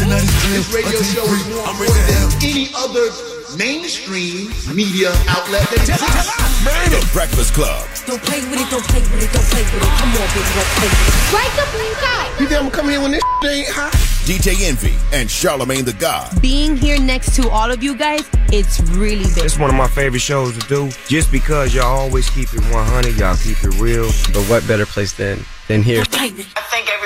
This radio show is more important than any other mainstream media outlet that exists. The Breakfast Club. Don't play with it, don't play with it, don't play with it. Come on, big bro, play with it. Break the blink out. You think I'm gonna come here when this ain't hot? DJ Envy and Charlamagne the God. Being here next to all of you guys, it's really big. It's one of my favorite shows to do. Just because y'all always keep it 100, y'all keep it real. But what better place than than here? I think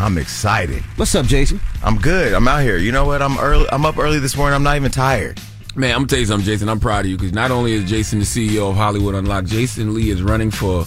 I'm excited. What's up, Jason? I'm good. I'm out here. You know what? I'm early. I'm up early this morning. I'm not even tired. Man, I'm gonna tell you something, Jason. I'm proud of you because not only is Jason the CEO of Hollywood Unlocked, Jason Lee is running for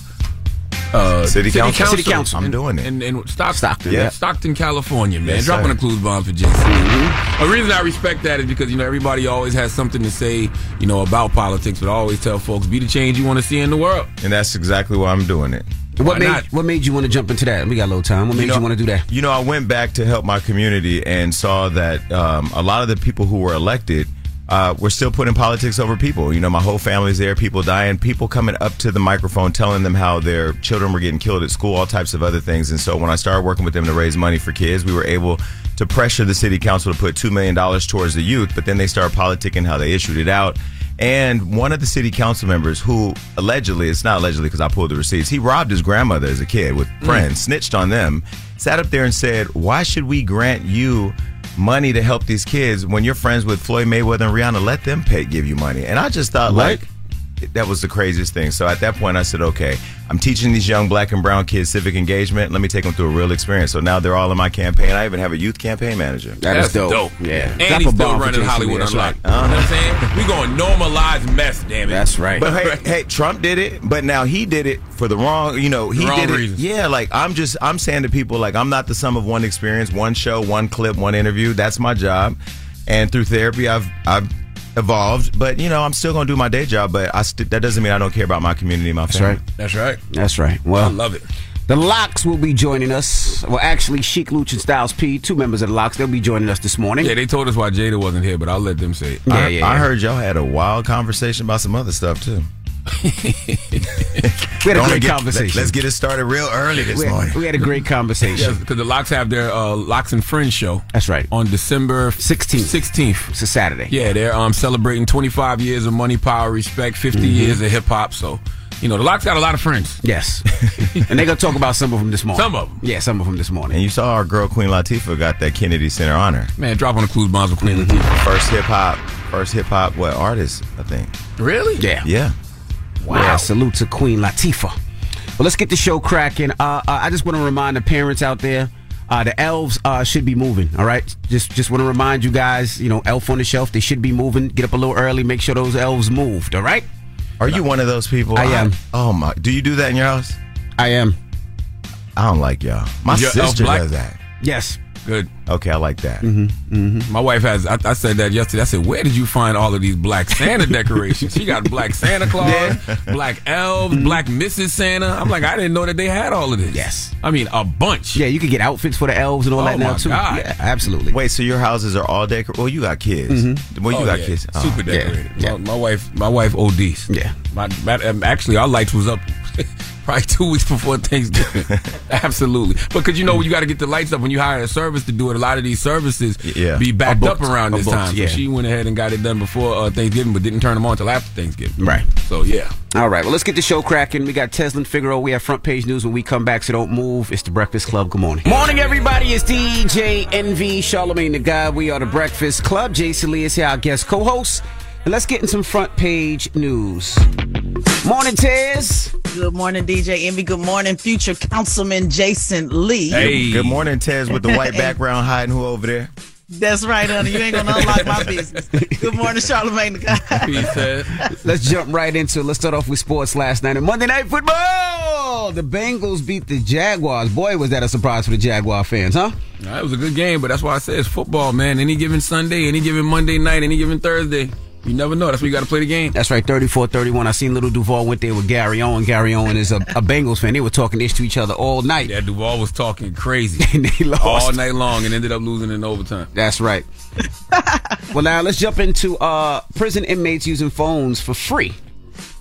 Uh, City Council. City Council. I'm doing it. In, in Stockton, Stockton, yeah. yeah. Stockton, California, man. Yes, Dropping sir. a clues bomb for Jason. Mm-hmm. The reason I respect that is because you know everybody always has something to say, you know, about politics, but I always tell folks, be the change you want to see in the world. And that's exactly why I'm doing it. What Why made not? What made you want to jump into that? We got a little time. What made you, know- want to do that? You know, I went back to help my community and saw that um, a lot of the people who were elected uh, were still putting politics over people. You know, my whole family's there, people dying, people coming up to the microphone telling them how their children were getting killed at school, all types of other things. And so when I started working with them to raise money for kids, we were able to pressure the city council to put $2 million towards the youth, but then they started politicking how they issued it out. And one of the city council members, who allegedly, it's not allegedly because I pulled the receipts, he robbed his grandmother as a kid with friends, snitched on them, sat up there and said, Why should we grant you money to help these kids when you're friends with Floyd Mayweather and Rihanna? Let them pay, give you money. And I just thought, like, that was the craziest thing. So at that point, I said, okay, I'm teaching these young black and brown kids civic engagement. Let me take them through a real experience. So now they're all in my campaign. I even have a youth campaign manager. That is dope. dope. Yeah. And Drop he's a still bomb for running Hollywood Lee, that's Unlocked. right. You know what I'm uh-huh. saying? We're going to normalize mess, damn it. That's right. But hey, hey, Trump did it, but now he did it for the wrong, you know, he Wrong did it. reasons. Yeah, like I'm just I'm saying to people like I'm not the sum of one experience, one show, one clip, one interview. That's my job. And through therapy I've I've evolved, but you know, I'm still going to do my day job, but I st- that doesn't mean I don't care about my community, my That's family. right. That's right. That's right. Well, I love it. The LOX will be joining us. Well, actually, Sheek Louch and Styles P, two members of the LOX, they'll be joining us this morning. Yeah, they told us why Jada wasn't here, but I'll let them say it. Yeah, I, yeah, I yeah. heard y'all had a wild conversation about some other stuff too. We had a great get- conversation. Let's get it started real early this we, morning. had, we had a great conversation. because the LOX have their uh, LOX and Friends show That's right. on December 16th. 16th. It's a Saturday. Yeah, they're um, celebrating 25 years of money, power, respect, 50 Mm-hmm. years of hip hop. So, you know, the LOX got a lot of friends. Yes. and they're going to talk about some of them this morning. Some of them. Yeah, some of them this morning. And you saw our girl Queen Latifah got that Kennedy Center honor. Man, drop on the clues bombs with Queen Mm-hmm. Latifah. First hip hop, first hip hop what artist, I think. Really? Yeah. Yeah. Wow. Yeah, salute to Queen Latifah. Well, let's get the show cracking. Uh, uh, I just want to remind the parents out there, uh, the elves uh, should be moving. All right, just just want to remind you guys, you know, elf on the shelf, they should be moving. Get up a little early, make sure those elves moved. All right, Are you one of those people? I am. oh my! Do you do that in your house? I am. I don't like y'all. My your elf sister black? does that. Yes. Good. Okay, I like that. Mm-hmm. My wife has, I, I said that yesterday. I said, where did you find all of these black Santa decorations? She got black Santa Claus, black elves, black Mrs. Santa. I'm like, I didn't know that they had all of this. Mm-hmm. Yes. I mean, a bunch. Yeah, you can get outfits for the elves and all Oh, that now my too. God. Yeah, absolutely. Wait, so your houses are all decorated? Well, you got kids. Mm-hmm. Well, you Oh, got yeah. kids. Oh. Super yeah, decorated. yeah. My, my wife, my wife ODs. Yeah. My, my, um, actually, our lights was up probably two weeks before Thanksgiving. Absolutely. But because you know, you got to get the lights up when you hire a service to do it. A lot of these services Yeah. be backed Are up around this booked, time. yeah. So she went ahead and got it done before uh, Thanksgiving, but didn't turn them on until after Thanksgiving. Right. So yeah. All right, well, let's get the show cracking. We got Tezlyn Figaro. We have front page news when we come back, so don't move. It's the Breakfast Club. Good morning. Morning, everybody. It's DJ Envy, Charlamagne the God. We are the Breakfast Club. Jason Lee is here, our guest co host. And let's get in some front page news. Morning, Tez. Good morning, DJ Envy. Good morning, future Councilman Jason Lee. Hey. Good morning, Tez, with the white background hiding who over there? That's right, honey. You ain't gonna unlock my business. Good morning, Charlamagne the God. He said, Let's jump right into it. Let's start off with sports last night. And Monday Night Football. The Bengals beat the Jaguars. Boy, was that a surprise for the Jaguar fans, huh? nah, it was a good game, but that's why I say it's football, man. Any given Sunday, any given Monday night, any given Thursday, you never know. That's where you got to play the game. That's right, 34-31. I seen Lil Duval went there with Gary Owen. Gary Owen is a, a Bengals fan. They were talking this to each other all night. Yeah, Duval was talking crazy And they lost. all night long and ended up losing in overtime. That's right. well, now let's jump into uh, prison inmates using phones for free.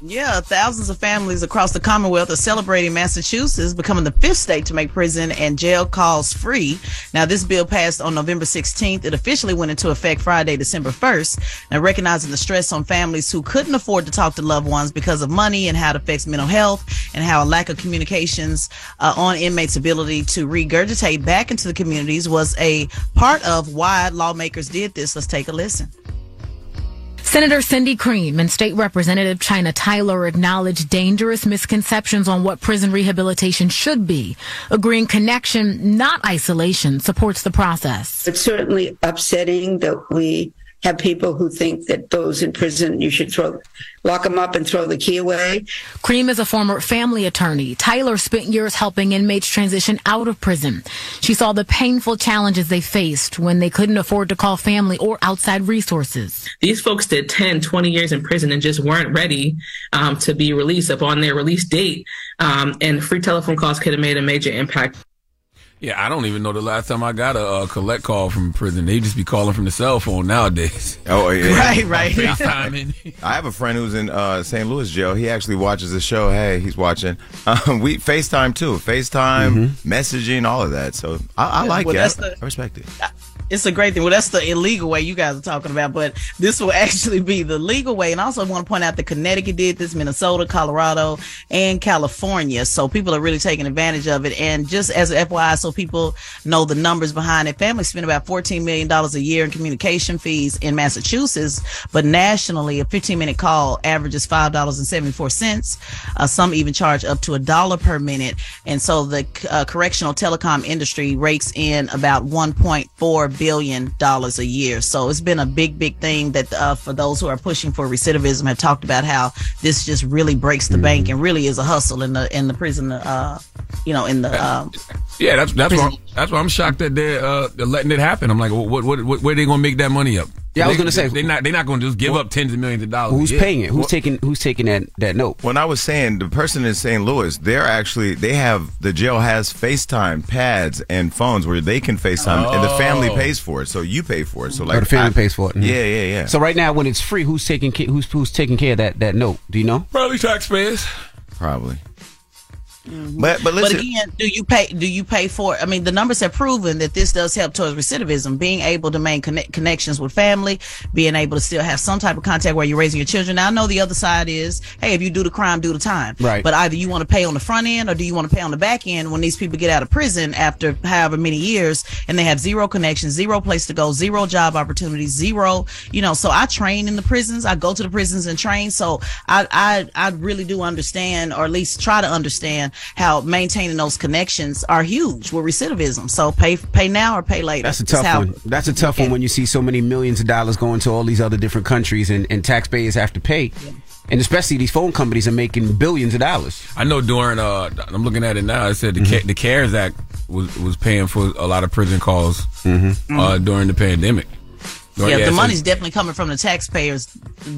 Yeah, thousands of families across the Commonwealth are celebrating Massachusetts becoming the fifth state to make prison and jail calls free. Now, this bill passed on November 16th. It officially went into effect Friday, December 1st. Now, recognizing the stress on families who couldn't afford to talk to loved ones because of money and how it affects mental health and how a lack of communications uh, on inmates' ability to regurgitate back into the communities was a part of why lawmakers did this. Let's take a listen. Senator Cindy Creem and State Representative Chynah Tyler acknowledged dangerous misconceptions on what prison rehabilitation should be, agreeing connection, not isolation, supports the process. It's certainly upsetting that we have people who think that those in prison you should throw lock them up and throw the key away. Creem is a former family attorney. Tyler spent years helping inmates transition out of prison. She saw the painful challenges they faced when they couldn't afford to call family or outside resources. These folks did 10, 20 years in prison and just weren't ready um, to be released upon their release date. Um, and free telephone calls could have made a major impact. Yeah, I don't even know the last time I got a, uh collect call from prison. They just be calling from the cell phone nowadays. Oh yeah, Right, right. FaceTiming. I have a friend who's in uh, St. Louis jail. He actually watches the show. Hey, he's watching. Um, we FaceTime too. FaceTime, messaging, all of that. So I, I Yeah, like well, it. that's I, the- I respect it. It's a great thing. Well, that's the illegal way you guys are talking about, but this will actually be the legal way. And also, I want to point out that Connecticut did this, Minnesota, Colorado, and California. So people are really taking advantage of it. And just as an FYI, so people know the numbers behind it, families spend about $14 million a year in communication fees in Massachusetts, but nationally, a 15 minute call averages $5.74. Uh, some even charge up to a dollar per minute. And so the uh, correctional telecom industry rakes in about $1.4 billion dollars a year. So it's been a big, big thing that uh, for those who are pushing for recidivism have talked about how this just really breaks the bank and really is a hustle in the in the prison, uh, you know, in the um, Yeah, that's that's why that's why I'm shocked that they're, uh, they're letting it happen. I'm like, what what, what where they gonna make that money up? Yeah, I was They- gonna say- they're not they're not gonna just give up tens of millions of dollars. Who's Yeah. paying it? Who's Well, taking who's taking that that note? When I was saying the person in St. Louis, they're actually they have the jail has FaceTime pads and phones where they can FaceTime, and the family Oh. pays for it, so you pay for it. So Or like the family I- pays for it. Mhm. Yeah, yeah, yeah. So right now, when it's free, who's taking ca- who's who's taking care of that that note? Do you know? Probably taxpayers. Probably. Mm-hmm. But but listen, again, do you pay? Do you pay for? it? I mean, the numbers have proven that this does help towards recidivism. Being able to make connect, connections with family, being able to still have some type of contact where you're raising your children. Now, I know the other side is, hey, if you do the crime, do the time. Right. But either you want to pay on the front end or do you want to pay on the back end when these people get out of prison after however many years and they have zero connections, zero place to go, zero job opportunities, zero, you know. So I train in the prisons. I go to the prisons and train. So I I I really do understand, or at least try to understand how maintaining those connections are huge with recidivism. So pay pay now or pay later. That's a tough how- one. That's a tough one when you see so many millions of dollars going to all these other different countries and, and taxpayers have to pay. And especially these phone companies are making billions of dollars. I know during uh, I'm looking at it now. I said the Mm-hmm. Ca- the CARES Act was was paying for a lot of prison calls Mm-hmm. uh, during the pandemic. Yeah, it the says- money's definitely coming from the taxpayers,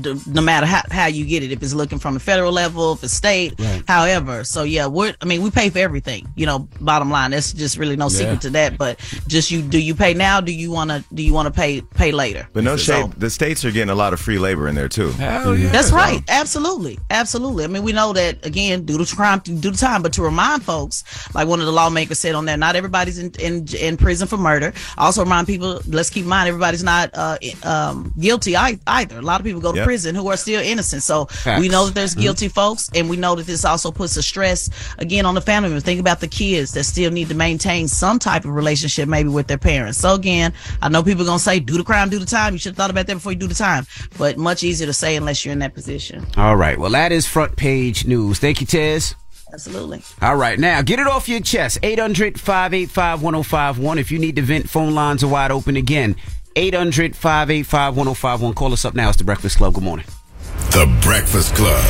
d- no matter how, how you get it. If it's looking from the federal level, if it's state, Right. however. So yeah, we're. I mean, we pay for everything. You know, bottom line, there's just really no secret Yeah. to that. But just you, do you pay now? Do you want to? Do you want to pay pay later? but no So- shame. The states are getting a lot of free labor in there too. Hell yeah. That's right. Absolutely. Absolutely. I mean, we know that again, do the crime, do the time, but to remind folks, like one of the lawmakers said on there, not everybody's in, in, in prison for murder. Also remind people, let's keep in mind, everybody's not, uh, um, guilty ei- either. A lot of people go to Yep. prison who are still innocent. So Facts. we know that there's Mhm. guilty folks and we know that this also puts a stress again on the family members. Think about the kids that still need to maintain some type of relationship maybe with their parents. So again, I know people are going to say, do the crime, do the time. You should have thought about that before you do the time, but much easier to say unless you're in that position. All right. Well, that is front page news. Thank you, Tez. Absolutely. All right, now get it off your chest. 800 585 1051. If you need to vent, phone lines are wide open again. 800 585 1051. Call us up now. It's the Breakfast Club. Good morning. The Breakfast Club.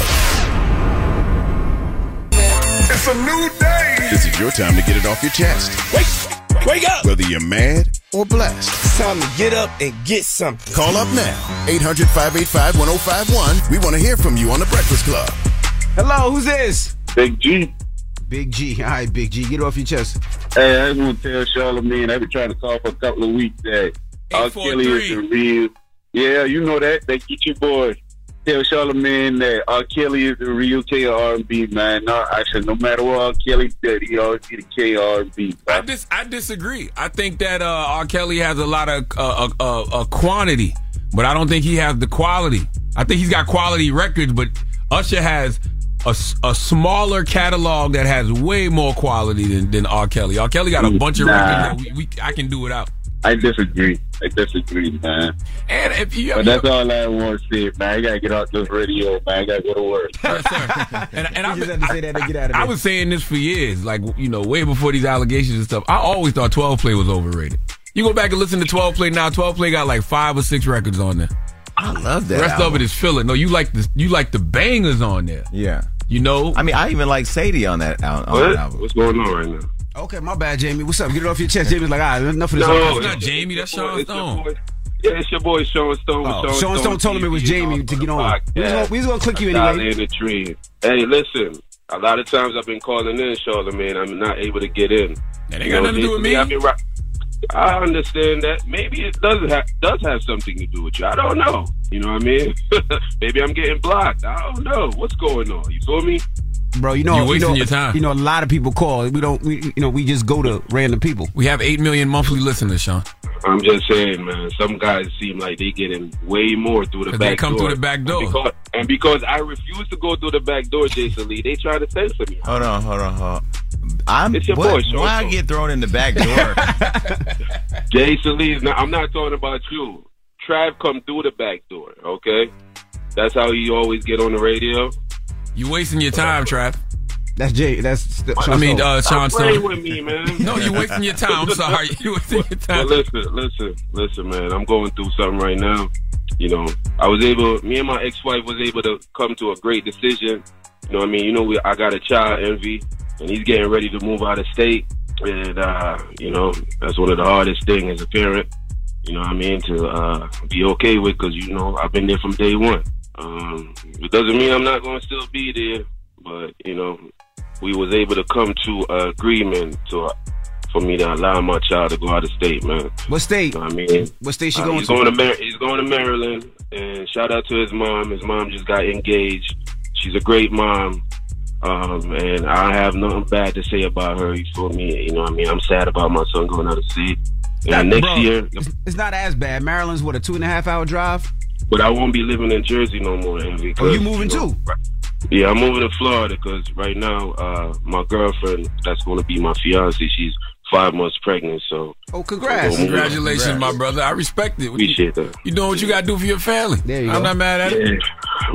It's a new day. This is your time to get it off your chest. Wake, wake up. Whether you're mad or blessed. It's time to get up and get something. Call up now. 800 585 1051. We want to hear from you on The Breakfast Club. Hello, who's this? Big G. Big G. All right, Big G. Get it off your chest. Hey, I just want to tell Charlamagne, I've been trying to call for a couple of weeks that R. Kelly is the real. Yeah, you know that. They get your boy. Tell Charlamagne that R. Kelly is the real king of R&B, man. No, actually, no matter what R. Kelly did, he always be the king of R&B. I dis- I disagree. I think that uh, R. Kelly has a lot of uh, uh, uh, uh, quantity, but I don't think he has the quality. I think he's got quality records, but Usher has a smaller catalog that has way more quality than, than R. Kelly. R. Kelly got a bunch of Nah. records that we, we I can do without. I disagree. I disagree, man. And if you, But that's all I want to say, man. I gotta get off this radio, man. I gotta go to work. and, and I just had to say that to get out of I there. was saying this for years, like you know, way before these allegations and stuff. I always thought 12 play was overrated. You go back and listen to 12 Play now. 12 Play got like five or six records on there. I love The that. rest of it is filler. No, you like the you like the bangers on there. Yeah. You know, I mean, I even like Sadie on that, al- on that album. What's going on right now? Okay, my bad, Jamie. What's up? Get it off your chest. Jamie's like, all right, enough of this. No, That's not Jamie. That's Sean it's your Stone. Yeah, it's your boy Sean Stone. Oh, with Sean Stone told him it was Jamie on to the get on. We was gonna- we was gonna click you podcast. anyway. Dolly in the tree. Hey, listen. A lot of times I've been calling in, Charlamagne. I'm not able to get in. That ain't You got know, nothing to do with basically, me. I've been ri- I understand that. Maybe it does have does have something to do with you. I don't know. You know what I mean? Maybe I'm getting blocked. I don't know what's going on. You feel me? Bro, you know, You're wasting you know, your time. You know, a lot of people call. We don't. We, you know, we just go to random people. We have eight million monthly listeners, Sean. I'm just saying, man. Some guys seem like they getting way more through the 'Cause back they come door. through the back door. And because, and because I refuse to go through the back door, Jason Lee, they try to censor me. Hold on, hold on, hold on. I'm It's your what- boy, Sean Why I get thrown in the back door? Jason Lee not. I'm not talking about you. Trav come through the back door. Okay, that's how he always get on the radio. You wasting your time, Trav. That's Jay. That's. I mean, uh, Sean Stop playing Stone. with me, man. No, you wasting your time. I'm sorry. You wasting your But time. listen, listen, listen, man. I'm going through something right now. You know, I was able. Me and my ex-wife was able to come to a great decision. You know, what I mean, you know, we, I got a child, Envy, and he's getting ready to move out of state. And uh, you know, that's one of the hardest things as a parent. You know, what I mean, to uh, be okay with because you know I've been there from day one. Um, it doesn't mean I'm not going to still be there, but you know, we was able to come to an agreement to for me to allow my child to go out of state, man. What state? You know what I mean, What state she Uh, going he's to? going to Mar- he's going to Maryland, and shout out to his mom. His mom just got engaged. She's a great mom, um, and I have nothing bad to say about her. You feel me? You know what I mean? I'm sad about my son going out of state. And next bro, year, it's, it's not as bad. Maryland's what a two and a half hour drive. But I won't be living in Jersey no more. Envy, Oh, you 'cause, moving know, too? Yeah, I'm moving to Florida because right now, uh, my girlfriend, that's going to be my fiance, she's five months pregnant. So, Oh, congrats! Congratulations, my brother. I respect it. appreciate that. You doing what you got to do for your family. There you I'm go. not mad at it.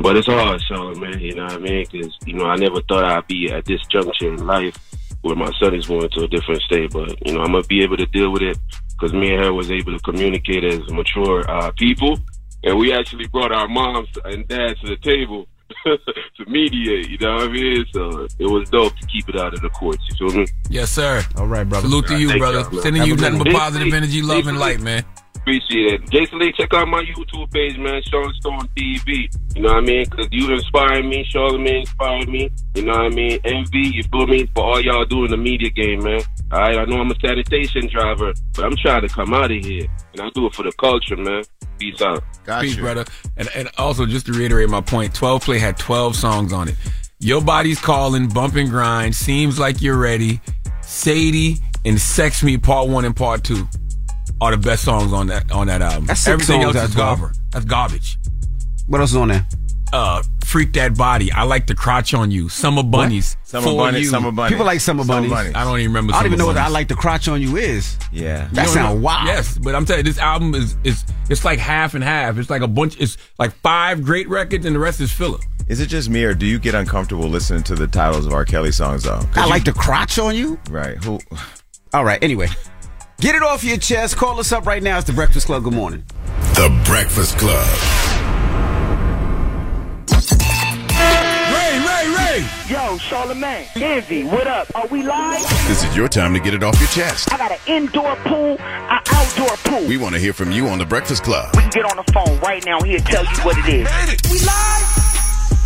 But it's hard, so man. You know what I mean? Because you know, I never thought I'd be at this juncture in life where my son is going to a different state. But you know, I'm gonna be able to deal with it because me and her was able to communicate as mature uh, people, and we actually brought our moms and dads to the table. to mediate, you know what I mean? So it was dope to keep it out of the courts. You feel me? Yes, sir. All right, brother. Salute to you, Thank brother. Sending you nothing but positive energy, love, and light, man. Appreciate it. Jason Lee, check out my YouTube page, man. Sean Stone TV. You know what I mean? Because you inspired me. Charlamagne inspired me. You know what I mean? Envy, you feel me? For all y'all do in the media game, man. All right, I know I'm a sanitation driver, but I'm trying to come out of here. And I do it for the culture, man. Peace out. Peace, brother. And, and also, just to reiterate my point, 12 Play had 12 songs on it. Your Body's Calling, Bump and Grind, Seems Like You're Ready, Sadie, and Sex Me Part 1 and Part 2 are the best songs on that on that album. That's six Everything songs else out is of 12. garbage. That's garbage. What else is on there? Uh, Freak That Body. I like the crotch on you. Summer Bunnies. Summer Bunnies, you. Summer Bunnies. People like Summer Bunnies. I don't even remember I don't even know Summer what I like the crotch on you is. Yeah. That You don't sound know- wild. Yes, but I'm telling you, this album is is it's like half and half. It's like a bunch. It's like five great records, and the rest is filler. Is it just me, or do you get uncomfortable listening to the titles of R. Kelly songs, though? I you- like the crotch on you. Right. Who? All right. Anyway, get it off your chest. Call us up right now. It's the Breakfast Club. Good morning. The Breakfast Club. Ray, Ray, Ray. Yo, Charlamagne, Envy, what up? Are we live? This is your time to get it off your chest. I got an indoor pool, an outdoor pool. We want to hear from you on The Breakfast Club. We can get on the phone right now. He'll tell you what it is. We live.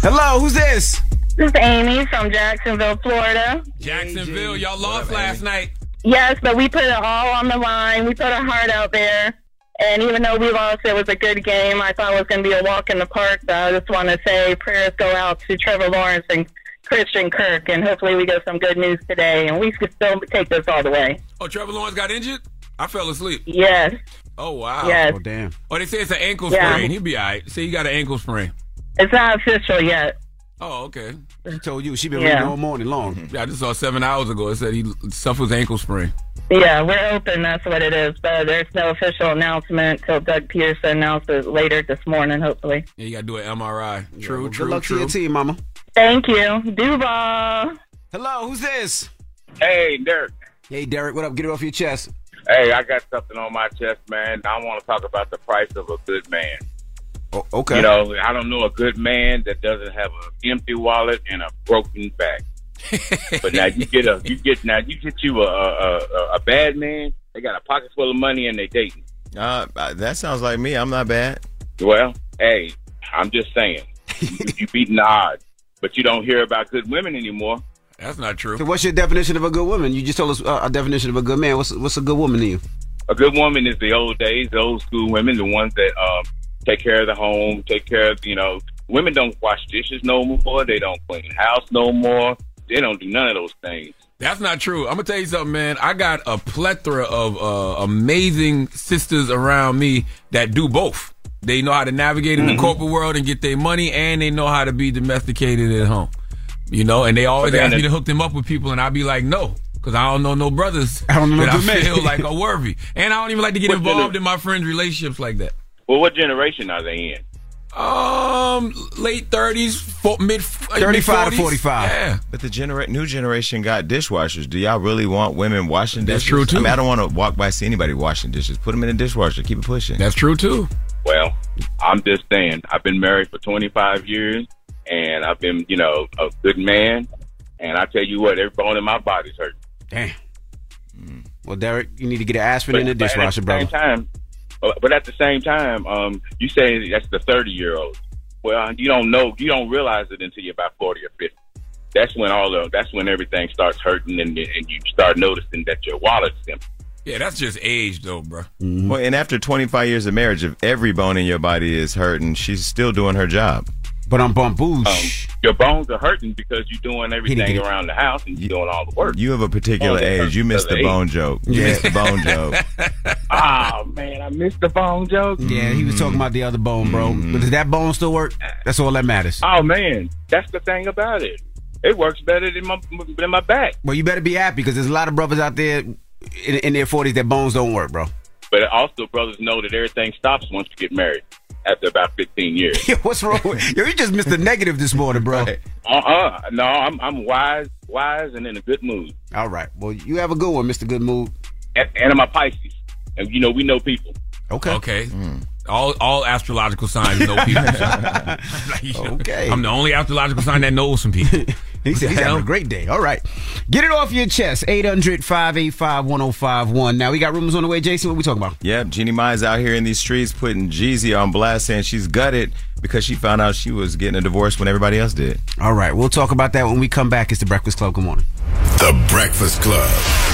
Hello. Who's this? This is Amy from Jacksonville, Florida. Jacksonville, y'all lost last night. Yes, but we put it all on the line. We put our heart out there. And even though we lost, it was a good game. I thought it was going to be a walk in the park. But I just want to say prayers go out to Trevor Lawrence and Christian Kirk. And hopefully we get some good news today. And we can still take this all the way. Oh, Trevor Lawrence got injured. I fell asleep. Yes. Oh wow. Yes. Oh damn. Oh, they say it's an ankle Yeah. sprain. He'll be all right. See, he got an ankle sprain. It's not official yet. Oh, okay. She told you she been Yeah. reading all morning long. Yeah, I just saw seven hours ago. It said he suffers ankle sprain. Yeah, we're open. That's what it is. But there's no official announcement till Doug Pederson announces later this morning, hopefully. Yeah, you got to do an MRI. True, Good true, luck to true. your team, Mama. Thank you. Duval. Hello. Who's this? Hey, Derek. Hey, Derek. What up? Get it off your chest. Hey, I got something on my chest, man. I want to talk about the price of a good man. Oh, okay. You know, I don't know a good man that doesn't have an empty wallet and a broken back. but now you get a you get now you get you a a, a, a bad man. They got a pocket full of money and they dating. Uh, that sounds like me. I'm not bad. Well, hey, I'm just saying, you, you beating the odds, but you don't hear about good women anymore. That's not true. So what's your definition of a good woman? You just told us uh, a definition of a good man. What's what's a good woman to you? A good woman is the old days, the old school women, the ones that um, take care of the home, take care of you know. Women don't wash dishes no more. They don't clean house no more. They don't do none of those things. That's not true. I'm gonna tell you something, man. I got a plethora of uh, amazing sisters around me that do both. They know how to navigate in Mhm. the corporate world and get their money, and they know how to be domesticated at home. You know, and they always But then ask me to hook them up with people, and I'd be like, no, because I don't know no brothers I don't know that no I men. feel like are worthy, and I don't even like to get What involved in my friends' relationships like that. Well, what generation are they in? Um, late thirties, mid 35 to 45. Yeah. But the genera- new generation got dishwashers. Do y'all really want women washing That's dishes? That's true, too. I mean, I don't want to walk by see anybody washing dishes. Put them in a dishwasher. Keep it pushing. That's true too. Well, I'm just saying, I've been married for 25 years, and I've been, you know, a good man. And I tell you what, every bone in my body's hurt. Damn. Well, Derek, you need to get an aspirin in the but dishwasher, at the brother. time, but but at the same time, um, you say that's the 30 year old. Well, you don't know, you don't realize it until you're about 40 or 50. That's when all the, that's when everything starts hurting, and, and you start noticing that your wallet's empty. Yeah, that's just age, though, bro. Mm-hmm. Well, and after 25 years of marriage, if every bone in your body is hurting, she's still doing her job. But I'm bum boosh. Um, your bones are hurting because you're doing everything get around the house and you're doing all the work. You have a particular Bones age. You missed the bone joke. You Yeah. missed the bone joke. Oh man, I missed the bone joke. Yeah, he was talking about the other bone, bro. Mm-hmm. But does that bone still work? That's all that matters. Oh man, that's the thing about it. It works better than my than my back. Well, you better be happy because there's a lot of brothers out there in, in their 40s that bones don't work, bro. But also, brothers know that everything stops once you get married after about 15 years. Yo, what's wrong? with Yo, you just missed the negative this morning, bro. Uh-uh. No, I'm I'm wise, wise, and in a good mood. All right. Well, you have a good one, Mr. Good Mood. And, and I'm a Pisces, and you know we know people. Okay. Okay. Mm. All all astrological signs know people. Okay. I'm the only astrological sign that knows some people. He said he's having a great day. All right. Get it off your chest. 800 585 1051. Now, we got rumors on the way. Jason, what we talking about? Yep, Jeannie Mai's out here in these streets putting Jeezy on blast, saying she's gutted because she found out she was getting a divorce when everybody else did. All right. We'll talk about that when we come back. It's the Breakfast Club. Good morning. The Breakfast Club.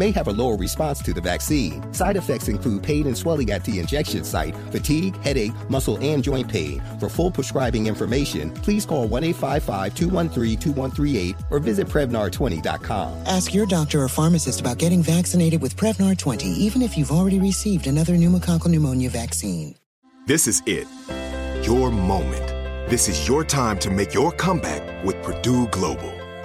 may have a lower response to the vaccine. Side effects include pain and swelling at the injection site, fatigue, headache, muscle, and joint pain. For full prescribing information, please call 1 855 213 2138 or visit Prevnar20.com. Ask your doctor or pharmacist about getting vaccinated with Prevnar 20, even if you've already received another pneumococcal pneumonia vaccine. This is it. Your moment. This is your time to make your comeback with Purdue Global.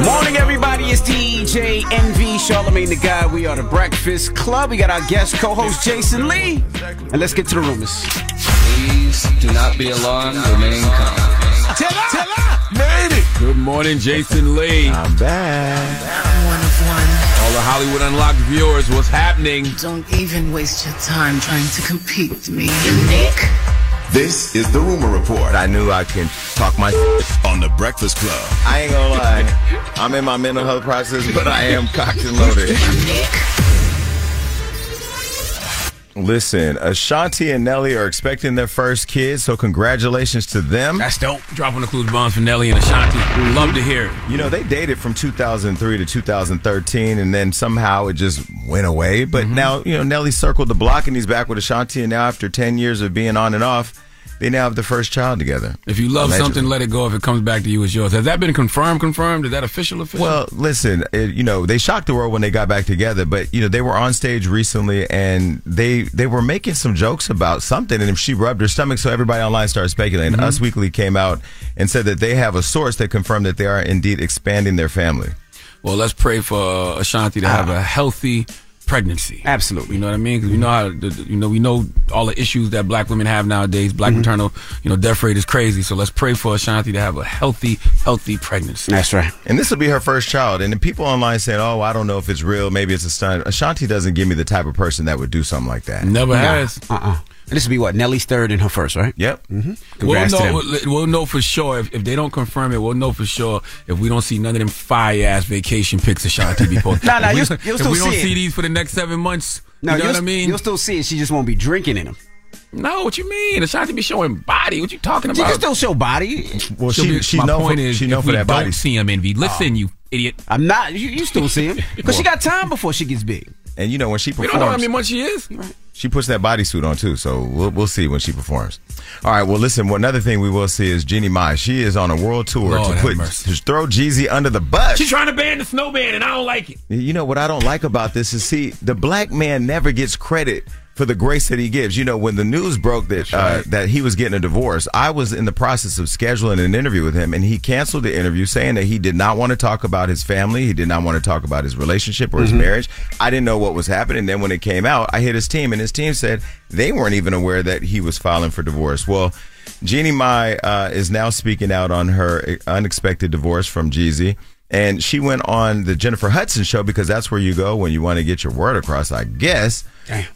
Morning, everybody. It's DJ Envy, Charlamagne the God. We are the Breakfast Club. We got our guest co-host Jason Lee, and let's get to the rumors. Please do not be alarmed. Remain calm. Tell her, tell her. Made it. Good morning, Jason Lee. I'm back. One of one. All the Hollywood Unlocked viewers, what's happening? Don't even waste your time trying to compete with me, Nick. This is the Rumor Report I knew I can talk my on the Breakfast Club. I ain't gonna lie. I'm in my mental health process, but I am cocked and loaded. Listen, Ashanti and Nelly are expecting their first kid, so congratulations to them. That's dope. Dropping the clues bombs for Nelly and Ashanti. Love to hear it. You know, they dated from 2003 to 2013, and then somehow it just went away. But mm-hmm. now, you know, Nelly circled the block and he's back with Ashanti, and now after 10 years of being on and off, they now have the first child together. If you love Allegedly. something, let it go. If it comes back to you, it's yours. Has that been confirmed? Confirmed? Is that official? Official? Well, listen, it, you know, they shocked the world when they got back together, but you know, they were on stage recently and they they were making some jokes about something, and she rubbed her stomach, so everybody online started speculating. Mhm. Us Weekly came out and said that they have a source that confirmed that they are indeed expanding their family. Well, let's pray for uh, Ashanti to have a healthy pregnancy. Absolutely. You know what I mean? Because we know how, the, the- you know, we know all the issues that black women have nowadays. Black mm-hmm. maternal, you know, death rate is crazy. So let's pray for Ashanti to have a healthy, healthy pregnancy. That's right. And this will be her first child. And the people online saying, "Oh, I don't know if it's real. Maybe it's a stunt." Ashanti doesn't give me the type of person that would do something like that. Never Nah. has. Uh-uh. And this will be what Nelly's third and her first, right? Yep. Mm-hmm. We'll Congrats to them. know, we'll, we'll know for sure if, if they don't confirm it. We'll know for sure if we don't see none of them fire ass vacation pics of Ashanti be posted. Nah, nah, if we, you'll- if you'll still we don't see it. see these for the next seven months, No, you know what I mean? You'll still see it. She just won't be drinking in them. No, what you mean? Ashanti be showing body. What you talking about? She about? can still show body. Well, She'll she be- she my know point for, is, she know if for we that don't body. see him, envy. Listen, oh. you idiot. I'm not. You, you still see him because she got time before she gets big. And you know when she We don't know how performs, many months she is. she puts that bodysuit on too. So we'll we'll see when she performs. All right. Well, listen. One another thing we will see is Jeannie Mai. She is on a world tour Lord to put to throw Jeezy under the bus. She's trying to ban the snowman, and I don't like it. You know what I don't like about this is see the black man never gets credit for the grace that he gives. You know when the news broke that uh, that he was getting a divorce, I was in the process of scheduling an interview with him, and he canceled the interview saying that he did not want to talk about his family, he did not want to talk about his relationship or his Mhm. marriage. I didn't know what was happening. Then when it came out, I hit his team, and his team said they weren't even aware that he was filing for divorce. Well. Jeannie Mai uh, is now speaking out on her unexpected divorce from Jeezy. And she went on the Jennifer Hudson show because that's where you go when you want to get your word across, I guess.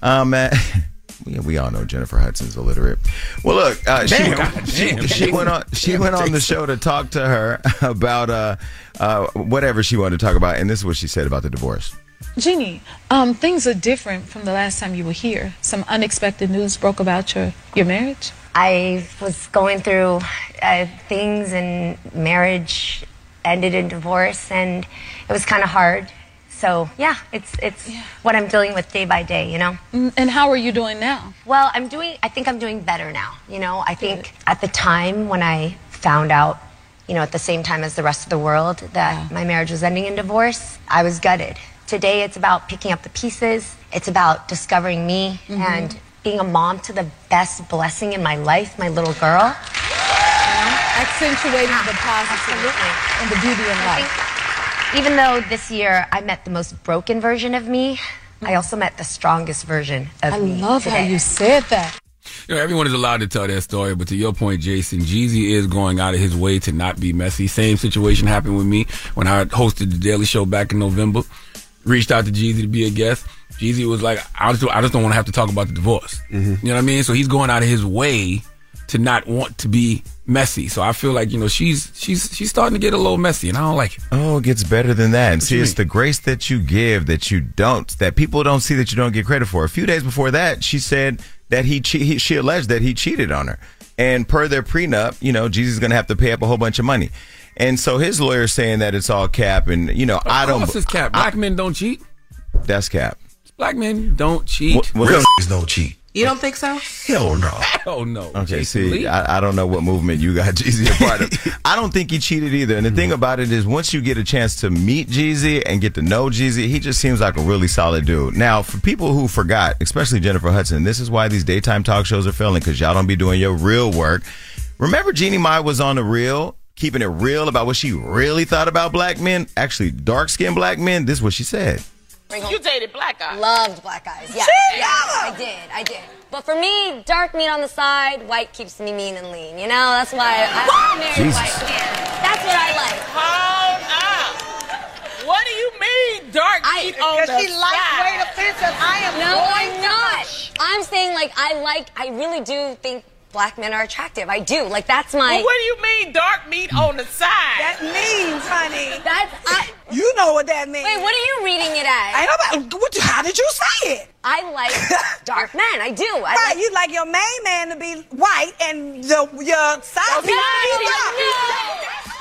Um, uh, we, we all know Jennifer Hudson's illiterate. Well, look, uh, she, Damn, God she, damn. she went on. She Damn, went on the show to talk to her about uh, uh, whatever she wanted to talk about, and this is what she said about the divorce. Jeannie, um, things are different from the last time you were here. Some unexpected news broke about your, your marriage. I was going through uh, things, and marriage ended in divorce, and it was kind of hard. So yeah, it's it's what I'm dealing with day by day, you know. Mm, And how are you doing now? Well, I'm doing. I think I'm doing better now. You know, I think at the time when I found out you know, at the same time as the rest of the world that my marriage was ending in divorce, I was gutted. Today it's about picking up the pieces. It's about discovering me Mhm. and being a mom to the best blessing in my life, my little girl. Accentuating the positive and the beauty in life. Think even though this year I met the most broken version of me, I also met the strongest version of I me. I love how today. you said that. You know, everyone is allowed to tell their story, but to your point, Jason, Jeezy is going out of his way to not be messy. Same situation happened with me when I hosted the Daily Show back in November. Reached out to Jeezy to be a guest. Jeezy was like, I just, I just don't want to have to talk about the divorce. Mm-hmm. You know what I mean? So he's going out of his way to not want to be messy. So I feel like, you know, she's, she's, she's starting to get a little messy and I don't like it. Oh, it gets better than that. And What see, it's mean? the grace that you give that you don't, that people don't see that you don't get credit for. A few days before that, she said that he, che- he she alleged that he cheated on her. And per their prenup, you know, Jeezy is going to have to pay up a whole bunch of money. And so his lawyer's saying that it's all cap. And, you know, I don't. Of course it's cap. Black men don't cheat. That's cap. Black men don't cheat. What- what- Real don't cheat. You don't think so? Hell no. Oh no. Okay, Jason Lee? see, I, I don't know what movement you got Jeezy a part of. I don't think he cheated either. And the thing about it is, once you get a chance to meet Jeezy and get to know Jeezy, he just seems like a really solid dude. Now, for people who forgot, especially Jennifer Hudson, this is why these daytime talk shows are failing because y'all don't be doing your real work. Remember, Jeannie Mai was on the real, keeping it real about what she really thought about black men, actually dark skinned black men. This is what she said. You dated black guys. Loved black guys. Yeah, Shit, yeah, I did. I did. But for me, dark meat on the side, white keeps me mean and lean. You know, that's why I, I married Jesus. white men. That's what I like. Hold up. What do you mean, dark meat on the Because she side? lightweight offensive. I am No, going I'm to not. I'm saying like I like. I really do think black men are attractive. I do. Like that's my. Well, what do you mean, dark meat on the side? That means, honey. That's. I, you know what that means. Wait, what are you reading it as? I know about- what- how did you say it? I like dark men. I do. I right, like, you like your main man to be white and the, your side people to be dark.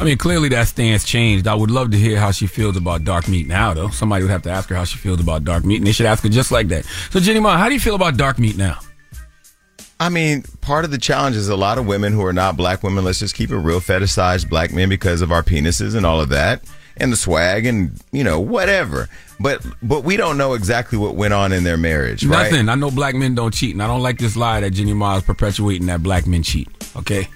I mean, clearly that stance changed. I would love to hear how she feels about dark meat now, though. Somebody would have to ask her how she feels about dark meat, and they should ask her just like that. So, Jeannie Mai, how do you feel about dark meat now? I mean, part of the challenge is a lot of women who are not black women, let's just keep it real, fetishize black men because of our penises and all of that and the swag and, you know, whatever. But but we don't know exactly what went on in their marriage, right? Nothing. I know black men don't cheat, and I don't like this lie that Jeannie Mai is perpetuating that black men cheat. Okay.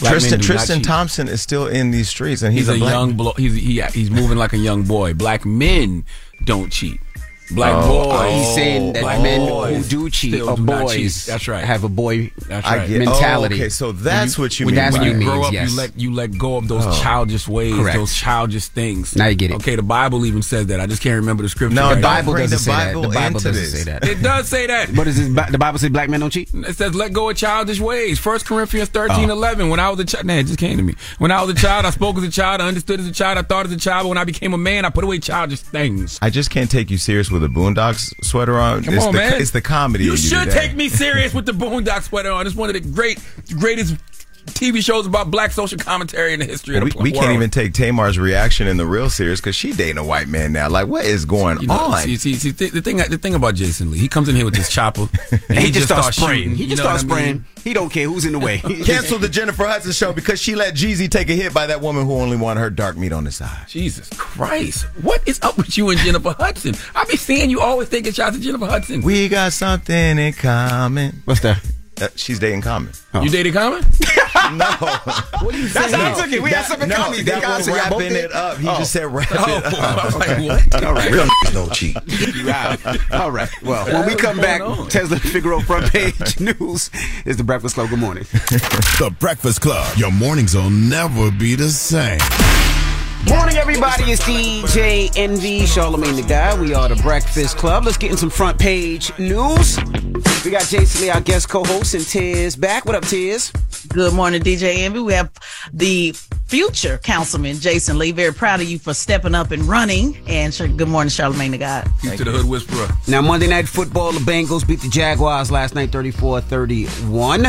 Black Tristan Tristan. Thompson is still in these streets and he's, He's, a, black young blo- he's he, he's moving like a young boy. Black men don't cheat. Black Oh, boys. Oh, He's saying that black men boys who do cheat still or boys cheat. That's right. have a boy That's right. mentality. oh, okay, so that's what you when mean That's by you mean. grow up, yes. you let you let go of those Oh. childish ways, Correct. those childish things. Now you get it. Okay, the Bible even says that. I just can't remember the scripture. No, right the don't now. Bible doesn't the say that. The Bible doesn't this. say that. It does say that. What is this? The Bible say black men don't cheat. It says let go of childish ways. First Corinthians 13, Oh. 11. When I was a child, nah, it just came to me. When I was a child, I spoke as a child, I understood as a child, I thought as a child. But when I became a man, I put away childish things. I just can't take you serious with a Boondocks sweater on. Come it's on, the, man. It's the comedy. You should today. take me serious with the Boondocks sweater on. It's one of the great, greatest TV shows about black social commentary in the history we, of the world. we world. can't even take Tamar's reaction in the real series because she dating a white man now. Like, what is going You know, on? see, see, see, th- the thing, the thing about Jason Lee, he comes in here with this chopper, and he, just starts spraying. shooting, He you just know starts what I mean? spraying. He don't care who's in the way. Cancel the Jennifer Hudson show because she let Jeezy take a hit by that woman who only wanted her dark meat on the side. Jesus Christ, what is up with you and Jennifer Hudson? I be seeing you always taking shots at Jennifer Hudson. We got something in common. What's that? Uh, she's dating Common. You dated Common? no. What are you That's how I took it. We had something in no, common. that That was was y'all wrapping did? it up. He Oh. just said wrap Oh, it up. I was like, what? All right. Real niggas don't cheat. You out. All right. Well, when we come back, going on? Tezlyn Figaro front page news is the Breakfast Club. Good morning. The Breakfast Club. Your mornings will never be the same. Morning, everybody. It's DJ Envy, Charlamagne the God. We are the Breakfast Club. Let's get in some front page news. We got Jason Lee, our guest co-host, and Tiz back. What up, Tiz? Good morning, DJ Envy. We have the future councilman, Jason Lee. Very proud of you for stepping up and running. And sure, good morning, Charlamagne the God. Peace to the Hood Whisperer. Now, Monday Night Football, the Bengals beat the Jaguars last night 34 31.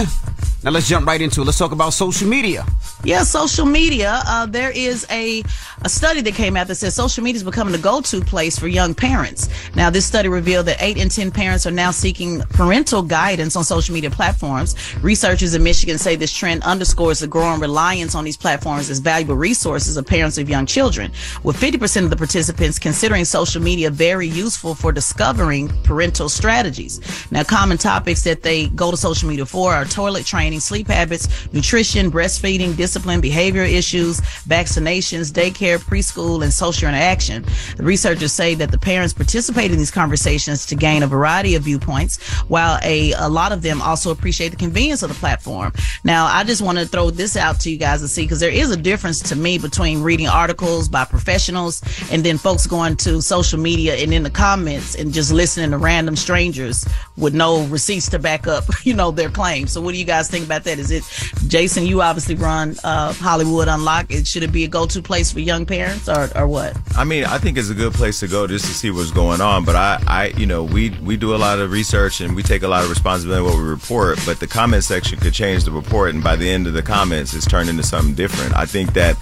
Now let's jump right into it. Let's talk about social media. Yeah, social media. Uh, there is a, a study that came out that says social media is becoming the go-to place for young parents. Now, this study revealed that eight in 10 parents are now seeking parental guidance on social media platforms. Researchers in Michigan say this trend underscores the growing reliance on these platforms as valuable resources of parents of young children, with 50% of the participants considering social media very useful for discovering parental strategies. Now, common topics that they go to social media for are toilet training, sleep habits, nutrition, breastfeeding, discipline, behavioral issues, vaccinations, daycare, preschool, and social interaction. The researchers say that the parents participate in these conversations to gain a variety of viewpoints, while a, a lot of them also appreciate the convenience of the platform. Now, I just want to throw this out to you guys to see because there is a difference to me between reading articles by professionals and then folks going to social media and in the comments and just listening to random strangers with no receipts to back up, you know, their claims. So, what do you guys think about that? Is it, Jason? You obviously run uh, Hollywood Unlocked. It, should it be a go-to place for young parents, or, or what? I mean, I think it's a good place to go just to see what's going on. But I, I, you know, we we do a lot of research and we take a lot of responsibility in what we report. But the comment section could change the report, and by the end of the comments, it's turned into something different. I think that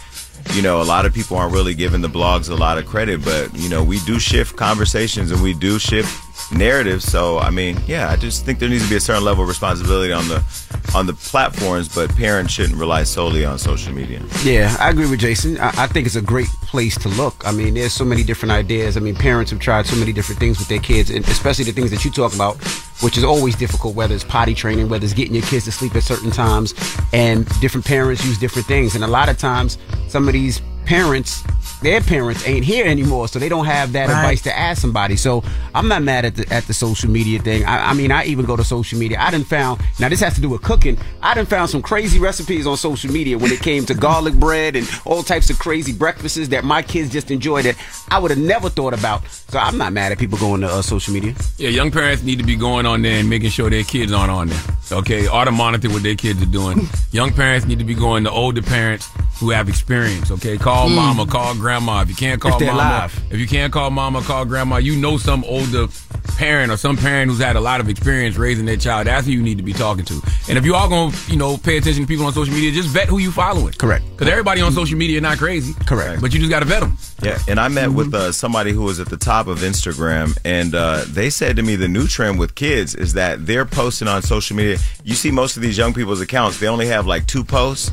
you know, a lot of people aren't really giving the blogs a lot of credit, but you know, we do shift conversations and we do shift narratives. So, I mean, yeah, I just think there needs to be a certain level of responsibility on the on the platforms, but parents shouldn't rely solely on social media. Yeah, I agree with Jason. I, I think it's a great place to look. I mean, there's so many different ideas. I mean, parents have tried so many different things with their kids, and especially the things that you talk about, which is always difficult, whether it's potty training, whether it's getting your kids to sleep at certain times, and different parents use different things. And a lot of times, some of these parents their parents ain't here anymore, so they don't have that right. advice to ask somebody. So I'm not mad at the at the social media thing. I, I, mean, I even go to social media. I didn't found now this has to do with cooking. I didn't found some crazy recipes on social media when it came to garlic bread and all types of crazy breakfasts that my kids just enjoy that I would have never thought about. So I'm not mad at people going to uh, social media. Yeah, young parents need to be going on there and making sure their kids aren't on there. Okay, ought to monitor what their kids are doing. young parents need to be going to older parents who have experience. Okay, call mm. mama, call grandma. If you can't call mama, live. if you can't call mama, call grandma. You know some older parent or some parent who's had a lot of experience raising their child. That's who you need to be talking to. And if you are going to, you know, pay attention to people on social media, just vet who you following. Correct. Because everybody on social media not crazy. Correct. But you just got to vet them. Yeah, and I met with uh, somebody who was at the top of Instagram, and uh, they said to me the new trend with kids is that they're posting on social media. You see, most of these young people's accounts, they only have like two posts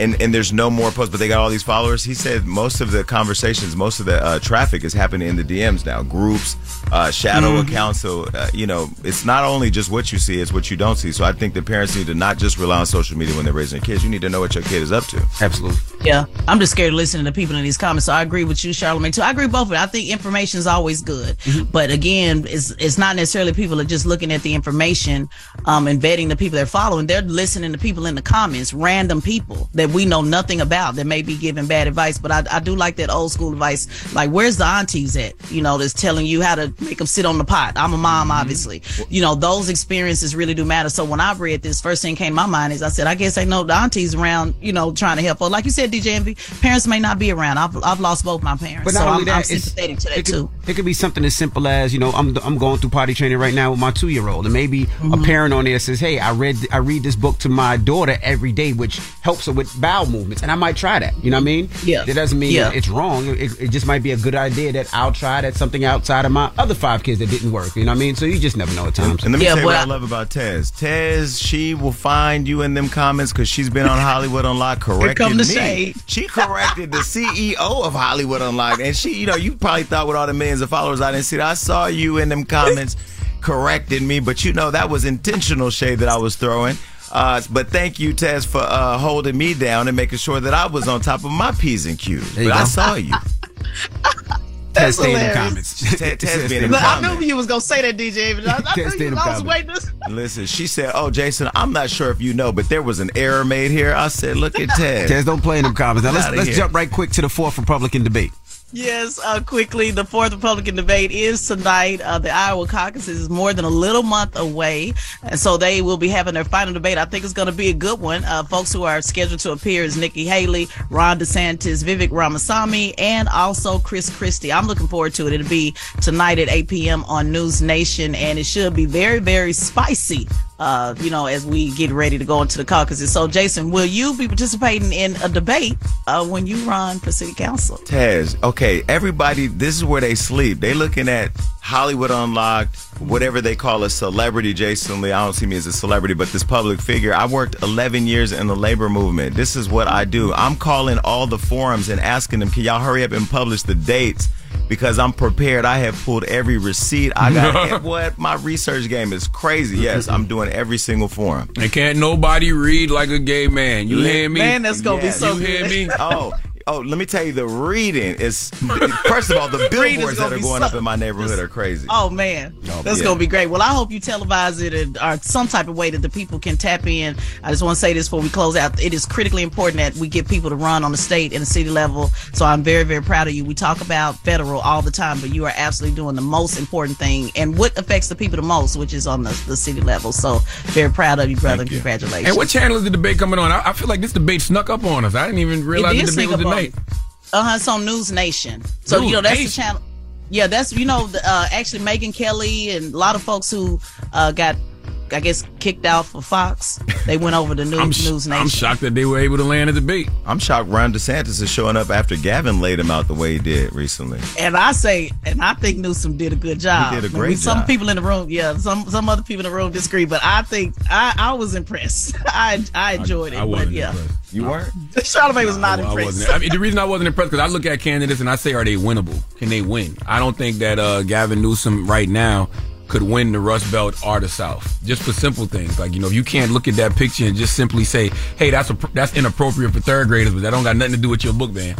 and and there's no more posts, but they got all these followers. He said most of the conversations, most of the uh, traffic is happening in the DMs now, groups, uh, shadow mm-hmm. accounts. So uh, you know, it's not only just what you see; it's what you don't see. So I think the parents need to not just rely on social media when they're raising their kids. You need to know what your kid is up to. Absolutely. Yeah, I'm just scared of listening to people in these comments. So I agree with you, Charlamagne. Too. I agree both of it. I think information is always good, mm-hmm. but again, it's it's not necessarily people are just looking at the information um, and vetting the people they're following. They're listening to people in the comments, random people that we know nothing about that may be giving bad advice. But I, I do like that old school advice. Like, where's the aunties at? You know, that's telling you how to make them sit on the pot. I'm a mom, mm-hmm. obviously. You know, those experiences really do matter. So when I read this, first thing came to my mind is I said, I guess I know the aunties around, you know, trying to help. Or like you said, DJ Envy, parents may not be around. I've, I've lost both my parents. But not so only I'm, that, I'm sympathetic to that it could, too. It could be something as simple as, you know, I'm, I'm going through potty training right now with my two year old. And maybe mm-hmm. a parent on there says, Hey, I read, I read this book to my daughter every day, which helps her with bowel movements. And I might try that. You know what I mean? Yeah. It doesn't mean yeah. it's wrong. It, it, just might be a good idea that I'll try that something outside of my other five kids that didn't work. You know what I mean? So you just never know at times. And, and let me yeah, tell you what I, I love about Tez. Tez, she will find you in them comments because she's been on Hollywood Unlocked correcting me. Shade. She corrected the CEO of Hollywood Unlocked. And she, you know, you probably thought with all the millions of followers I didn't see that. I saw you in them comments correcting me, but you know that was intentional shade that I was throwing. Uh, but thank you, Tez, for uh, holding me down and making sure that I was on top of my P's and Q's. But I saw you. Tez stay in the comments. Tez being in the comments. I knew you was gonna say that, DJ. I, I knew you, I was waiting. Listen, she said, "Oh, Jason, I'm not sure if you know, but there was an error made here." I said, "Look at Tez. Tez, don't play in them comments." Now let's let's jump right quick to the fourth Republican debate. Yes, uh, quickly, the fourth Republican debate is tonight. Uh, the Iowa caucus is more than a little month away, and so they will be having their final debate. I think it's going to be a good one. Uh, folks who are scheduled to appear is Nikki Haley, Ron DeSantis, Vivek Ramaswamy, and also Chris Christie. I'm looking forward to it. It'll be tonight at 8 p.m. on News Nation, and it should be very, very spicy uh, you know, as we get ready to go into the caucuses. So, Jason, will you be participating in a debate uh, when you run for city council? Tez, okay, everybody, this is where they sleep. They looking at Hollywood Unlocked, whatever they call a celebrity, Jason Lee. I don't see me as a celebrity, but this public figure. I worked 11 years in the labor movement. This is what I do. I'm calling all the forums and asking them, can y'all hurry up and publish the dates? Because I'm prepared. I have pulled every receipt. I got what my research game is crazy. Yes, I'm doing every single forum. And can't nobody read like a gay man. You hear me? Man, that's gonna be so You hear me? Oh, oh, let me tell you, the reading is first of all, the billboards that are going so- up in my neighborhood are crazy. Oh man, oh, that's yeah. gonna be great. Well, I hope you televise it and or uh, some type of way that the people can tap in. I just want to say this before we close out. It is critically important that we get people to run on the state and the city level. So I'm very, very proud of you. We talk about federal all the time, but you are absolutely doing the most important thing and what affects the people the most, which is on the, the city level. So very proud of you, brother. Congratulations. And what channel is the debate coming on? I, I feel like this debate snuck up on us. I didn't even realize It the is debate was sneak on- tonight. Uh huh. It's on News Nation. So News you know that's Nation. the channel. Yeah, that's you know the, uh, actually Megyn Kelly and a lot of folks who uh, got I guess kicked out for Fox. They went over to News, I'm, sh- News Nation. I'm shocked that they were able to land a debate. I'm shocked Ron DeSantis is showing up after Gavin laid him out the way he did recently. And I say, and I think Newsom did a good job. He did a Maybe great Some job. people in the room, yeah, some some other people in the room disagree, but I think I, I was impressed. I I enjoyed I it, but wasn't yeah, impressed. You weren't? Charlamagne was not I impressed. wasn't. I mean, the reason I wasn't impressed because I look at candidates and I say, are they winnable? Can they win? I don't think that uh, Gavin Newsom right now could win the Rust Belt or the South just for simple things like you know if you can't look at that picture and just simply say, hey, that's a, that's inappropriate for third graders, but that don't got nothing to do with your book, man.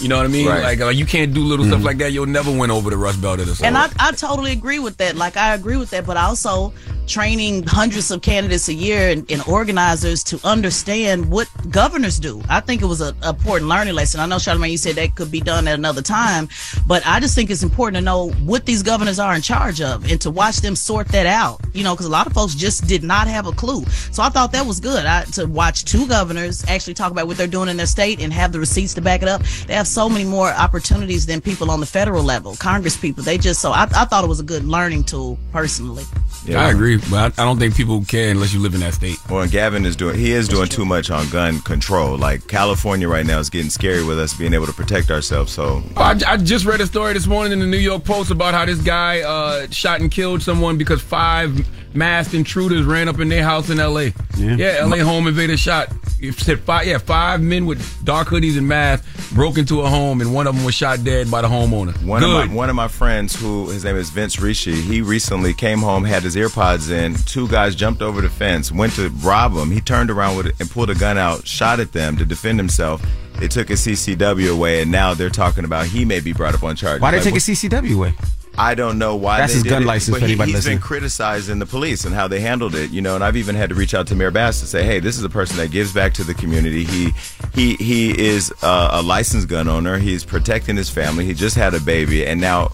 You know what I mean? Right. Like, like you can't do little stuff mm-hmm. like that. You'll never win over the Rust Belt or the And I, I totally agree with that. Like I agree with that, but also training hundreds of candidates a year and, and organizers to understand what governors do. I think it was a, a important learning lesson. I know Charlamagne, you said that could be done at another time, but I just think it's important to know what these governors are in charge of and to watch them sort that out. You know, because a lot of folks just did not have a clue. So I thought that was good. I, to watch two governors actually talk about what they're doing in their state and have the receipts to back it up. They have so many more opportunities than people on the federal level, Congress people. They just so I, I thought it was a good learning tool personally. Yeah, I agree, but I, I don't think people care unless you live in that state. Well, and Gavin is doing he is doing too much on gun control. Like California right now is getting scary with us being able to protect ourselves. So I, I just read a story this morning in the New York Post about how this guy uh, shot and killed someone because five masked intruders ran up in their house in L.A. Yeah, L.A. home invader shot. It said five, yeah, five men with dark hoodies and masks broke into a home, and one of them was shot dead by the homeowner. One Good. of my one of my friends, who his name is Vince Ricci, he recently came home, had his earpods in. Two guys jumped over the fence, went to rob him. He turned around with it and pulled a gun out, shot at them to defend himself. They took his CCW away, and now they're talking about he may be brought up on charges. Why did they Like, take what- his CCW away? I don't know why That's they his did gun it, license but he, has been criticizing the police and how they handled it, you know. And I've even had to reach out to Mayor Bass to say, "Hey, this is a person that gives back to the community. He he he is uh, a licensed gun owner. He's protecting his family. He just had a baby, and now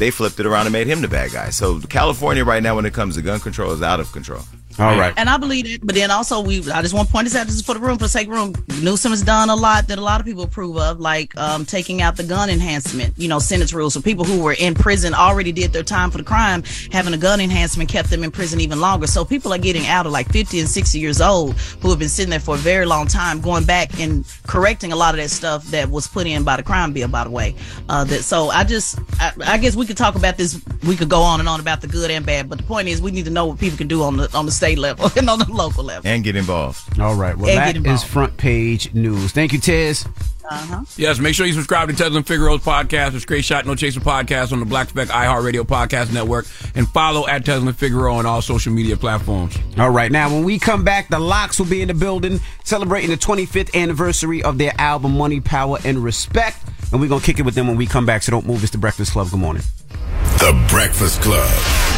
they flipped it around and made him the bad guy. So California right now, when it comes to gun control, is out of control. All right. And I believe it, but then also we I just want to point this out this is for the room, for the sake of room. Newsom has done a lot that a lot of people approve of, like um, taking out the gun enhancement, you know, sentence rules. So people who were in prison already did their time for the crime, having a gun enhancement kept them in prison even longer. So people are getting out of like 50 and 60 years old who have been sitting there for a very long time, going back and correcting a lot of that stuff that was put in by the crime bill, by the way. Uh, that so I just I, I guess we could talk about this. We could go on and on about the good and bad, but the point is we need to know what people can do on the on the state level and on the local level. And get involved. All right. Well, And that get involved. is front page news. Thank you, Tez. Uh-huh. Yes, make sure you subscribe to Tezlyn Figaro's podcast, the Straight Shot No Chaser podcast on the Black Effect iHeartRadio podcast network, and follow at Tesla and Figaro on all social media platforms. All right. Now, when we come back, the LOX will be in the building celebrating the 25th anniversary of their album Money, Power, and Respect. And we're going to kick it with them when we come back. So don't move. It's the Breakfast Club. Good morning. The Breakfast Club.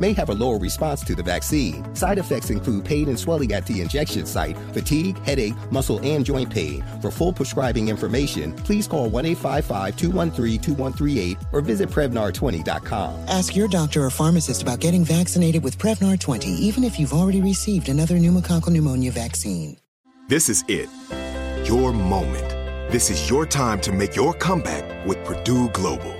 may have a lower response to the vaccine. Side effects include pain and swelling at the injection site, fatigue, headache, muscle, and joint pain. For full prescribing information, please call 1 855 213 2138 or visit Prevnar20.com. Ask your doctor or pharmacist about getting vaccinated with Prevnar 20, even if you've already received another pneumococcal pneumonia vaccine. This is it. Your moment. This is your time to make your comeback with Purdue Global.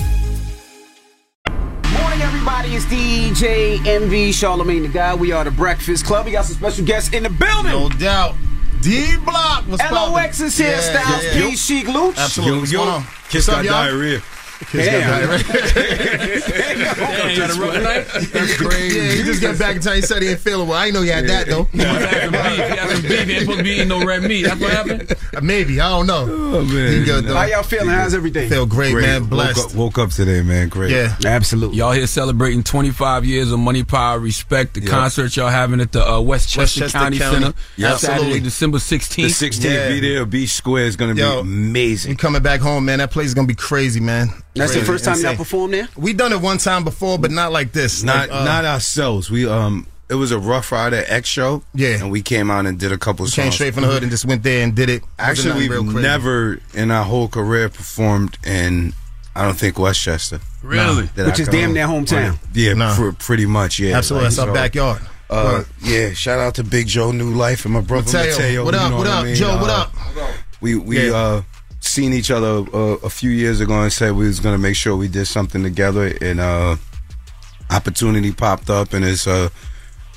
Morning, everybody. It's DJ Envy Charlamagne the God. We are the Breakfast Club. We got some special guests in the building. No doubt. D Block was LOX is here. Yeah, Styles yeah, yeah. P. Sheek Louch. Absolutely. What's going on? Kiss What's got y'all? diarrhea. Kiss got diarrhea. Damn, you had a rough night? That's crazy. Yeah, he just got back in time. He said he didn't feel it well. I didn't know he had that though. You must have some beef. You have some beef. You ain't supposed to be eating no red meat. That's what happened? Maybe I don't know. Oh man. Good. How y'all feeling? How's everything? Feel great, man. Blessed. Woke up, woke up today, man. Great. Yeah. Absolutely. Y'all here celebrating 25 years of Money Power Respect, the Yep. concert y'all having at the uh, Westchester, Westchester County, County. Center. Yep. Saturday, Absolutely. December The 16th. 16th Yeah. be there. Beach Square is going to be amazing. You coming back home, man? That place is gonna be crazy, man. That's the first time y'all Insane. performed there? We done it one time before, but not like this. Not Like, uh, not ourselves. We um it was a Ruff Ryder X show. Yeah. And we came out and did a couple we came straight from the hood and just went there and did it. Actually, we've never in our whole career performed in I don't think Westchester. Really? That Which I is can damn near hometown. Yeah, No. pr- pretty much. Yeah, Absolutely, Like, that's our so, backyard. Uh, yeah, shout out to Big Joe New Life and my brother Mateo. Mateo. What you up? know What I up, mean? Joe? What Uh, up? We we Yeah. uh seen each other uh, a few years ago and said we was gonna make sure we did something together and uh opportunity popped up and it's uh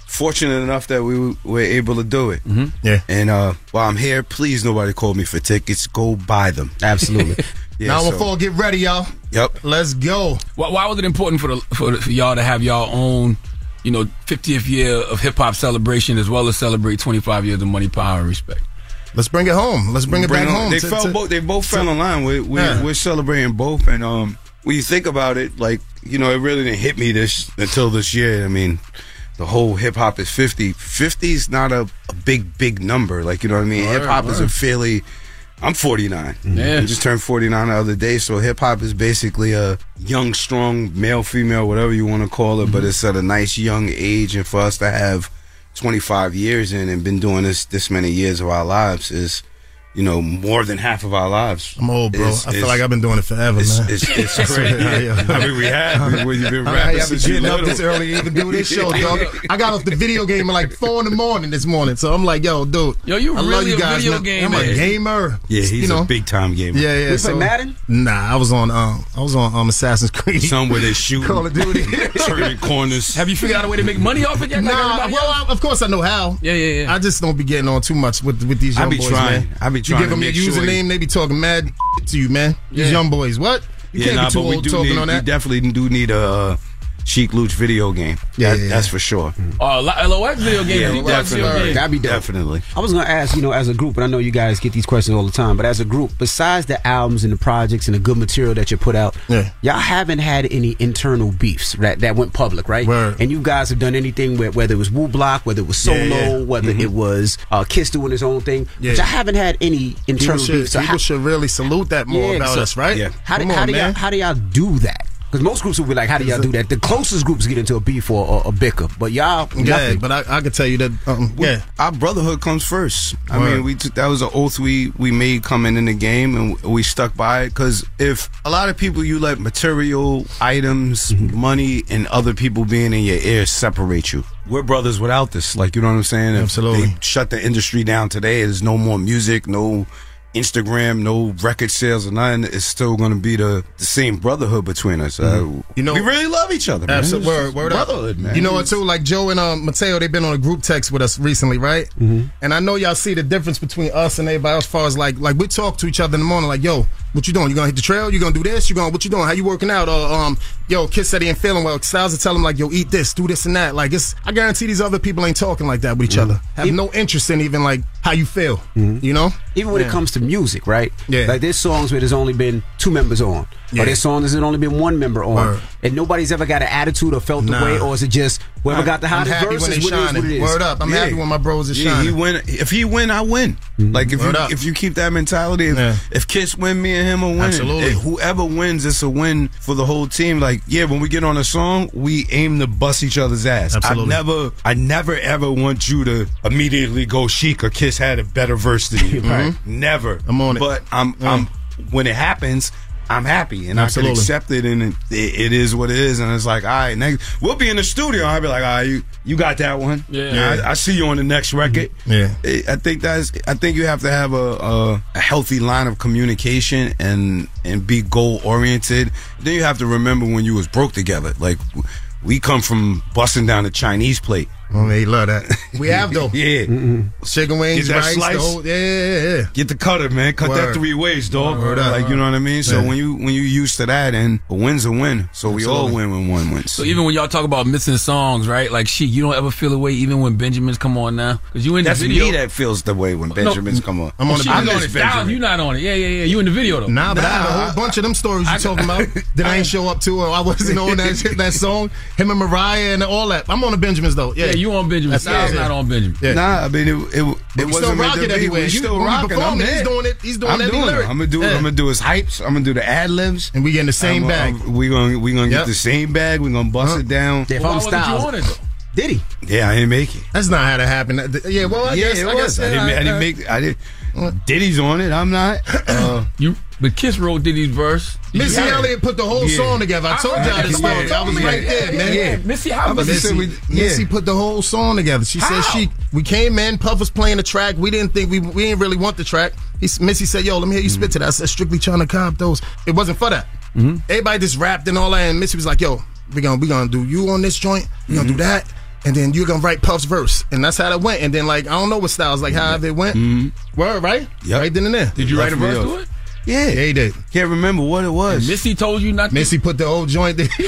fortunate enough that we were able to do it. Mm-hmm. Yeah. And uh while I'm here, please nobody call me for tickets. Go buy them. Absolutely. Yeah, now so- before get ready, y'all. Yep. Let's go. Why, why was it important for, the, for, the- for y'all to have y'all own, you know, 50th year of hip hop celebration as well as celebrate 25 years of Money Power and Respect? Let's bring it home. Let's bring it Bring back on- home. They to- fell to- both. They both fell in line. We, we, Yeah. We're celebrating both, and um, when you think about it, like you know, it really didn't hit me this until this year. I mean, the whole hip hop is fifty. Fifty is not a, a big big number. Like you know what I mean. Word, Hip hop is a fairly I'm 49. Yeah. I just turned 49 the other day. So hip hop is basically a young, strong male, female, whatever you want to call it, but it's at a nice young age. And for us to have 25 years in and been doing this this many years of our lives is, you know, more than half of our lives. I'm old, bro. It's- I feel it's- like I've been doing it forever, it's, man. It's, it's I crazy. I mean, we have. We, we've been I rapping have been since you getting up little. this early to even do this show, dog. I got off the video game at like four in the morning this morning, so I'm like, yo, dude. Yo, you I love really you a guys, video man. game I'm man. a gamer. Yeah, he's you know? a big time gamer. Yeah, yeah. You so, play Madden? Nah, I was on um, I was on um, Assassin's Creed. Some where they shoot, Call of Duty. turning corners. Have you figured out a way to make money off it yet? Nah, everybody well. I, of course I know how. Yeah, yeah, yeah. I just don't be getting on too much with with these I young be boys, trying. man. I be You give them your sure username, they be talking mad to you, man. These Yeah. young boys, what? You yeah, can't nah, be too old talking need, on we that. definitely do need a uh, uh, Sheek Louch video game. Yeah, That- yeah, that's for sure. Oh, L- LOX video game. Yeah, LOX video definitely. game. That'd be dope. Definitely. I was gonna ask, you know, as a group, and I know you guys get these questions all the time, but as a group, besides the albums and the projects and the good material that you put out, Yeah. y'all haven't had any internal beefs that, that went public, right? Word. And you guys have done anything with whether it was Woo Block, whether it was Solo, Yeah, yeah. whether it was uh, Kiss doing his own thing. Yeah. But y'all haven't had any People internal should, beefs. So people how, should really salute that more Yeah, about so- us, right? Yeah. how, do, Come how on, do y'all how do y'all do that? Because most groups will be like, how do y'all do that? The closest groups get into a beef or, or a bicker, but y'all, Yeah, but I, I can tell you that. Um, yeah, Our brotherhood comes first. I Word. mean, we took, that was an oath we we made coming in the game, and we stuck by it. Because if a lot of people you let material items, Mm-hmm. money, and other people being in your ear separate you. We're brothers without this. Like you know what I'm saying? If Absolutely. They shut the industry down today. There's no more music, no. Instagram, no record sales or nothing. It's still going to be the, the same brotherhood between us. Uh, You know- we really love each other. Man. Absolutely. It's Word, word up. brotherhood, man. You know what, too? Like Joe and um, Mateo, they've been on a group text with us recently, right? Mm-hmm. And I know y'all see the difference between us and everybody else as far as like, like we talk to each other in the morning, like, yo, what you doing? You gonna hit the trail? You gonna do this? You gonna, what you doing? How you working out? Or, um, yo, Kid said he ain't feeling well. Styles to tell him, like, yo, eat this, do this and that. Like, it's, I guarantee these other people ain't talking like that with each other. Have no interest in even, like, how you feel. Mm-hmm. You know? even when it comes to music, right? Yeah. Like there's songs where there's only been two members on. Yeah. Or there's songs there's only been one member on. Word. And nobody's ever got an attitude or felt Nah. the way, or is it just whoever got the I'm hottest happy verse when they is what it is, what it is. Word up. I'm Yeah. happy when my bros is Yeah, he win. If he win, I win. Mm-hmm. Like if Word you up. if you keep that mentality, if, Yeah. if Kiss win, me and him will win. Absolutely. If whoever wins, it's a win for the whole team. Like yeah, when we get on a song, we aim to bust each other's ass. Absolutely. I never, I never ever want you to immediately go Sheek or Kiss had a better verse than you. Right. Never. I'm on it. But I'm, Yeah. I'm when it happens. I'm happy and Absolutely. I can accept it, and it, it, it is what it is. And it's like, all right, next we'll be in the studio. I'll be like, all right, you, you got that one. Yeah. I, I see you on the next record. Mm-hmm. Yeah. I I think that's. I think you have to have a, a, a healthy line of communication and and be goal oriented. Then you have to remember when you was broke together. Like we come from busting down the Chinese plate. Oh, they love that. We have though. Yeah, mm-hmm. Chicken wings, Get that rice, slice. the yeah, yeah, yeah. get the cutter, man. Cut that Word. three ways, dog. Word up. like you know what I mean. So Yeah. when you when you used to that, and a win's a win. So we all win when one wins. So even when y'all talk about missing songs, right? Like, shit, you don't ever feel away even when Benjamin's come on now because you in the that's video. me that feels the way when Benjamin's come on. I'm on oh, the She I was miss on it. Styles, Benjamin. you not on it. Yeah, yeah, yeah. You in the video though. Nah, but I had a Nah, whole bunch of them stories you talking about that I ain't show up to or I wasn't on that shit, that song. Him and Mariah and all that. I'm on the Benjamins though. Yeah, Yeah, you on Benjamin. That's- Styles yeah. not on Benjamin. Yeah. Nah, I mean it. It, it wasn't still meant rock to it be. everywhere. We You- still when we rocking. I'm he's doing it- he's doing I'm that doing lyric. it. I'm gonna do. Yeah. I'm gonna do his hypes. I'm gonna do the ad libs. And we get in the same I'm- bag. I'm- we gonna we gonna Yep. get the same bag. We gonna bust Huh. it down. If Why I'm wasn't you Styles, on it did he? Yeah, I didn't make it. That's not how that happened. Yeah, well, I yeah, guess, it I was. guess. I didn't, yeah, I didn't make. I did. Diddy's on it. I'm not. Uh, You, but Kiss wrote Diddy's verse. Missy Yeah. Elliott put the whole Yeah. song together. I told y'all this story. I was right there, man. Yeah, Missy, how was about to this? say Missy, we-. Missy put the whole song together. She How? said she we came in, Puff was playing the track. We didn't think we we didn't really want the track. He, Missy said, "Yo, let me hear you mm-hmm. spit to that." I said, "Strictly trying to cop those." It wasn't for that. Mm-hmm. Everybody just rapped and all that, and Missy was like, "Yo, we gonna we gonna do you on this joint. We gonna do mm-hmm. that." And then you're gonna write Puff's verse, and that's how that went. And then like I don't know what styles like how it went. Word right? Yep. Right then and there. Did you write a verse to it? Yeah, Yeah, he did. can't remember what it was. Missy told you not to. Missy put the whole joint there.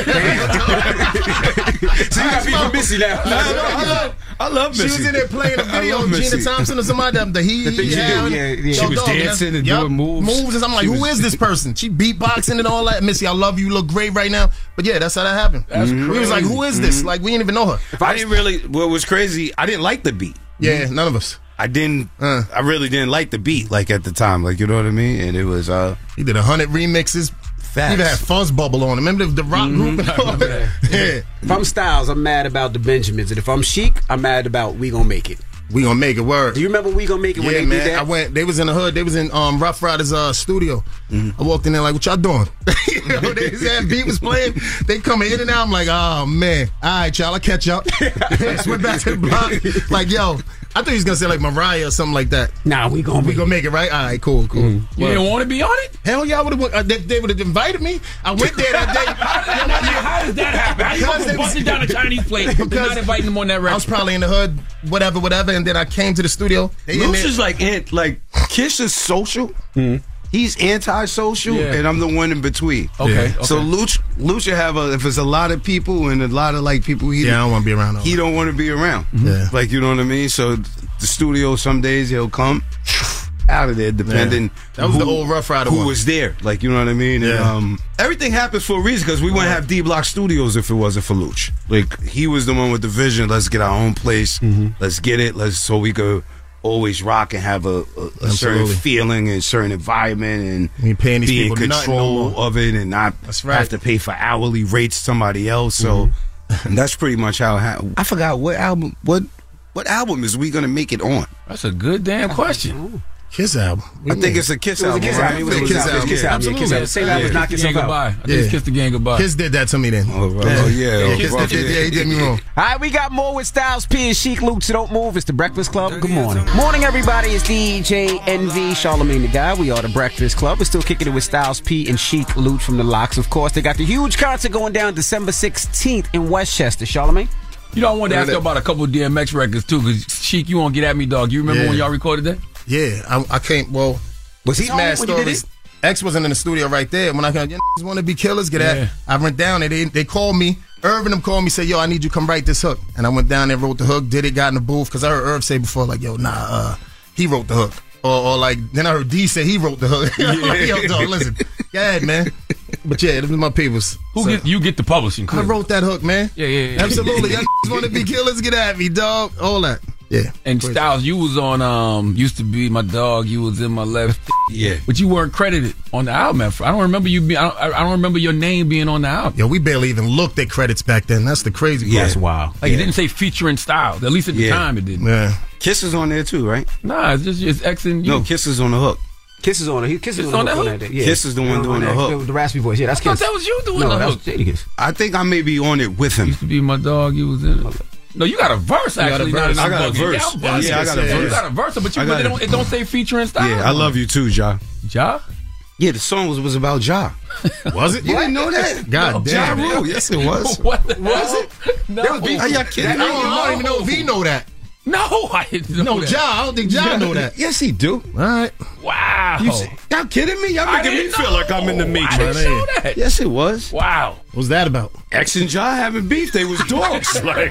So you got beef with Missy now. I love, I love She Missy. was in there playing a I video of Gina Thompson or somebody. The he, The things you yeah, yeah. She was dancing and doing moves. Moves, and I'm like, She who was- is this person? She beatboxing and all that. Missy, I love you. You look great right now. But yeah, that's how that happened. That's mm-hmm. We was like, who is this? Mm-hmm. Like, we didn't even know her. I didn't really. What was crazy? I didn't like the beat. Yeah, none of us. I didn't. I really didn't like the beat, like at the time, like you know what I mean. And it was. uh He did a hundred remixes. Facts. He even had Fuzzbubble on. Remember the, the rock Mm-hmm. group? and all that? yeah. If I'm Styles, I'm mad about the Benjamins, and if I'm Sheek, I'm mad about We Gonna Make It. We gonna make it work. Do you remember We Gonna Make It when yeah, they man. did that? I went. They was in the hood. They was in um, Ruff Ryders uh, studio. Mm-hmm. I walked in there like, "What y'all doing?" you know, they, that beat was playing. They coming in and out. I'm like, "Oh man, all right, y'all. I catch up." Just went back to the block. Like, yo, I thought he was gonna say like Mariah or something like that. Nah, we gonna we gonna make it right. All right, cool, cool. Mm. Well, You didn't want to be on it? Hell yeah, I would have. Uh, they they would have invited me. I went there that day. How does that happen? How you Because go was- busting down a Chinese plate to not inviting them on that I was probably in the hood, whatever, whatever, and then I came to the studio. They in Louch there- is like it, like Kish is social. He's anti-social, Yeah. and I'm the one in between. Okay, So okay. Louch, Louch will have a if it's a lot of people and a lot of like people. He Yeah, I don't wanna be around He don't want to be around. Yeah. Like you know what I mean. So the studio, some days he'll come out of there, depending. Yeah. That was the old Ruff Ryder Who one. was there? Like you know what I mean. And, Yeah. um, everything happens for a reason because we wouldn't have D Block Studios if it wasn't for Louch. Like he was the one with the vision. Let's get our own place. Mm-hmm. Let's get it. Let's so we could always rock and have a, a, a certain feeling and certain environment and We paying these be in people nothing no control of it and not right. have to pay for hourly rates somebody else. So Mm-hmm. that's pretty much how. it ha- I forgot what album. What what album is we gonna make it on? That's a good damn question. Kiss album. I think it's a Kiss It was a album. Kiss right? album. It was a Kiss Kiss album. album. Kiss yeah. album. Yeah, Kiss album. Same album as Knock Kiss Yourself Gang Out. goodbye. I just kissed the gang goodbye. Kiss did that to me then. Oh. Oh, yeah. Kiss did, yeah. yeah, he did me wrong. All right, we got more with Styles P and Sheek Louch, so don't move. It's the Breakfast Club. Good morning. Morning, everybody. It's DJ Envy, Charlamagne the God. We are the Breakfast Club. We're still kicking it with Styles P and Sheek Louch from the LOX, of course. They got the huge concert going down December 16th in Westchester. Charlamagne? You know, I wanted to ask you about a couple of DMX records too, because Sheek, you won't get at me, dog. You remember Yeah. when y'all recorded that? Yeah, I, I can't. Well, was he on mad when you did stories. X wasn't in the studio right there. When I got, you want to be killers, get Yeah. at. I went down and they they called me. Irv and them called me, said, "Yo, I need you to come write this hook." And I went down there, wrote the hook, did it, got in the booth because I heard Irv say before, like, "Yo, nah, uh, he wrote the hook," or, or like then I heard D say he wrote the hook. like, Yo, dog, listen, go ahead, man. But yeah, them was my peoples. Who So- get you get the publishing? I wrote that hook, man. Yeah, yeah, yeah. Absolutely. Y'all want to be killers? Get at me, dog. All that. Yeah. And Styles, you was on um used to be my dog. You was in my left. Yeah. but you weren't credited on the album. at I don't remember you being. I don't, I don't remember your name being on the album. Yo, we barely even looked at credits back then. That's the crazy part. That's wild. Like it didn't say featuring Styles. At least at the Yeah. time, it didn't. Yeah. Kiss is on there too, right? Nah, it's just it's X and you. No, Kiss is on the hook. Kiss is on it. He Kiss is on, on the that hook. hook? on that day. Yeah. Kiss is the one doing the hook. The raspy voice. Yeah, that's I Kiss. that was you doing no, the that hook. was Jadakiss. I think I may be on it with him. Used to be my dog. You was in it. No, you got a verse got a actually. verse. I got a verse. Yeah, I'm Yeah. I got a verse. You got a verse, but you I but it it. don't it don't say featuring Styles. Yeah, I love you too, Ja. Ja. Yeah, the song was, was about Ja. Was it? You didn't know that? God Ja damn. Rule. Yes, it was. What the Was it? No. There was beef. Are y'all kidding I don't, I don't even know if he know that. No, I didn't know No, that. Ja. I don't think Ja know that. Yes, he do. All right. Wow. You see- y'all kidding me? Y'all I making me didn't feel like I'm in the I matrix. didn't know that. Yes, it was. Wow. What was that about? X and Ja having beef. They was dogs. like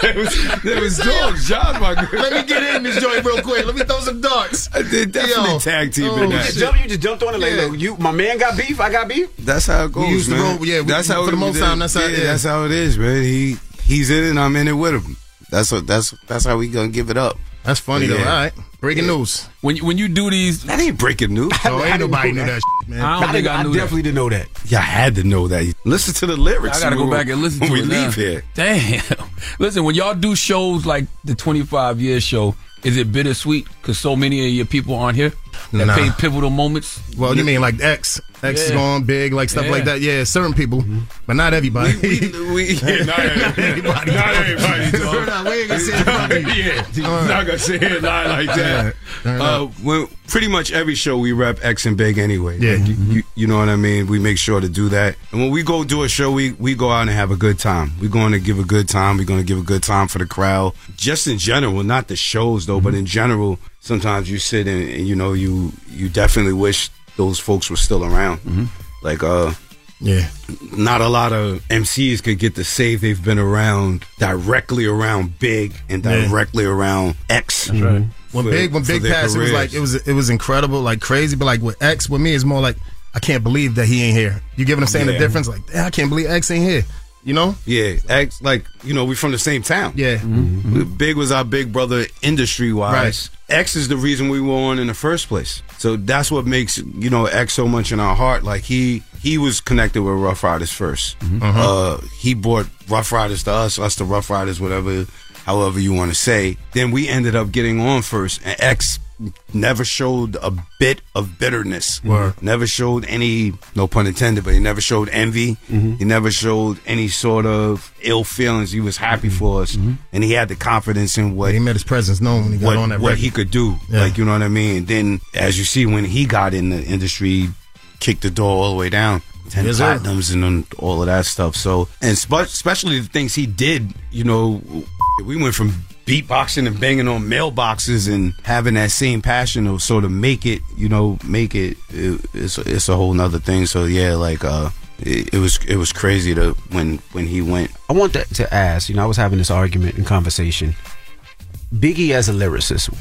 they was, they was dogs. Ja's my good. Let me get in this joint real quick. Let me throw some darts. They definitely Yo. tag team Oh, in that. just jumped, you just jumped on it like, Yeah. look, you, my man got beef, I got beef. That's how it goes, used to roll- yeah, we- that's how for the most time, that's how- yeah, yeah. that's how it is, man. He he's in it, and I'm in it with him. That's what that's that's how we gonna give it up. That's funny though. Yeah. All right. Breaking news. When you when you do these, That ain't breaking news. Oh, ain't nobody knew that shit, man. I don't think I I knew definitely didn't know that. Y'all had to know that. Listen to the lyrics. I gotta go back and listen when to we it now. leave here. Damn. Listen, when y'all do shows like the 25 year show, is it bittersweet because so many of your people aren't here that Nah. played pivotal moments? Well, you mean like X? X is Yeah. going big, like stuff Yeah. like that. Yeah, certain people, mm-hmm. but not everybody. We, we, yeah, not everybody. Not everybody, dog. We ain't gonna say everybody. yeah, not gonna say it lie like that. Uh, when pretty much every show we rep X and Big anyway. Yeah. Like, you, mm-hmm. you, you know what I mean. We make sure to do that. And when we go do a show, we we go out and have a good time. We're going to give a good time. We're going to give a good time for the crowd. Just in general, not the shows though, but mm-hmm. in general, sometimes you sit and, and you know you you definitely wish those folks were still around. Like uh Yeah. not a lot of MCs could get to say they've been around directly around Big and Yeah. directly around X. When for- big when big their passed, it was like it was it was incredible, like crazy. But like with X, with me, it's more like I can't believe that he ain't here. You get what I'm saying? The difference, like I can't believe X ain't here. You know? Yeah, X like you know we from the same town. Yeah. Big was our big brother industry wise. X is the reason we were on in the first place. So that's what makes you know X so much in our heart. Like he he was connected with Ruff Ryders 1st Mm-hmm. Uh, he brought Ruff Ryders to us, us to Ruff Ryders, whatever, however you want to say. Then we ended up getting on first, and X never showed a bit of bitterness. Word. Never showed any, no pun intended, but he never showed envy. Mm-hmm. He never showed any sort of ill feelings. He was happy for us, and he had the confidence in what Mm-hmm. He made his presence known when he got what, on that what record. he could do. Yeah. Like you know what I mean. Then, as you see, when he got in the industry, kicked the door all the way down. Ten Yes, sir. platinums and all of that stuff. So, and spe- especially the things he did. You know, we went from beatboxing and banging on mailboxes and having that same passion to sort of make it. You know, make it. it it's it's a whole nother thing. So yeah, like uh. It, it was it was crazy to when when he went. I want to, to ask, you know, I was having this argument and conversation. Biggie as a lyricist,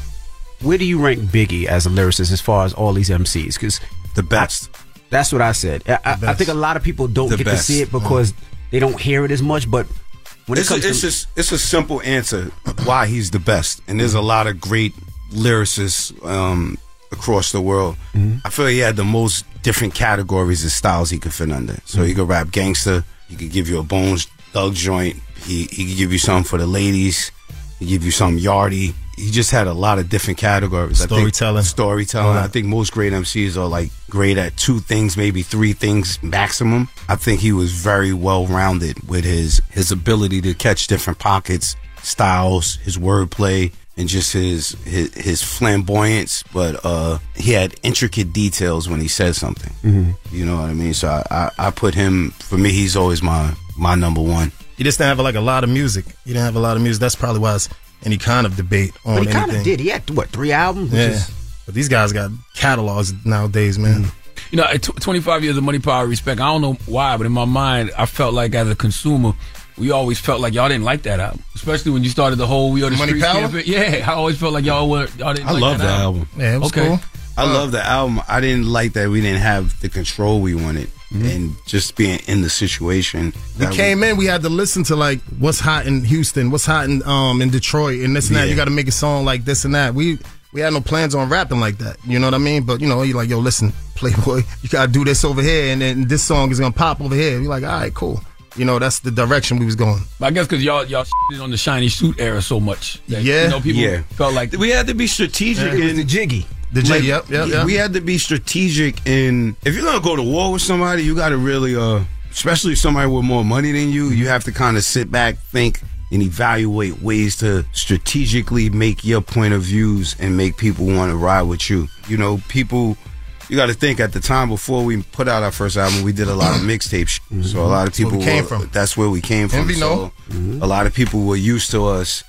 where do you rank Biggie as a lyricist as far as all these MCs? Because the best. that's what I said. I, I, I think a lot of people don't The get best. to see it because they don't hear it as much. But when it's it comes a, it's to just it's a simple answer why he's the best, and there's a lot of great lyricists um, across the world. I feel he had the most different categories and styles he could fit under. So he could rap gangster, he could give you a Bone Thugs joint, he he could give you something for the ladies, he give you some yardie. He just had a lot of different categories. I think Storytelling. storytelling. Right. I think most great MCs are like great at two things, maybe three things maximum. I think he was very well rounded with his his ability to catch different pockets, styles, his wordplay, and just his his, his flamboyance. But uh, he had intricate details when he said something. Mhm. You know what I mean? So I, I I put him for me. He's always my my number one. He just didn't have like a lot of music. He didn't have a lot of music. That's probably why it's any kind of debate on but he kind of did. He had what three albums? Which Yeah. is- But these guys got catalogs nowadays, man. Mm. You know, at tw 25 years of money, power, respect. I don't know why, but in my mind, I felt like as a consumer, we always felt like y'all didn't like that album, especially when you started the whole "We Are the Money Streets" Power? campaign. Yeah, I always felt like y'all were y'all didn't. I like love that that album. Yeah, it was okay. cool. I uh, love the album. I didn't like that we didn't have the control we wanted, and just being in the situation. We that came in, we had to listen to like what's hot in Houston, what's hot in um in Detroit, and this and that. You got to make a song like this and that. We we had no plans on rapping like that. You know what I mean? But you know, you like, yo, listen, Playboy, you gotta do this over here, and then this song is gonna pop over here. We like, all right, cool. You know, that's the direction we was going. But I guess because y'all y'all shitted on the shiny suit era so much. That, Yeah. you know, people Yeah. felt like we had to be strategic. Yeah. in the The jig, yep, yep, yep. We had to be strategic in if you're gonna go to war with somebody, you got to really, uh, especially somebody with more money than you, you have to kind of sit back, think, and evaluate ways to strategically make your point of views and make people want to ride with you. You know, people. You got to think at the time before we put out our first album, we did a lot of mixtape. sh- So a lot of That's where people we came were- from. That's where we came from. Envy, so no? a lot of people were used to us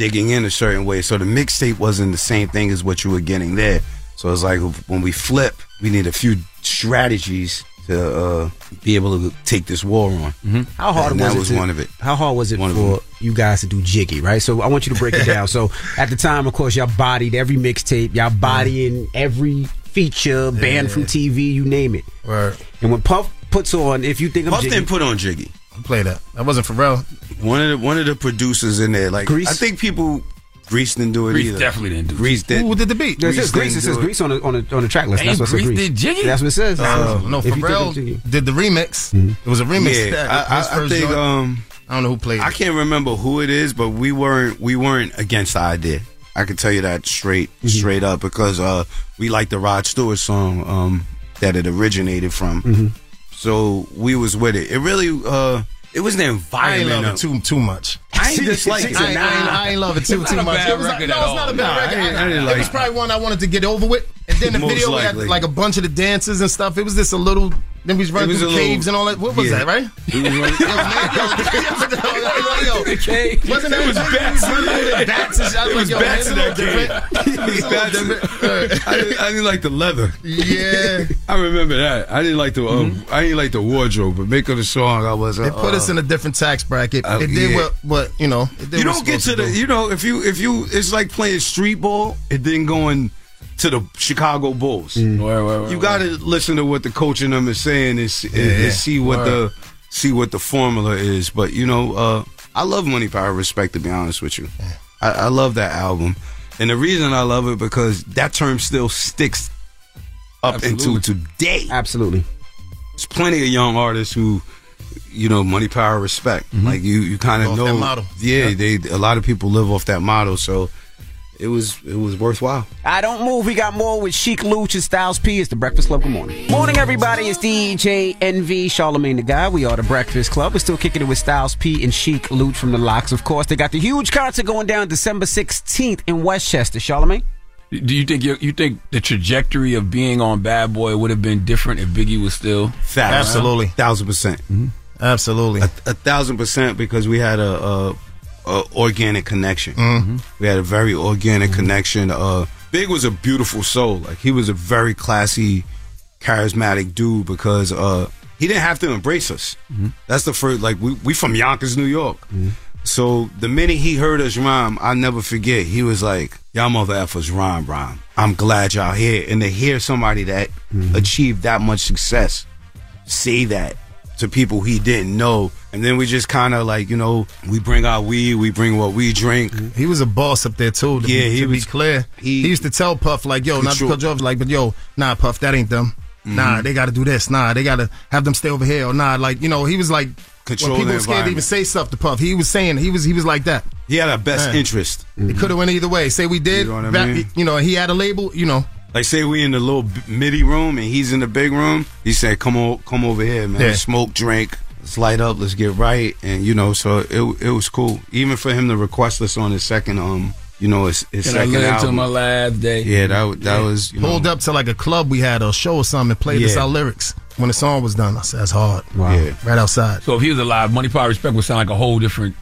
digging in a certain way. So the mixtape wasn't the same thing as what you were getting there. So it's like when we flip, we need a few strategies to uh, be able to take this war on. How hard And was that it? was to- one of it. How hard was it One for you guys to do Jiggy? Right. So I want you to break it down. so at the time, of course, y'all bodied every mixtape. Y'all bodying every feature, banned from TV, you name it. Right. And when Puff puts on, if you think I'm Puff didn't put on Jiggy. I play that. That wasn't Pharrell. One of the one of the producers in there, like Grease? I think people Grease didn't do it Grease either. definitely didn't do it. Grease did. Who did the beat? No, it says Grease Grease. It says it. Grease on the on the, on the track list. Ain't That's what it. Grease Grease. did Jiggy? That's what it says. Uh, no, If you think Pharrell did the remix. Mm-hmm. It was a remix. Yeah, that- I, I, I think joint. um, I don't know who played. I it. can't remember who it is, but we weren't we weren't against the idea. I can tell you that straight straight up because uh, we like the Rod Stewart song um, that it originated from. So we was with it. It really uh, it was the I ain't environment. love it too too much. I ain't dislike it. I ain't, I, ain't, love it too too much. It was like, record no, at it's not a bad Nah, I record. ain't- I didn't it was probably one I wanted to get over with. And then the video we had like a bunch of the dances and stuff. It was just a little. Then we was running was through the little- caves and all that. What was yeah. that, right? We was running- Wasn't that It was bats. bats and shit? I It was like, bats in that little game. It was little bats. I didn't, like the leather. Yeah. I remember that. I didn't like the um, I didn't like the wardrobe, but making the song, I was. Uh, It put us in a different tax bracket. Uh, it did yeah. what, what you know. It you don't get to the do. you know if you if you it's like playing street ball and then going to the Chicago Bulls. Word, word, word, You got to listen to what the coach and them is saying and, s- and, Yeah. and see what Word. the see what the formula is. But you know, uh, I love Money Power Respect. To be honest with you, I, I love that album, and the reason I love it because that term still sticks up Absolutely. into today. Absolutely. There's plenty of young artists who, you know, money, power, respect. Like you, you kind of know. that model. Yeah, they. A lot of people live off that model, so it was it was worthwhile. I don't move. We got more with Sheek Louch and Styles P. It's the Breakfast Club. Good morning. Morning, everybody. It's DJ Envy, Charlamagne the God. We are the Breakfast Club. We're still kicking it with Styles P and Sheek Louch from the LOX. Of course, they got the huge concert going down December 16th in Westchester. Charlamagne? Do you think you, you think the trajectory of being on Bad Boy would have been different if Biggie was still? Facts. Absolutely. thousand percent. Mm-hmm. Absolutely. A, a thousand percent because we had a, a, a organic connection. Mhm. We had a very organic connection. Uh, Big was a beautiful soul. Like he was a very classy, charismatic dude because uh, he didn't have to embrace us. That's the first. Like we we from Yonkers, New York. So the minute he heard us rhyme, I'll never forget. He was like, "Y'all mother effers rhyme, rhyme. I'm glad y'all here." And to hear somebody that achieved that much success say that to people he didn't know, and then we just kind of like, you know, we bring our weed, we bring what we drink. Mm-hmm. He was a boss up there too. To Yeah, be, he to be was- clear. He, used to tell Puff like, "Yo, not to Control- cut you off, like, but yo, nah, Puff, that ain't them. Mm-hmm. Nah, they got to do this. Nah, they got to have them stay over here. Or nah, like, you know, he was like, Control when people were scared to even say stuff to Puff, he was saying he was he was like that. He had our best Yeah. interest. It could have went either way. Say we did, You know I mean? you know, he had a label, you know. Like say we in the little midi room and he's in the big room. He said, "Come on, come over here, man. Yeah. Smoke, drink, let's light up, let's get right." And you know, so it it was cool. Even for him to request us on his second um, you know, his, his Can I second live album. my last day? Yeah, that wa- that was you know, Pulled up to like a club we had a show or something and played us our lyrics. When the song was done, I said, that's hard. Wow. Yeah. Right outside. So if he was alive, Money Power Respect would sound like a whole different.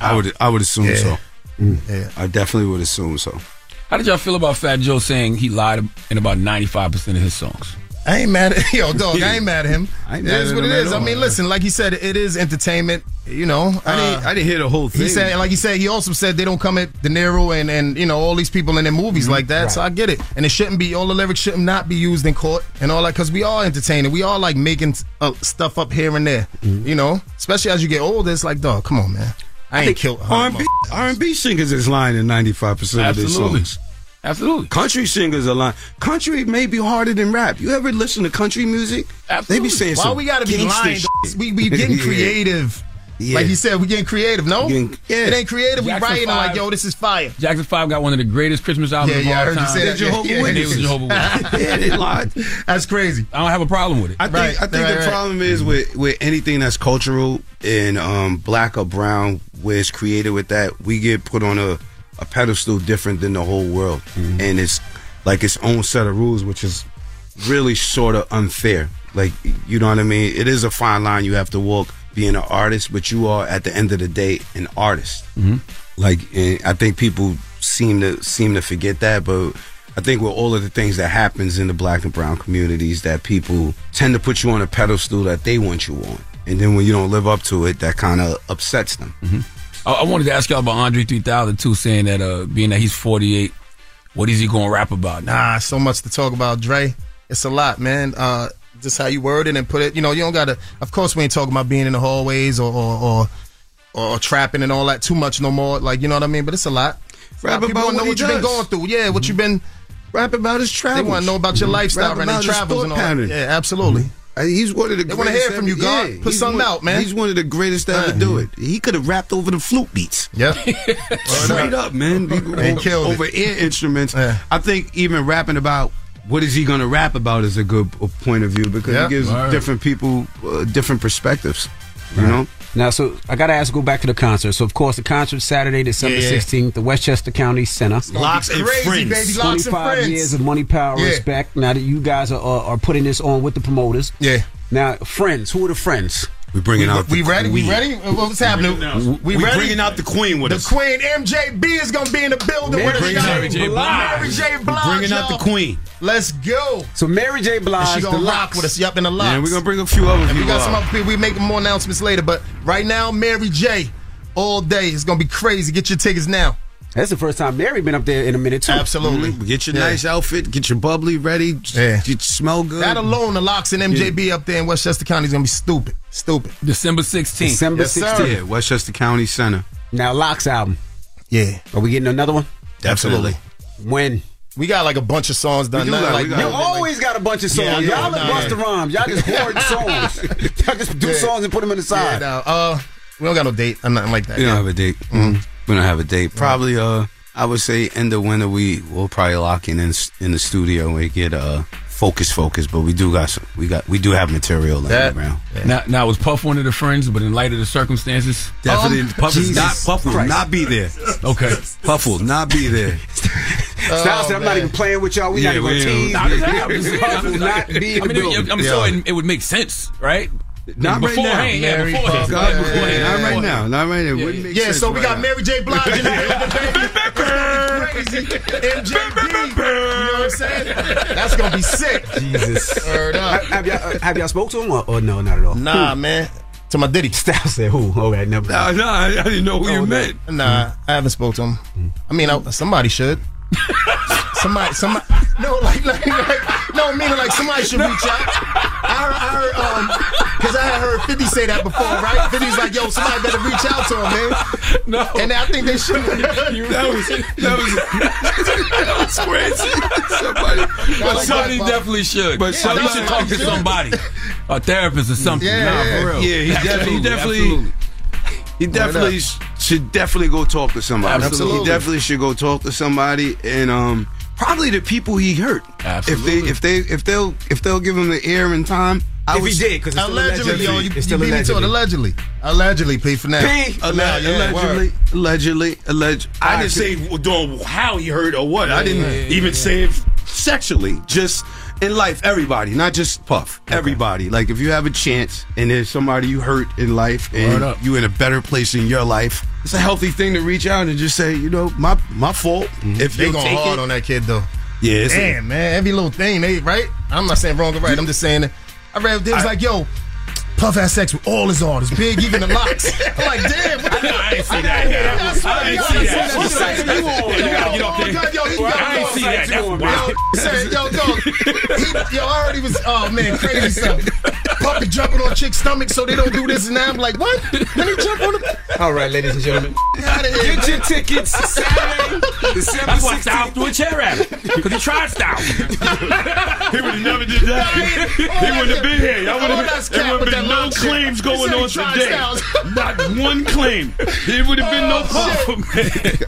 I would I would assume Yeah. so. Yeah. I definitely would assume so. How did y'all feel about Fat Joe saying he lied in about ninety five percent of his songs? I ain't mad at yo, dog. I ain't mad at him. I ain't it mad is at what him it. I mean, listen, like he said, it is entertainment. You know, I didn't Uh, I didn't hear the whole thing. He said, like he said, he also said they don't come at De Niro and and you know all these people in their movies like that. So I get it, and it shouldn't be all the lyrics shouldn't not be used in court and all that because we are entertaining. We are like making uh, stuff up here and there. You know, especially as you get older, it's like, dog, come on, man. I, ain't killed R&B, R&B singers is lying in 95% of their songs. Absolutely. Country singers are lying. Country may be harder than rap. You ever listen to country music? Absolutely. They be saying Why some we gotta be lying? shit. We we getting creative. Yeah. Like he said, we getting creative. No, Getting- yeah. it ain't creative. We Jackson writing like, yo, this is fire. Jackson Five got one of the greatest Christmas albums Yeah, of yeah, I all heard you time. say that. Jehovah Yeah, yeah, And they was yeah. Jehovah Witnesses. yeah, they lied. That's crazy. I don't have a problem with it. I think Right, I think right, the right. problem is with with anything that's cultural and um, black or brown, where it's created with that, we get put on a, a pedestal different than the whole world, and it's like its own set of rules, which is really sort of unfair. Like you know what I mean? It is a fine line you have to walk being an artist, but you are at the end of the day an artist. Like I think people seem to seem to forget that, but I think with all of the things that happens in the black and brown communities, that people tend to put you on a pedestal that they want you on, and then when you don't live up to it, that kind of upsets them. I, I wanted to ask y'all about Andre 3000 too, saying that uh, being that he's 48, what is he going to rap about? Nah, so much to talk about, Dre. It's a lot, man. Uh, just how you word it and put it. You know, you don't gotta. Of course, we ain't talking about being in the hallways or or, or, or trapping and all that too much no more. Like you know what I mean. But it's a lot. Rap People about wanna know what what you've been going through. Yeah, what you've been. Rap about his They want to know about your lifestyle Rap and about travels and all that. pattern. Yeah, absolutely. Uh, He's one of the They wanna greatest hear from you, God. yeah, Put something one- out, man. He's one of the greatest to ever do it. He could have rapped over the flute beats. Yeah. Straight up, man. It. over ear instruments. Yeah. I think even rapping about what is he going to rap about is a good point of view because Yeah. it gives Right. different people uh, different perspectives. You know, Now, so I got to ask, go back to the concert. So, of course, the concert Saturday, December Yeah, yeah. 16th, the Westchester County Center. LOX and crazy, friends. baby. LOX 25 friends. years of money, power, Yeah. respect. Now that you guys are, are, are putting this on with the promoters. Yeah. Now, friends, who are the friends? We bringing out. We the ready? We ready? Uh, what's happening? We, We ready? bringing out the queen with The us. Queen MJB is gonna be in the building Mary with us. Mary J. Blige. Mary J. We Blige. bringing out the queen. Let's go. So, Mary J. And Blige, she gonna rock LOX. with us. Yup, in the LOX. And we're gonna bring a few other And we people got some out. other people. We make more announcements later, but right now, Mary J. All day. It's gonna be crazy. Get your tickets now. That's the first time Mary been up there in a minute, too. Absolutely. Mhm. Get your Yeah. nice outfit. Get your bubbly ready. Yeah. You smell good. That alone, the LOX and MJB up there in Westchester County is gonna be stupid. Stupid. December 16th. December Yes, 16th. Yeah, Westchester County Center. Now, LOX album. Yeah. Are we getting another one? Absolutely. When? We got like a bunch of songs done. Do Nothing like we got- You like- always got a bunch of songs. Yeah, I Y'all nah, are Busta yeah. Rhymes. Y'all just hoard songs. Y'all just do Yeah. songs and put them in the Yeah, side. no, uh, we don't got no date or nothing like that. We don't have a date. Mhm. We don't have a date. Probably, uh, I would say end of winter. We we'll probably lock in in, in the studio and we get uh focus, focus. But we do got some. We got we do have material laying That- around. Now, now was Puff one of the friends, but in light of the circumstances, Definitely, Um, Puff is not. Puff will Christ. not be there. okay. Puff will not be there. Styles said, I'm not even playing with y'all. We Yeah, not even we gonna ain't- tease. Nah, this- I'm Puff I'm will not be I mean. I'm Yeah. sure it, it would make sense, right? Not right now. Beforehand, yeah, Mary beforehand. Fuck. God, Yeah, beforehand. yeah, not right now. Not right now. It wouldn't make Yeah, sense so we right got now. Mary J. Blige in the crazy. MJB. You know what I'm saying? That's gonna be sick. Jesus. Word up. have, y'all, uh, have y'all spoke to him or, or no, not at all? Nah, man. To my Diddy. Styles said who? Okay, never. Nah, nah, I I didn't know who Oh, you no. meant. Nah, I haven't spoke to him. I mean, I, somebody should. Somebody, somebody. No, like, like, like, no, meaning like somebody should reach out. I heard, I heard, um, because I had heard 50 say that before, right? 50's like, yo, somebody better reach out to him, man. No. And I think they should. That was that was that was crazy. Somebody, But like somebody that, definitely should. But But somebody somebody should talk to should. somebody, a therapist or something. Yeah, nah, yeah. for real. Yeah, he definitely- he definitely- absolutely. He definitely should definitely go talk to somebody. Absolutely. He definitely should go talk to somebody and um probably the people he hurt. Absolutely. If they if they if they'll if they'll give him the air and time. I If would he did, because Allegedly, allegedly. yo, you, it's you still beat me to it. allegedly. Allegedly. Allegedly, P for now. P. For now, yeah, allegedly, allegedly, allegedly. I Alright, didn't say doing how he hurt or what. I didn't yeah, yeah, even yeah. say it sexually. Just in life, everybody, not just Puff. Everybody. Like if you have a chance and there's somebody you hurt in life and you in a better place in your life, it's a healthy thing to reach out and just say, you know, my my fault. Mm-hmm. If They going hard it, on that kid, though. yeah, it's a- Damn, man, every little thing, they right. I'm not saying wrong or right. I'm just saying that I read it was like, yo, Puff had sex with all his artists, big, even the LOX. I'm like, damn. What the- I ain't see that. Yeah, that's I right. ain't Yo, see that. what I'm saying. You on, You gotta get off yo, there. Yo, he got I ain't see that. That's Yo, wild. saying, yo, dog, he, yo, I heard he was, oh man, crazy stuff. Puppy jumping on chick's stomach so they don't do this and that. I'm like, what? Let me jump on the. All right, ladies and gentlemen. Out of here. Get your tickets Saturday, December That's why Styles 16th. threw a chair at him. Because he tried Styles. He would have never did that. he wouldn't have been here. Y'all would Oh, have that's there would have been no claims He going on today. Not one claim. It would have been no oh, problem.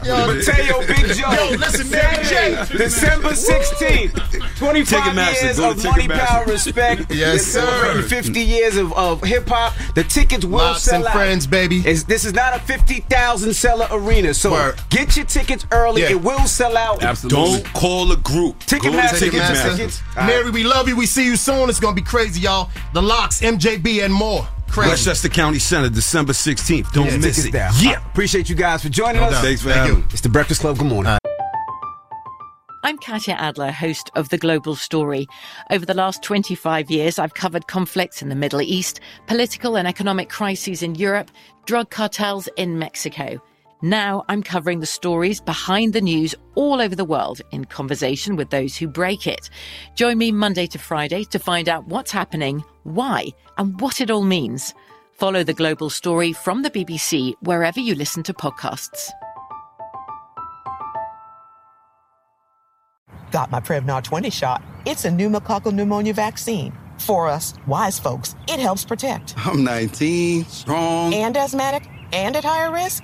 Yo, Mateo Big Joe. Yo, listen, Mary J. Saturday, December 16th. 25 Ticketmaster, years of money, Ticketmaster. power, respect. Yes, sir. 50 years of, of hip hop. The tickets will LOX sell and out. friends, baby. It's- this is not a 50,000 seller arena. So Word. get your tickets early. Yeah. It will sell out. Absolutely. don't call a group. Go to Ticketmaster, get your Ticketmaster. tickets. Mary, we love you. We see you soon. It's gonna be crazy, y'all. The LOX, MJB, and more. Crazy. Westchester County Center, December 16th. Don't Yeah, miss it. down. Yeah. Appreciate you guys for joining us. doubt. Thanks for Thank having you. me. It's the Breakfast Club. Good morning. I'm Katya Adler, host of The Global Story. Over the last 25 years, I've covered conflicts in the Middle East, political and economic crises in Europe, drug cartels in Mexico. Now I'm covering the stories behind the news all over the world in conversation with those who break it. Join me Monday to Friday to find out what's happening, why, and what it all means. Follow The Global Story from the BBC wherever you listen to podcasts. Got my Prevnar 20 shot. It's a pneumococcal pneumonia vaccine. For us, wise folks, it helps protect. I'm 19, strong. And asthmatic and at higher risk?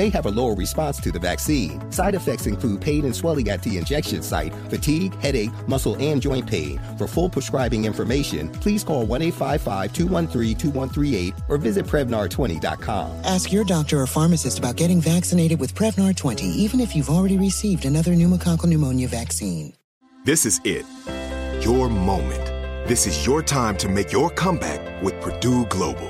may have a lower response to the vaccine. Side effects include pain and swelling at the injection site, fatigue, headache, muscle, and joint pain. For full prescribing information, please call 1 855 213 2138 or visit Prevnar20.com. Ask your doctor or pharmacist about getting vaccinated with Prevnar 20, even if you've already received another pneumococcal pneumonia vaccine. This is it. Your moment. This is your time to make your comeback with Purdue Global.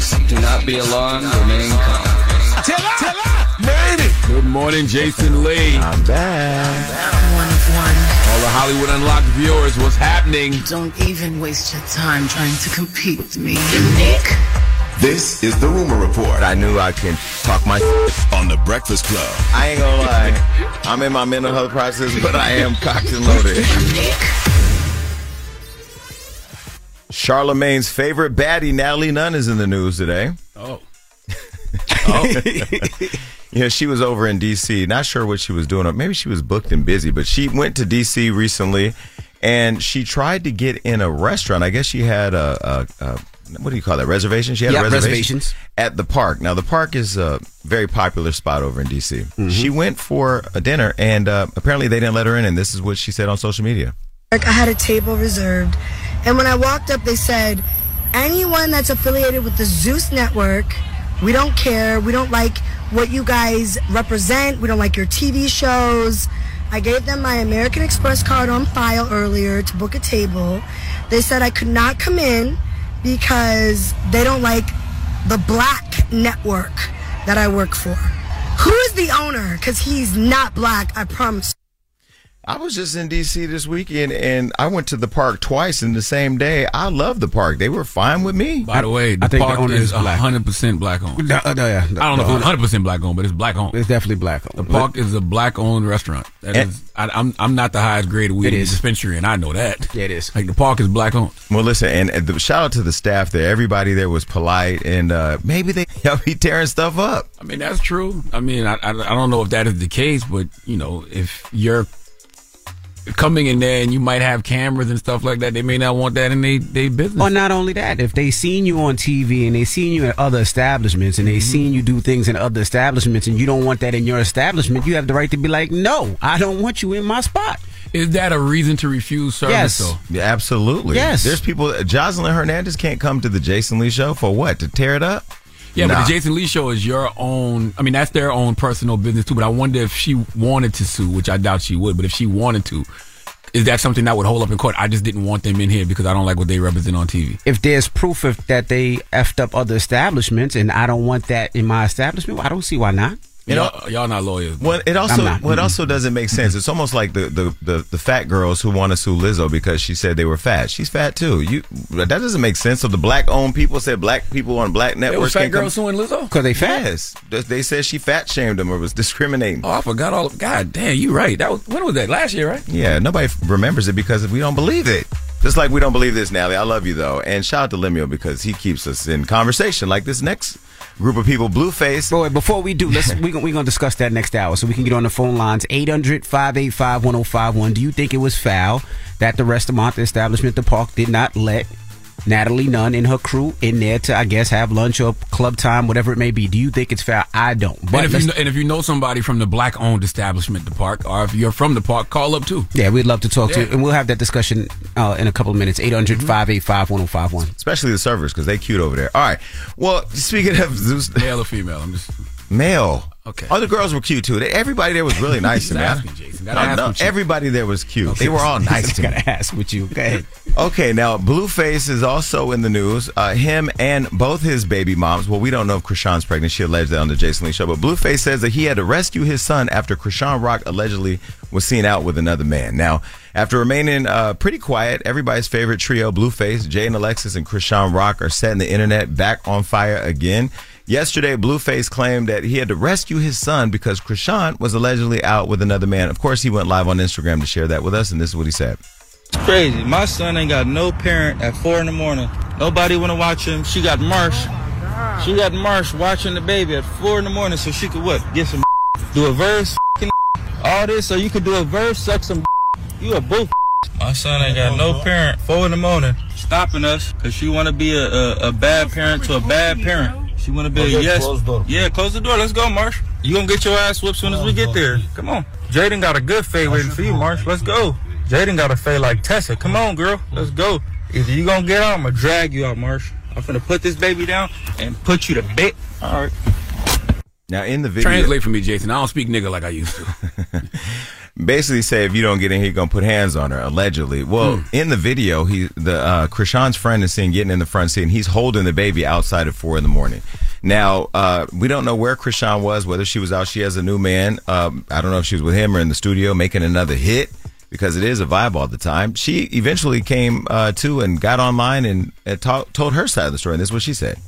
Please do not be alarmed. Remain calm. Tell her, tell her, man. Good morning, Jason Lee. I'm back. One of one. All the Hollywood Unlocked viewers, what's happening? Don't even waste your time trying to compete with me, Nick. This is the Rumor Report I knew I can talk my on the Breakfast Club. I ain't gonna lie. I'm in my mental health process, but I am cocked and loaded. Charlamagne's favorite baddie, Natalie Nunn, is in the news today. Oh. Yeah, she was over in D.C. Not sure what she was doing. Or maybe she was booked and busy, but she went to D.C. recently, and she tried to get in a restaurant. I guess she had a, a, a what do you call that reservation? She had Yeah, a reservation reservations. at the park. Now the park is a very popular spot over in D.C. Mm-hmm. She went for a dinner, and uh, apparently they didn't let her in. And this is what she said on social media. I had a table reserved, and when I walked up, they said, "Anyone that's affiliated with the Zeus Network, we don't care. We don't like what you guys represent. We don't like your TV shows." I gave them my American Express card on file earlier to book a table. They said I could not come in because they don't like the black network that I work for. Who is the owner? Because he's not black, I promise. I was just in D.C. this weekend, and I went to the park twice in the same day. I love the park; they were fine with me. By the way, the I think the park owner is is black. 100% black owned. No, no, yeah, I don't know if it's 100% black owned, but it's black owned. It's definitely black owned. The owned. park is a black owned restaurant. That And- is, I, I'm I'm not the highest grade of weed It in dispensary, and I know that. Yeah, it is. Like the park is black owned. Well, listen, and, and the, shout out to the staff there. Everybody there was polite, and uh, maybe they help be tearing stuff up. I mean, that's true. I mean, I, I, I don't know if that is the case, but you know, if you're coming in there and you might have cameras and stuff like that, they may not want that in their they business. Or not only that, if they seen you on TV and they seen you at other establishments and they Mm-hmm. seen you do things in other establishments and you don't want that in your establishment, you have the right to be like, no, I don't want you in my spot. Is that a reason to refuse service? Yes. Though? Yeah, absolutely. Yes. There's people. Joseline Hernandez can't come to the Jason Lee show for what? To tear it up? Yeah, Nah. but the Jason Lee show is your own. I mean, that's their own personal business too. But I wonder if she wanted to sue, which I doubt she would. But if she wanted to, is that something that would hold up in court? I just didn't want them in here because I don't like what they represent on TV. If there's proof of that they effed up other establishments and I don't want that in my establishment, well, I don't see why not. You know- y'all, y'all not lawyers. Well, it also I'm not. what also doesn't make sense. It's almost like the, the, the, the fat girls who want to sue Lizzo because she said they were fat. She's fat too. You that doesn't make sense. So the black owned people said black people on black networks fat can't come- girls suing Lizzo. Because they fat. Yes, They- they said she fat shamed them or was discriminating. Oh, I forgot all. Of, God damn, you right. That was when was that? Last year, right? Yeah, nobody remembers it because if we don't believe it. Just like we don't believe this, Nally. I love you though, and shout out to Lemuel because he keeps us in conversation. Like this next group of people. Blueface. Boy, before we do, let's we we gonna discuss that next hour, so we can get on the phone lines 800-585-1051. Do you think it was foul that the restaurant the establishment, the park, did not let Natalie Nunn and her crew in there to, I guess, have lunch or club time, whatever it may be. Do you think it's fair? I don't. But and, if you know, and if you know somebody from the black owned establishment, the park, or if you're from the park, call up too. yeah, we'd love to talk to you, and we'll have that discussion uh, in a couple of minutes. 800-585-1051. Especially the servers because they cute over there. All right. Well, speaking of Zeus, male or female, I'm just male. Okay. All the girls were cute too. They- Everybody there was really nice to me. asking, Jason. Gotta No, ask no, with you. everybody there was cute. They were all nice to me. Gotta ask with you. Go ahead. Okay, now Blueface is also in the news. Uh, him and both his baby moms. Well, we don't know if Chrisean's pregnant. She alleged that on the Jason Lee show. But Blueface says that he had to rescue his son after Chrisean Rock allegedly was seen out with another man. Now, after remaining uh, pretty quiet, everybody's favorite trio, Blueface, Jaidyn Alexis, and Chrisean Rock, are setting the internet back on fire again. Yesterday, Blueface claimed that he had to rescue his son because Chrisean was allegedly out with another man. Of course, he went live on Instagram to share that with us, and this is what he said. It's crazy. My son ain't got no parent at four in the morning. Nobody want to watch him. She got Marsh. She got Marsh watching the baby at four in the morning so she could what? Get some do a verse, all this so you could do a verse, suck some. You a boof. My son ain't got no parent. Four in the morning, stopping us because she want to be a, a, a bad parent to a bad parent. She want to be a yes. close door. Yeah, close the door. Let's go, Marsh. You gonna get your ass whooped soon as we get there. Come on. Jaidyn got a good fade waiting for you, Marsh. Let's go. Jaidyn got a fade like Tessa. Come on, girl. Let's go. Either you gonna get out, I'm gonna drag you out, Marsh. I'm gonna put this baby down and put you to bed. All right. Now, in the video, Translate for me, Jason. I don't speak nigga like I used to. basically say if you don't get in here, you're gonna put hands on her. Allegedly, well, Hmm. in the video, he the uh, Chrisean's friend is seen getting in the front seat, and he's holding the baby outside at four in the morning. Now, uh, we don't know where Chrisean was, whether she was out. She has a new man. Um, I don't know if she was with him or in the studio making another hit because it is a vibe all the time. She eventually came uh, to and got online and, and ta- told her side of the story, and this is what she said.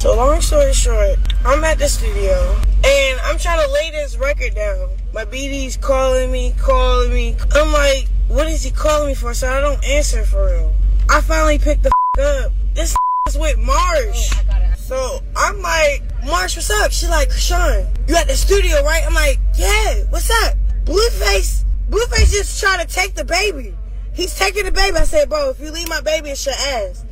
So long story short, I'm at the studio and I'm trying to lay this record down. My BD's calling me, calling me. I'm like, what is he calling me for? So I don't answer for real. I finally picked the f- up. This is with Marsh. So I'm like, Marsh, what's up? She like, Sean, you at the studio, right? I'm like, yeah, what's up? Blueface, Blueface just trying to take the baby. He's taking the baby. I said, bro, if you leave my baby, it's your ass.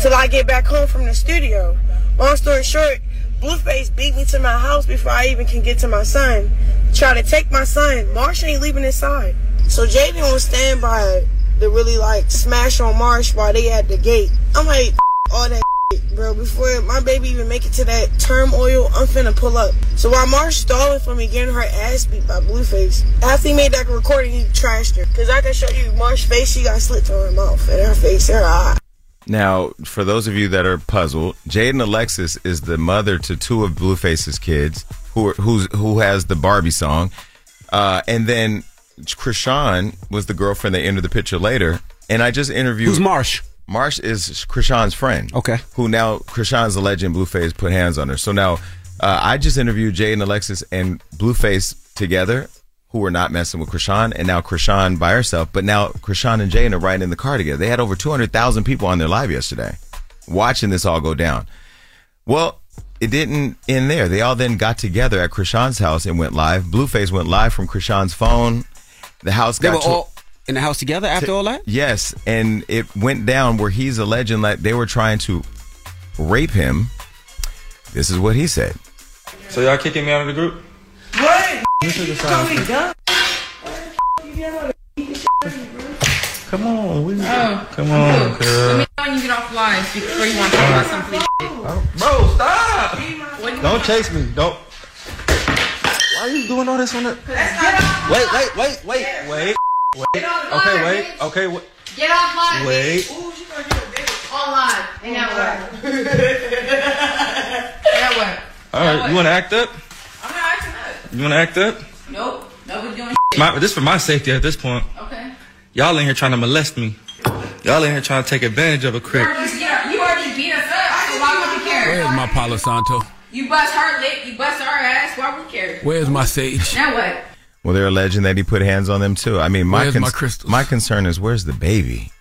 Till I get back home from the studio. Long story short, Blueface beat me to my house before I even can get to my son. Try to take my son. Marsh ain't leaving his side. So Jaidyn on standby to really like smash on Marsh while they at the gate. I'm like, all that bro. Before my baby even make it to that turmoil, I'm finna pull up. So while Marsh stalling for me, getting her ass beat by Blueface, after he made that recording, he trashed her. Cause I can show you Marsh's face, she got slits on her mouth and her face, her eye. Now, for those of you that are puzzled, Jaidyn Alexis is the mother to two of Blueface's kids, who are, who's who has the Barbie song, uh, and then Chrisean was the girlfriend that entered the picture later. And I just interviewed Who's Marsh? Marsh is Chrisean's friend. Okay. Who now Chrisean's a legend. Blueface put hands on her. So now uh, I just interviewed Jaidyn Alexis and Blueface together, who were not messing with Chrisean, and now Chrisean by herself. But now Chrisean and Jaidyn are riding in the car together. They had over two hundred thousand people on their live yesterday, watching this all go down. Well, it didn't end there. They all then got together at Chrisean's house and went live. Blueface went live from Chrisean's phone. The house got. They were to- all in the house together after all that? Yes, and it went down where he's alleging that they were trying to rape him. This is what he said. So y'all kicking me out of the group? What? You took side. Come on, we, Oh. come on, Let girl. me know when you get off live before you want to talk about some shit. Oh, bro, stop! Don't chase me. Don't. Why are you doing all this on the? Wait, wait, wait, wait, wait, wait. Okay, wait, okay, wait. Get off live. Wait. bitch. On live. And now what? now what? All right, you want to act up? I'm not acting up. You want to act up? Nope. Nobody's doing My, this for my safety at this point. Okay. Y'all in here trying to molest me. Y'all in here trying to take advantage of a You already, you already beat us up, so why would you care? Where's my Palo Santo? You bust her lip, you bust our ass, why would you care? Where's my sage? Now what? Well, they're alleging that he put hands on them too. I mean, my Where's my my concern is where's the baby?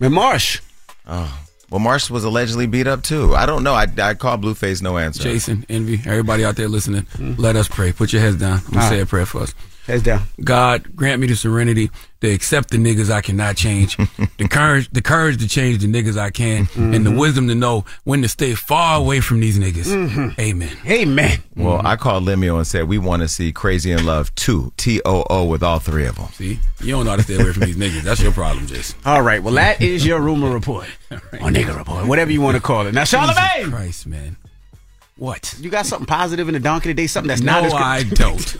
Man, Marsh. Oh, Well, Marsh was allegedly beat up too. I don't know. I, I called Blueface, no answer. Jason, Envy, everybody out there listening, let us pray. Put your heads down. I'm All say right. a prayer for us. Heads down. God, grant me the serenity to accept the niggas I cannot change, the courage, the courage to change the niggas I can, and the Mhm. wisdom to know when to stay far away from these niggas. Mhm. Amen. Amen. Well, I called Lemuel and said we want to see Crazy in Love 2, T O O, with all three of them. See, you don't know how to stay away from these niggas. That's your problem, Jason. All right. Well, that is your rumor report. Or nigga report. Whatever you want to call it. Now, Charlamagne. Jesus Christ, man. What? You got something positive in the donkey today? Something that's no, not as I don't.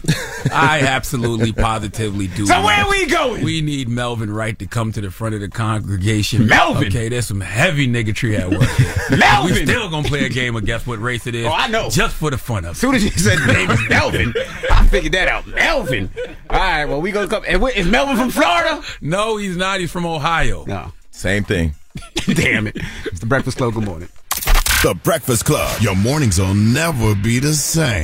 I absolutely, positively do. So where we going? We need Melvin Wright to come to the front of the congregation. Melvin? Okay, there's some heavy niggatry at work. here. Melvin? We still gonna play a game of guess what race it is. Oh, I know. Just for the fun of it. As soon as you said name is Melvin, I figured that out. Melvin. All right. Well, we gonna come. And is Melvin from Florida? No, he's not. He's from Ohio. No. Same thing. Damn it. It's the Breakfast Club. Good morning. The Breakfast Club. Your mornings will never be the same.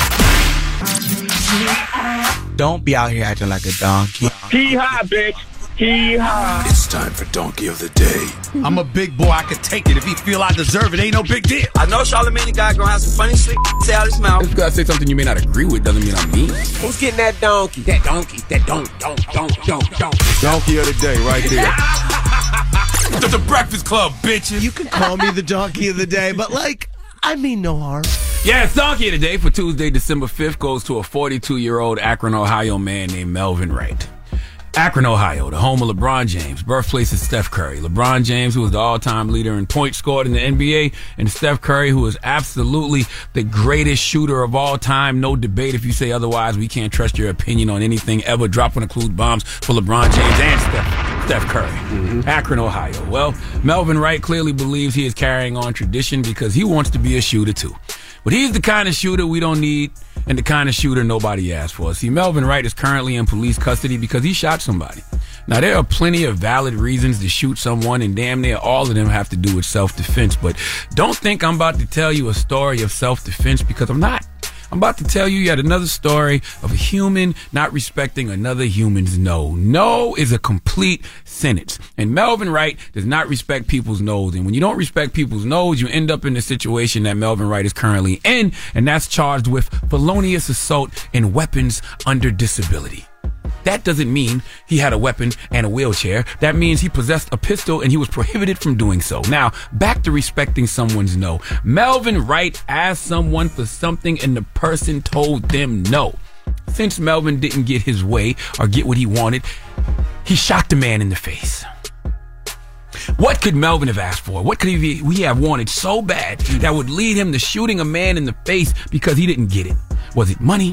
Don't be out here acting like a donkey. Hee haw, bitch. Hee haw. It's time for Donkey of the Day. I'm a big boy. I could take it. If he feel I deserve it, ain't no big deal. I know Charlamagne the God gonna have some funny shit say out his mouth. Just because I say something you may not agree with doesn't mean I'm mean. Who's getting that donkey? That donkey. That don't, don't, don't, don't, don't. Donkey of the Day, right there. The, the Breakfast Club, bitches. You can call me the donkey of the day, but like, I mean no harm. Yes, donkey of the day for Tuesday, December 5th goes to a 42 year old Akron, Ohio man named Melvin Wright. Akron, Ohio, the home of LeBron James, birthplace of Steph Curry. LeBron James, who was the all-time leader in points scored in the NBA, and Steph Curry, who is absolutely the greatest shooter of all time. No debate if you say otherwise. We can't trust your opinion on anything ever. Dropping include bombs for LeBron James and Steph, Steph Curry. Mm-hmm. Akron, Ohio. Well, Melvin Wright clearly believes he is carrying on tradition because he wants to be a shooter too. But he's the kind of shooter we don't need and the kind of shooter nobody asked for. See, Melvin Wright is currently in police custody because he shot somebody. Now, there are plenty of valid reasons to shoot someone, and damn near all of them have to do with self defense. But don't think I'm about to tell you a story of self defense because I'm not. I'm about to tell you yet another story of a human not respecting another human's no. No is a complete sentence. And Melvin Wright does not respect people's no's. And when you don't respect people's no's, you end up in the situation that Melvin Wright is currently in, and that's charged with felonious assault and weapons under disability. That doesn't mean he had a weapon and a wheelchair. That means he possessed a pistol and he was prohibited from doing so. Now, back to respecting someone's no. Melvin Wright asked someone for something and the person told them no. Since Melvin didn't get his way or get what he wanted, he shot the man in the face. What could Melvin have asked for? What could he, he have wanted so bad that would lead him to shooting a man in the face because he didn't get it? Was it money,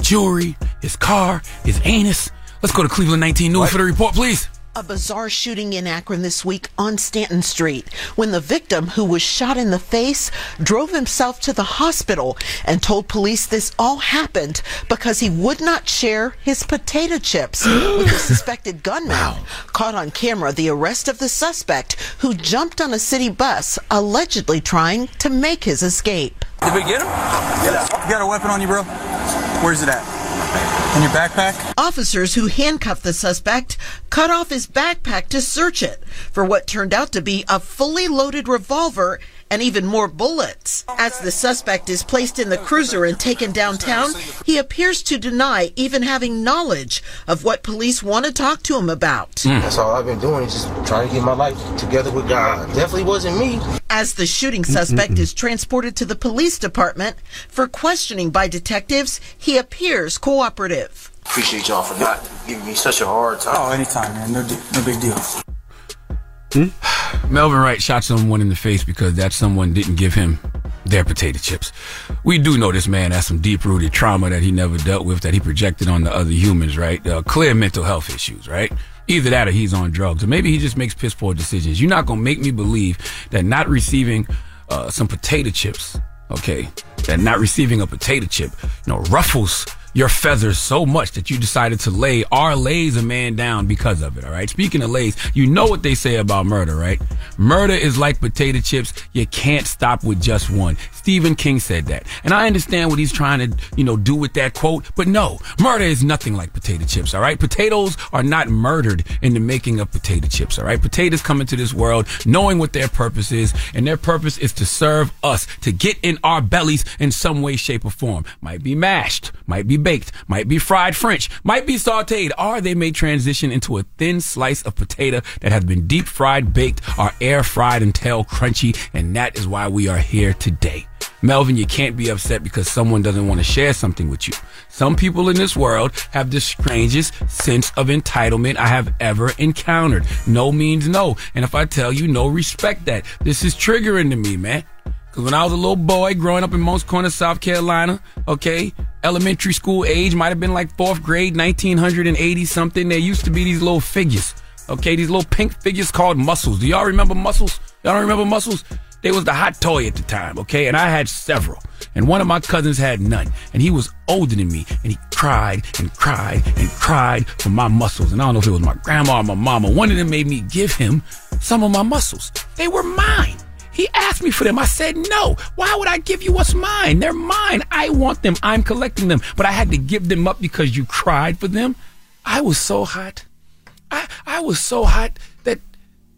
jewelry, his car, his anus? Let's go to Cleveland 19 News for the report, please. A bizarre shooting in Akron this week on Stanton Street when the victim, who was shot in the face, drove himself to the hospital and told police this all happened because he would not share his potato chips with the suspected gunman. Caught on camera, the arrest of the suspect who jumped on a city bus, allegedly trying to make his escape. Did we get him? You got a weapon on you, bro? Where's it at? In your backpack? Officers who handcuffed the suspect cut off his backpack to search it for what turned out to be a fully loaded revolver and even more bullets. As the suspect is placed in the cruiser and taken downtown, he appears to deny even having knowledge of what police want to talk to him about. Hmm. That's all I've been doing is just trying to get my life together with God. Definitely wasn't me. As the shooting suspect is transported to the police department for questioning by detectives, he appears cooperative. Appreciate y'all for not giving me such a hard time. Oh, anytime, man. No, no big deal. Melvin Wright shot someone in the face because that someone didn't give him their potato chips. We do know this man has some deep rooted trauma that he never dealt with that he projected on the other humans, right? Uh, clear mental health issues, right? Either that or he's on drugs, or maybe he just makes piss poor decisions. You're not gonna make me believe that not receiving uh, some potato chips, okay, that not receiving a potato chip, you know, ruffles your feathers so much that you decided to lay or lays a man down because of it. All right. Speaking of lays, you know what they say about murder, right? Murder is like potato chips. You can't stop with just one. Stephen King said that. And I understand what he's trying to, you know, do with that quote, but no, murder is nothing like potato chips. All right. Potatoes are not murdered in the making of potato chips. All right. Potatoes come into this world knowing what their purpose is, and their purpose is to serve us, to get in our bellies in some way, shape, or form. Might be mashed, might be baked, might be fried French, might be sauteed, or they may transition into a thin slice of potato that has been deep fried, baked, or air fried until crunchy, and that is why we are here today. Melvin, you can't be upset because someone doesn't want to share something with you. Some people in this world have the strangest sense of entitlement I have ever encountered. No means no. And if I tell you no, respect that. This is triggering to me, man. Cause when I was a little boy growing up in Moncks Corner, South Carolina, okay, elementary school age might have been like fourth grade, 1980 something. There used to be these little figures, okay, these little pink figures called muscles. Do y'all remember muscles? Y'all don't remember muscles? They was the hot toy at the time, okay? And I had several. And one of my cousins had none. And he was older than me. And he cried and cried and cried for my muscles. And I don't know if it was my grandma or my mama. One of them made me give him some of my muscles. They were mine. He asked me for them. I said no. Why would I give you what's mine? They're mine. I want them. I'm collecting them. But I had to give them up because you cried for them. I was so hot. I, I was so hot that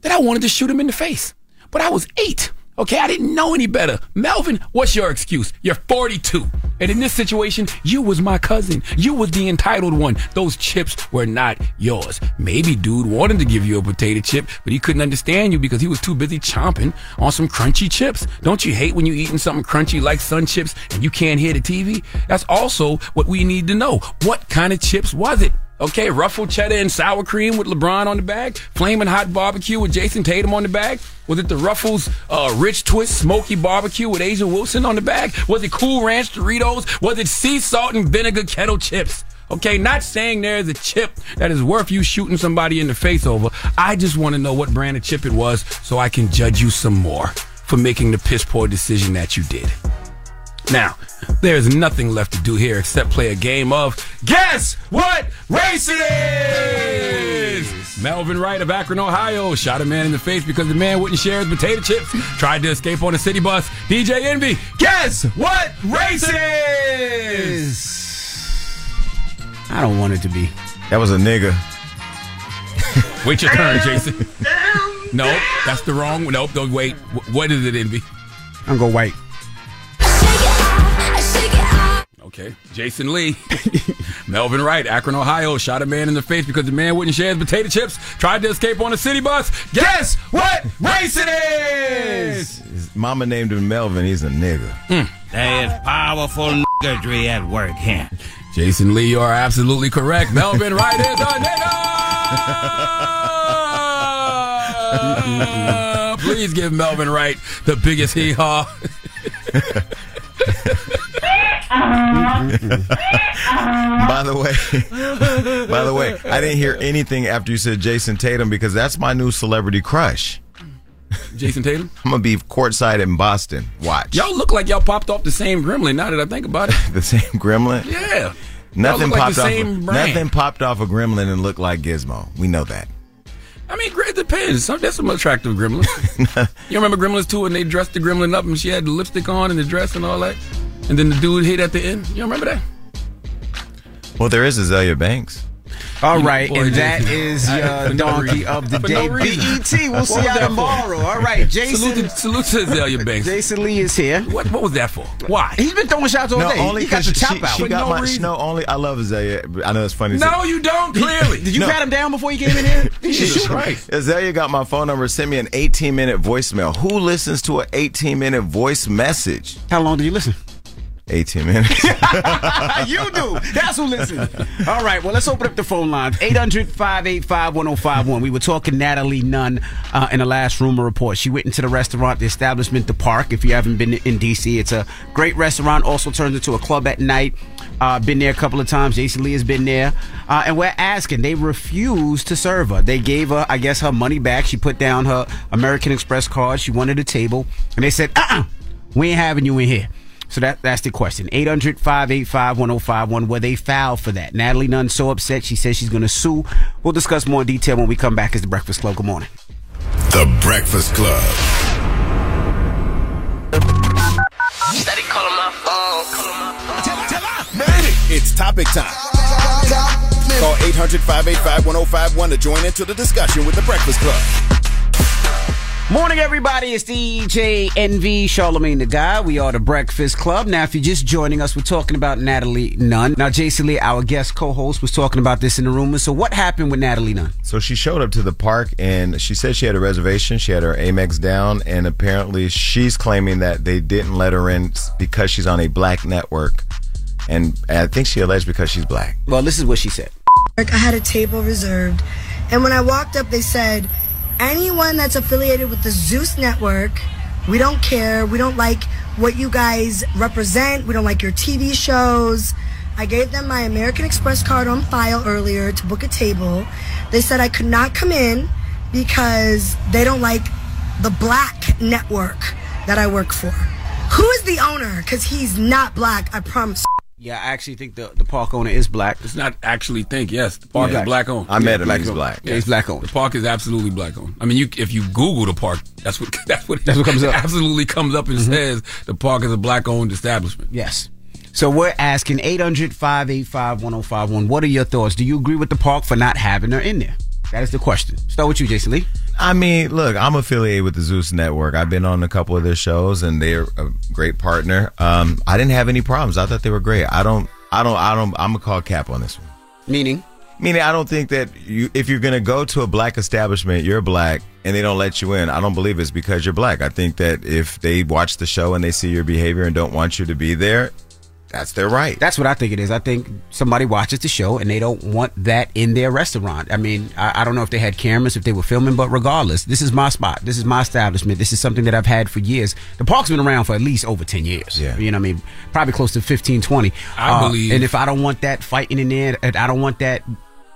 that I wanted to shoot him in the face. But I was eight. Okay, I didn't know any better. Melvin, what's your excuse? You're 42. And in this situation, you was my cousin. You was the entitled one. Those chips were not yours. Maybe dude wanted to give you a potato chip, but he couldn't understand you because he was too busy chomping on some crunchy chips. Don't you hate when you eating something crunchy like sun chips and you can't hear the TV? That's also what we need to know. What kind of chips was it? Okay, ruffled cheddar and sour cream with LeBron on the bag. Flaming hot barbecue with Jayson Tatum on the bag. Was it the Ruffles uh, Rich Twist Smoky Barbecue with A'ja Wilson on the bag? Was it Cool Ranch Doritos? Was it sea salt and vinegar kettle chips? Okay, not saying there's a chip that is worth you shooting somebody in the face over. I just want to know what brand of chip it was so I can judge you some more for making the piss poor decision that you did. Now, there's nothing left to do here except play a game of Guess What Race It Is! Melvin Wright of Akron, Ohio shot a man in the face because the man wouldn't share his potato chips, tried to escape on a city bus. DJ Envy, guess what race it is? I don't want it to be. That was a nigga. Wait your turn, Jason. nope, that's the wrong one. Nope, don't wait. What is it, Envy? I'm gonna go white. Okay. Jason Lee. Melvin Wright, Akron, Ohio, shot a man in the face because the man wouldn't share his potato chips, tried to escape on a city bus. Guess what race it is? His mama named him Melvin. He's a nigga. Hmm. That is powerful niggery at work here. Jason Lee, you are absolutely correct. Melvin Wright is a nigga. Please give Melvin Wright the biggest hee haw. Mm-hmm. by the way, by the way, I didn't hear anything after you said Jayson Tatum because that's my new celebrity crush. Jayson Tatum? I'm gonna be courtside in Boston. Watch Y'all look like y'all popped off the same gremlin now that I think about it. the same Gremlin. Yeah. Nothing look like popped the off. same Of, brand. nothing popped off a Gremlin and looked like Gizmo. We know that. I mean, it depends. Some, there's some attractive gremlins. you remember Gremlins 2 when they dressed the gremlin up and she had the lipstick on and the dress and all that? And then the dude hit at the end? You remember that? Well, there is Azealia Banks. All right, and that is Jason. is your For no donkey of the day. no. BET, we'll see y'all tomorrow. All right, Jason. Salute to, salute to Azealia Banks. Jason Lee is here. What, what was that for? Why? He's been throwing shots all no, day. only he got because the she, chop out. she For got no my reason. no. Only I love Azealia. I know it's funny. No, you don't, clearly. Did you No. pat him down before you came in here? Jesus Christ. Azealia got my phone number. Sent me an 18 minute voicemail. Who listens to an 18 minute voice message? How long did you listen? 18 minutes. you do. That's who listens. All right. Well, let's open up the phone lines. 800 585 1051. We were talking Natalie Nunn uh, in the last rumor report. She went into the restaurant, the establishment, the park. If you haven't been in D.C., it's a great restaurant. Also turns into a club at night. Uh, been there a couple of times. Jason Lee has been there. Uh, and we're asking. They refused to serve her. They gave her, I guess, her money back. She put down her American Express card. She wanted a table. And they said, uh uh we ain't having you in here. So that that's the question. 800 585 1051. Were they fouled for that? Natalie Nunn so upset she says she's going to sue. We'll discuss more in detail when we come back as the Breakfast Club. Good morning. The Breakfast Club. Steady calling my phone. It's topic time. Call 800 585 1051 to join into the discussion with The Breakfast Club. Morning, everybody. It's DJ Envy Charlamagne the God. We are the Breakfast Club. Now, if you're just joining us, we're talking about Natalie Nunn. Now, Jason Lee, our guest co-host, was talking about this in the rumors. So, what happened with Natalie Nunn? So she showed up to the park and she said she had a reservation. She had her Amex down, and apparently she's claiming that they didn't let her in because she's on a black network. And I think she alleged because she's black. Well, this is what she said. I had a table reserved, and when I walked up, they said, anyone that's affiliated with the Zeus Network, we don't care. We don't like what you guys represent. We don't like your TV shows. I gave them my American Express card on file earlier to book a table. They said I could not come in because they don't like the black network that I work for. Who is the owner? Because he's not black, I promise. Yeah, I actually think the, the park owner is black. It's not actually think. Yes, the park Yeah. is black owned. I met him. black He's owned. black. Yeah, he's black owned. The park is absolutely black owned. I mean, you if you Google the park, that's what that's what That's what comes up. Mm-hmm. Absolutely comes up and says the park is a black owned establishment. Yes. So we're asking 800 585 1051. What are your thoughts? Do you agree with the park for not having her in there? That is the question. Start with you, Jason Lee. I mean, look, I'm affiliated with the Zeus Network. I've been on a couple of their shows, and they're a great partner. Um, I didn't have any problems. I thought they were great. I don't, I don't, I don't. I'm gonna call cap on this one. Meaning? Meaning, I don't think that you, if you're gonna go to a black establishment, you're black, and they don't let you in. I don't believe it's because you're black. I think that if they watch the show and they see your behavior and don't want you to be there, that's their right. That's what I think it is. I think somebody watches the show and they don't want that in their restaurant. I mean, I, I don't know if they had cameras, if they were filming, but regardless, this is my spot. This is my establishment. This is something that I've had for years. The park's been around for at least over 10 years. Yeah. You know what I mean? Probably close to 15, 20. I uh, believe- And if I don't want that fighting in there, and I don't want that.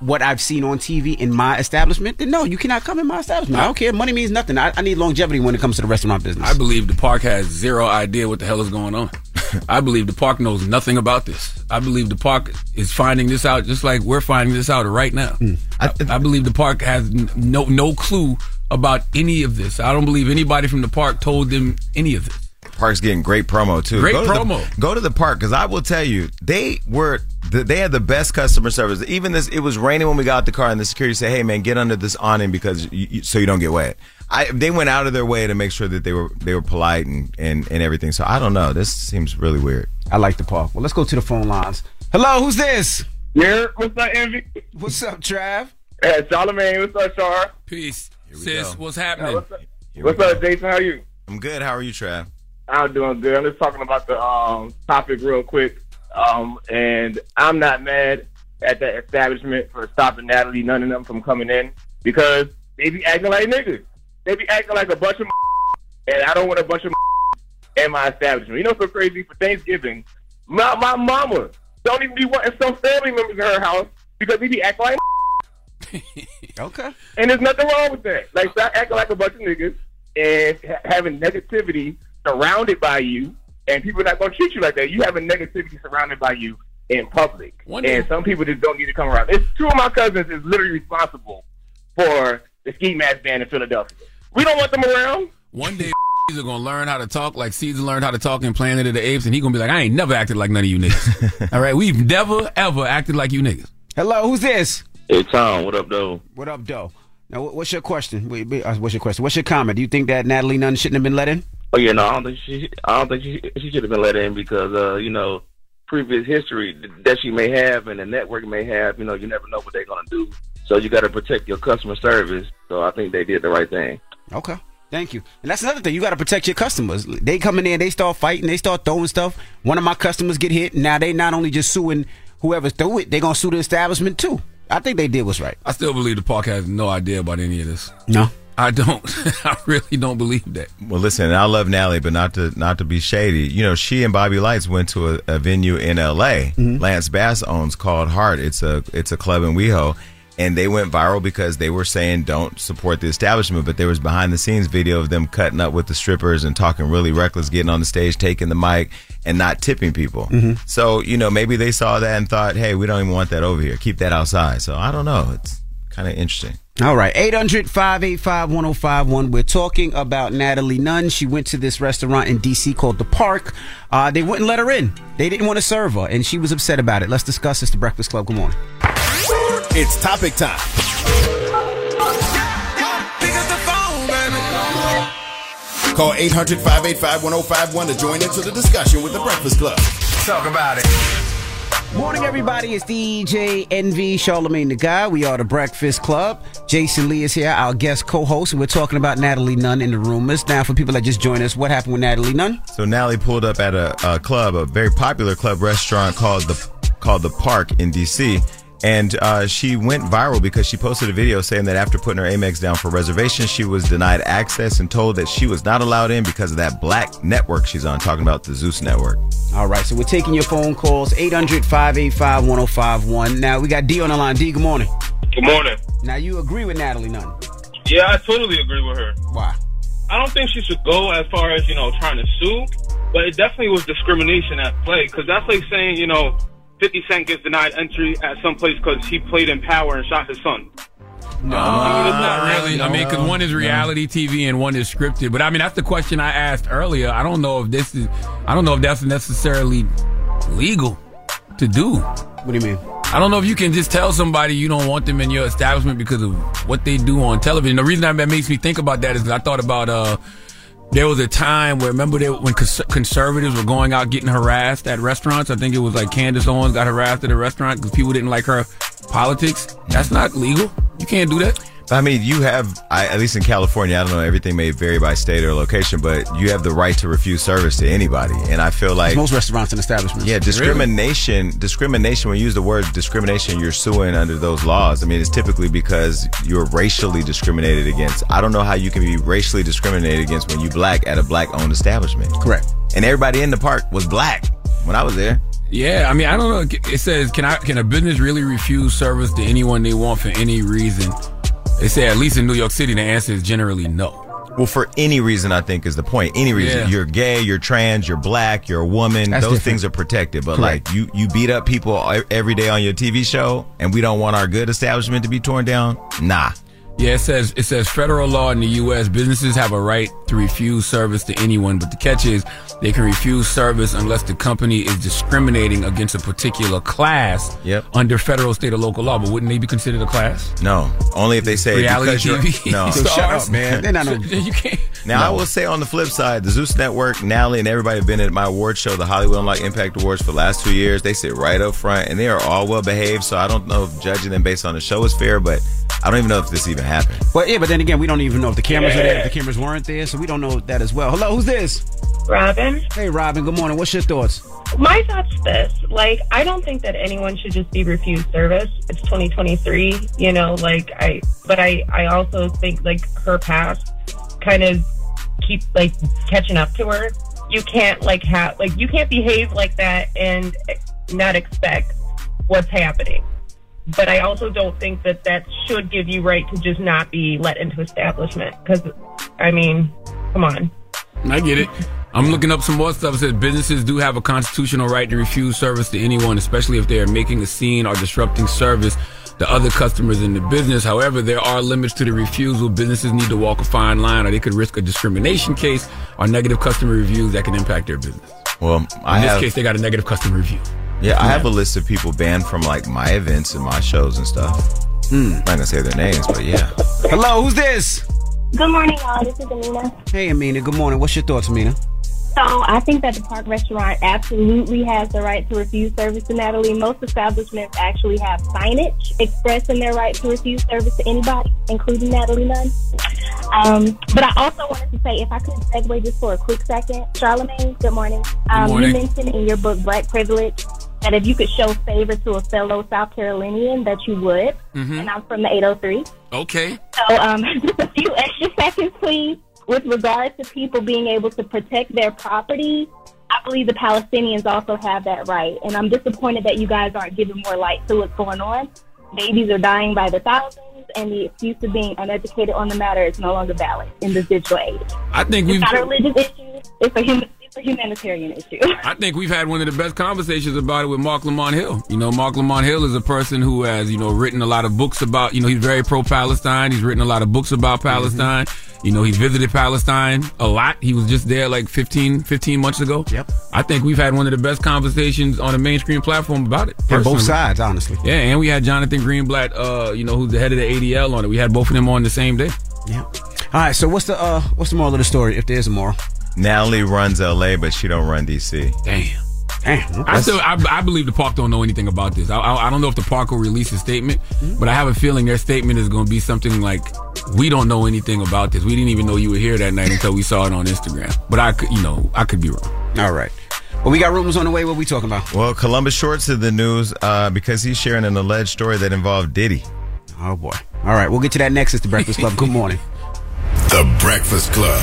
What I've seen on TV in my establishment, then no, you cannot come in my establishment. I don't care. Money means nothing. I, I need longevity when it comes to the restaurant business. I believe the park has zero idea what the hell is going on. I believe the park knows nothing about this. I believe the park is finding this out just like we're finding this out right now. Hmm. I, I believe the park has no no clue about any of this. I don't believe anybody from the park told them any of this. Park's getting great promo too. Great go to the- promo. go to the park because I will tell you they were the, they had the best customer service. Even this, it was raining when we got out the car, and the security said, "Hey man, get under this awning because you, you, so you don't get wet." I they went out of their way to make sure that they were they were polite and and, and everything. So I don't know. This seems really weird. I like the park. Well, let's go to the phone lines. Hello, who's this? Yeah, what's up, Envy? What's up, Trav? Hey, Charlamagne, what's up, Char? Peace, we sis. go. What's happening? what's up, what's up. Jason? How are you? I'm good. How are you, Trav? I'm doing good. I'm just talking about the um, topic real quick. Um, and I'm not mad at that establishment for stopping Natalie, none of them from coming in because they be acting like niggas. They be acting like a bunch of and I don't want a bunch of in my establishment. You know, so crazy for Thanksgiving. My my mama don't even be wanting some family members in her house because they be acting like Okay. and there's nothing wrong with that. Like stop acting like a bunch of niggas and ha- having negativity surrounded by you, and people are not gonna treat you like that. You having negativity surrounded by you in public, One day- and some people just don't need to come around. It's two of my cousins is literally responsible for the ski mask ban in Philadelphia. We don't want them around. One day Caesar gonna learn how to talk like Caesar learned how to talk in Planet of the Apes, and he gonna be like, I ain't never acted like none of you niggas. All right, we've never ever acted like you niggas. Hello, who's this? Hey Tom, what up, though? What up, Doe? Now, what's your question? Wait, wait, uh, What's your question? What's your comment? Do you think that Natalie Nunn shouldn't have been let in? Oh yeah, no, I don't think she. I don't think she. She should have been let in because, uh, you know, previous history that she may have and the network may have. You know, you never know what they're gonna do. So you got to protect your customer service. So I think they did the right thing. Okay. Thank you. And that's another thing. You got to protect your customers. They come in there, they start fighting, they start throwing stuff. One of my customers get hit. Now they not only just suing whoever threw it, they gonna sue the establishment too. I think they did what's right. I still believe the park has no idea about any of this. No. I don't. I really don't believe that. Well, listen, I love Natalie, but not to not to be shady. You know, she and Bobby Lytes went to a, a venue in L.A. Lance Bass owns called Heart. It's a it's a club in WeHo, and they went viral because they were saying don't support the establishment, but there was behind the scenes video of them cutting up with the strippers and talking really reckless, getting on the stage, taking the mic, and not tipping people. Mhm. So you know maybe they saw that and thought, hey, we don't even want that over here. Keep that outside. So I don't know. It's kind of interesting. All right, 800 585 1051. We're talking about Natalie Nunn. She went to this restaurant in D.C. called The Park. Uh, they wouldn't let her in. They didn't want to serve her, and she was upset about it. Let's discuss this. The Breakfast Club. Good morning. It's topic time. Call 800 585 1051 to join into the discussion with the Breakfast Club. Talk about it. Morning, everybody. It's DJ Envy Charlamagne the God. We are the Breakfast Club. Jason Lee is here, our guest co-host, and we're talking about Natalie Nunn in the rumors. Now, for people that just joined us, what happened with Natalie Nunn? So Natalie pulled up at a, a club, a very popular club restaurant called the called the Park in DC, and uh, she went viral because she posted a video saying that after putting her Amex down for reservation, she was denied access and told that she was not allowed in because of that black network she's on. Talking about the Zeus network. All right, so we're taking your phone calls 800 585 1051. Now, we got D on the line. D, good morning. Good morning. Now, you agree with Natalie Nunn? Yeah, I totally agree with her. Why? I don't think she should go as far as, you know, trying to sue, but it definitely was discrimination at play because that's like saying, you know, 50 Cent gets denied entry at some place because he played in Power and shot his son. No, not really. I mean, because one is reality TV and one is scripted. But I mean, that's the question I asked earlier. I don't know if this is. I don't know if that's necessarily legal to do. What do you mean? I don't know if you can just tell somebody you don't want them in your establishment because of what they do on television. The reason that makes me think about that is I thought about uh, there was a time where remember they, when cons- conservatives were going out getting harassed at restaurants. I think it was like Candace Owens got harassed at a restaurant because people didn't like her politics. That's not legal. You can't do that. I mean, you have, I, at least in California, I don't know, everything may vary by state or location, but you have the right to refuse service to anybody. And I feel like most restaurants and establishments. Yeah, discrimination. Discrimination. When you use the word discrimination, you're suing under those laws. I mean, it's typically because you're racially discriminated against. I don't know how you can be racially discriminated against when you black at a black-owned establishment. Correct. And everybody in the park was black when I was there. Yeah, I mean, I don't know. It says, can I can a business really refuse service to anyone they want for any reason? They say at least in New York City, the answer is generally no. Well, for any reason, I think is the point. Any reason. Yeah. You're gay, you're trans, you're black, you're a woman. That's those different. things are protected. But Correct. like you, you beat up people every day on your TV show, and we don't want our good establishment to be torn down. Nah. Yeah, it says it says federal law in the U.S. businesses have a right to refuse service to anyone, but the catch is they can refuse service unless the company is discriminating against a particular class Yep. under federal, state, or local law. But wouldn't they be considered a class? No. Only if they say Reality because you're- TV No. So shut up, man. They're not no- you can't. Now I will say on the flip side, the Zeus Network, Natalie, and everybody have been at my award show, the Hollywood Unlock Impact Awards, for the last two years. They sit right up front, and they are all well behaved. So I don't know if judging them based on the show is fair, but I don't even know if this even happened. But yeah, but then again, we don't even know if the cameras are there, if the cameras weren't there, so we don't know that as well. Hello, who's this? Robin. Hey, Robin. Good morning. What's your thoughts? My thoughts this. Like, I don't think that anyone should just be refused service. It's 2023, you know, like I but I I also think like her past kind of keep like catching up to her. You can't like have like you can't behave like that and not expect what's happening. But I also don't think that that should give you right to just not be let into establishment because I mean, come on. I get it. I'm looking up some more stuff. It says businesses do have a constitutional right to refuse service to anyone, especially if they are making a scene or disrupting service to other customers in the business. However, there are limits to the refusal. Businesses need to walk a fine line, or they could risk a discrimination case or negative customer reviews that can impact their business. Well, I in this have, case, they got a negative customer review. Yeah, I have a list of people banned from like my events and my shows and stuff. I'm not gonna say their names, but yeah. Hello, who's this? Good morning, y'all. This is Amina. Hey, Amina. Good morning. What's your thoughts, Amina? So I think that the Park Restaurant absolutely has the right to refuse service to Natalie. Most establishments actually have signage expressing their right to refuse service to anybody, including Natalie Nunn. Um, but I also wanted to say, if I could segue just for a quick second, Charlamagne, good morning. Um, morning. You mentioned in your book Black Privilege that if you could show favor to a fellow South Carolinian, that you would. Mhm. And I'm from the 803. Okay. So, um, just a few extra seconds, please. With regards to people being able to protect their property, I believe the Palestinians also have that right. And I'm disappointed that you guys aren't giving more light to what's going on. Babies are dying by the thousands, and the excuse of being uneducated on the matter is no longer valid in this digital age. I think It's we've. not a religious issue. It's a human. It's a humanitarian issue. I think we've had one of the best conversations about it with Marc Lamont Hill. You know, Marc Lamont Hill is a person who has, you know, written a lot of books about, you know, he's very pro Palestine. He's written a lot of books about Palestine. You know, he visited Palestine a lot. He was just there like 15, 15 months ago. Yep. I think we've had one of the best conversations on a mainstream platform about it. And both sides, honestly. Yeah, and we had Jonathan Greenblatt, uh, you know, who's the head of the ADL on it. We had both of them on the same day. Yeah. All right. So what's the uh what's the moral of the story? If there's a moral. Natalie runs LA, but she don't run DC. Damn. Damn. I still, I, I believe the park don't know anything about this. I, I, I don't know if the park will release a statement, Mm-hmm. but I have a feeling their statement is going to be something like, "We don't know anything about this. We didn't even know you were here that night until we saw it on Instagram." But I could, you know, I could be wrong. All right. Well, we got rumors on the way. What we talking about? Well, Columbus Shorts to the news uh, because he's sharing an alleged story that involved Diddy. Oh boy. All right, we'll get to that next. It's the Breakfast Club. Good morning. The Breakfast Club.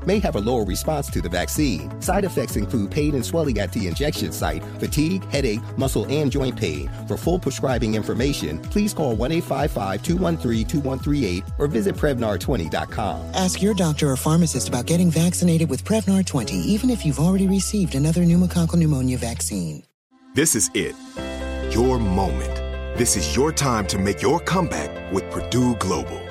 may have a lower response to the vaccine. Side effects include pain and swelling at the injection site, fatigue, headache, muscle, and joint pain. For full prescribing information, please call 1 855 213 2138 or visit Prevnar20.com. Ask your doctor or pharmacist about getting vaccinated with Prevnar 20, even if you've already received another pneumococcal pneumonia vaccine. This is it. Your moment. This is your time to make your comeback with Purdue Global.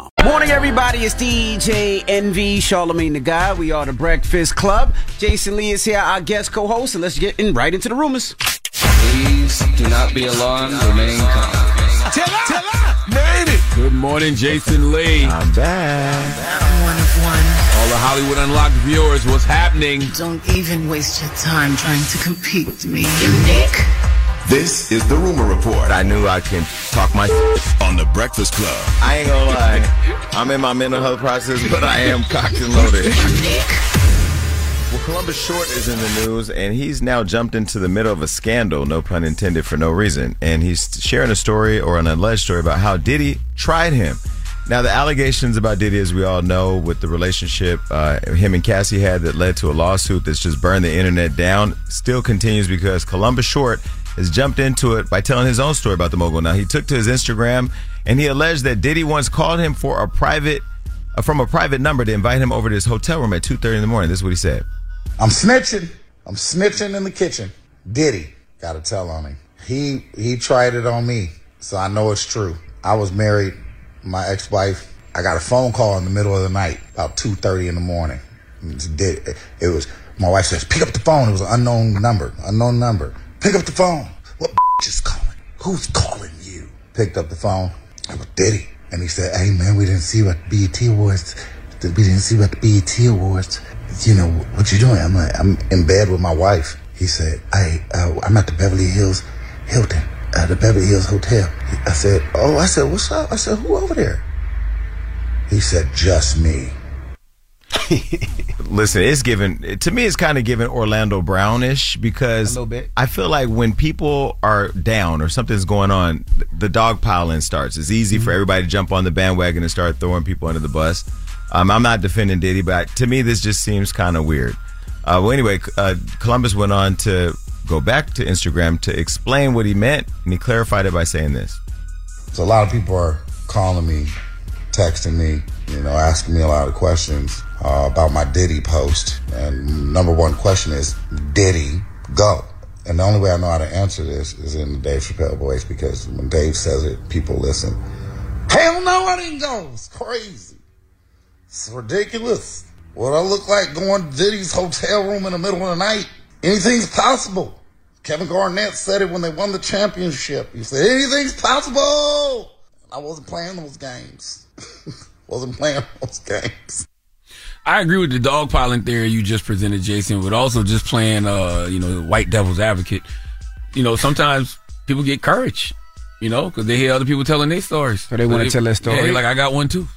Morning, everybody. It's DJ Envy, Charlamagne the God. We are the Breakfast Club. Jason Lee is here, our guest co-host, and let's get in right into the rumors. Please do not be alarmed. Remain calm. Tell her, tell her, made it. Good morning, Jason Lee. I'm back. I'm one of one. All the Hollywood Unlocked viewers, what's happening? Don't even waste your time trying to compete with me, Unique. This is the Rumor Report. I knew I can talk my on the Breakfast Club. I ain't gonna lie. I'm in my mental health process, but I am cocked and loaded. Well, Columbus Short is in the news, and he's now jumped into the middle of a scandal, no pun intended, for no reason. And he's sharing a story or an alleged story about how Diddy tried him. Now, the allegations about Diddy, as we all know, with the relationship uh, him and Cassie had that led to a lawsuit that's just burned the internet down, still continues because Columbus Short has jumped into it by telling his own story about the mogul. Now, he took to his Instagram and he alleged that Diddy once called him for a private, uh, from a private number to invite him over to his hotel room at 2.30 in the morning. This is what he said. I'm snitching. I'm snitching in the kitchen. Diddy, got to tell on him. He he tried it on me, so I know it's true. I was married, my ex-wife. I got a phone call in the middle of the night, about two thirty in the morning. It, it was my wife says, "Pick up the phone." It was an unknown number, unknown number. Pick up the phone. what What is calling? Who's calling you? Picked up the phone. It was Diddy, and he said, "Hey man, we didn't see what BET Awards. We didn't see what the BET Awards." you know, what you doing? I'm like, I'm in bed with my wife. He said, I, uh, I'm at the Beverly Hills Hilton, uh, the Beverly Hills Hotel. I said, oh, I said, what's up? I said, who over there? He said, just me. Listen, it's given to me. It's kind of given Orlando Brownish because I feel like when people are down or something's going on, the dog piling starts. It's easy for everybody to jump on the bandwagon and start throwing people under the bus. Um, I'm not defending Diddy, but to me, this just seems kind of weird. Uh, well, anyway, uh, Columbus went on to go back to Instagram to explain what he meant, and he clarified it by saying this. So a lot of people are calling me, texting me, you know, asking me a lot of questions uh, about my Diddy post. And number one question is, Diddy go? And the only way I know how to answer this is in the Dave Chappelle voice because when Dave says it, people listen. Hell no, I didn't go. It's crazy. It's ridiculous. What I look like going to Diddy's hotel room in the middle of the night? Anything's possible. Kevin Garnett said it when they won the championship. He said, anything's possible. I wasn't playing those games. wasn't playing those games. I agree with the dogpiling theory you just presented, Jason, but also just playing, uh, you know, white devil's advocate. You know, sometimes people get courage, you know, because they hear other people telling their stories. So they want to tell their story. Yeah, like, I got one too.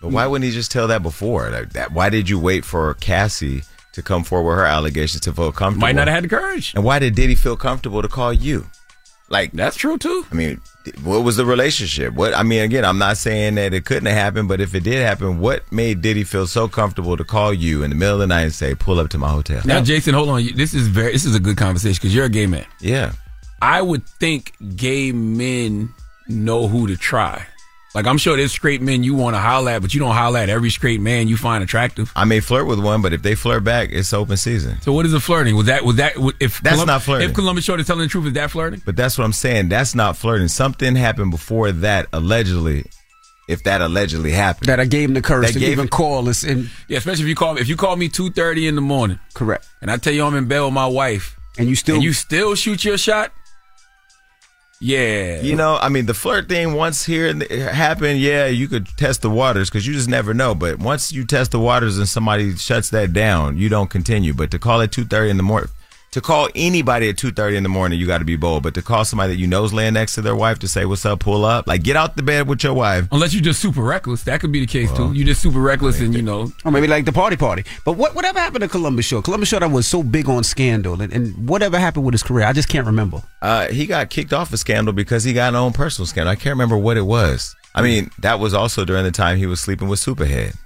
But why wouldn't he just tell that before? Like that, why did you wait for Cassie to come forward with her allegations to feel comfortable? Might not have had the courage. And why did Diddy feel comfortable to call you? Like that's true too. I mean, what was the relationship? What I mean, again, I'm not saying that it couldn't have happened, but if it did happen, what made Diddy feel so comfortable to call you in the middle of the night and say, "Pull up to my hotel"? Now, Jason, hold on. This is very. This is a good conversation because you're a gay man. Yeah. I would think gay men know who to try. Like I'm sure there's straight men you want to holler at, but you don't holler at every straight man you find attractive. I may flirt with one, but if they flirt back, it's open season. So what is a flirting? Was that was that if That's Colum- not flirting. If Columbus Short is telling the truth, is that flirting? But that's what I'm saying. That's not flirting. Something happened before that, allegedly. If that allegedly happened, That I gave him the courage That to gave even it- call us. And Yeah, especially if you call me. If you call me two thirty in the morning, correct, and I tell you I'm in bed with my wife, and you still and you still shoot your shot, yeah, You know, I mean, the flirt thing once here and it happened, yeah, you could test the waters because you just never know. But once you test the waters and somebody shuts that down, you don't continue. But to call at two thirty in the morning, to call anybody at two thirty in the morning, you got to be bold. But to call somebody that you know is laying next to their wife to say, "What's up?" Pull up, like get out the bed with your wife. Unless you're just super reckless, that could be the case too. You're just super reckless, and you know, Or maybe like the party party. But what whatever happened to Columbus Short? Columbus Short was so big on scandal, and, and whatever happened with his career, I just can't remember. Uh, he got kicked off a scandal because he got an own personal scandal. I can't remember what it was. I mean, that was also during the time he was sleeping with Superhead.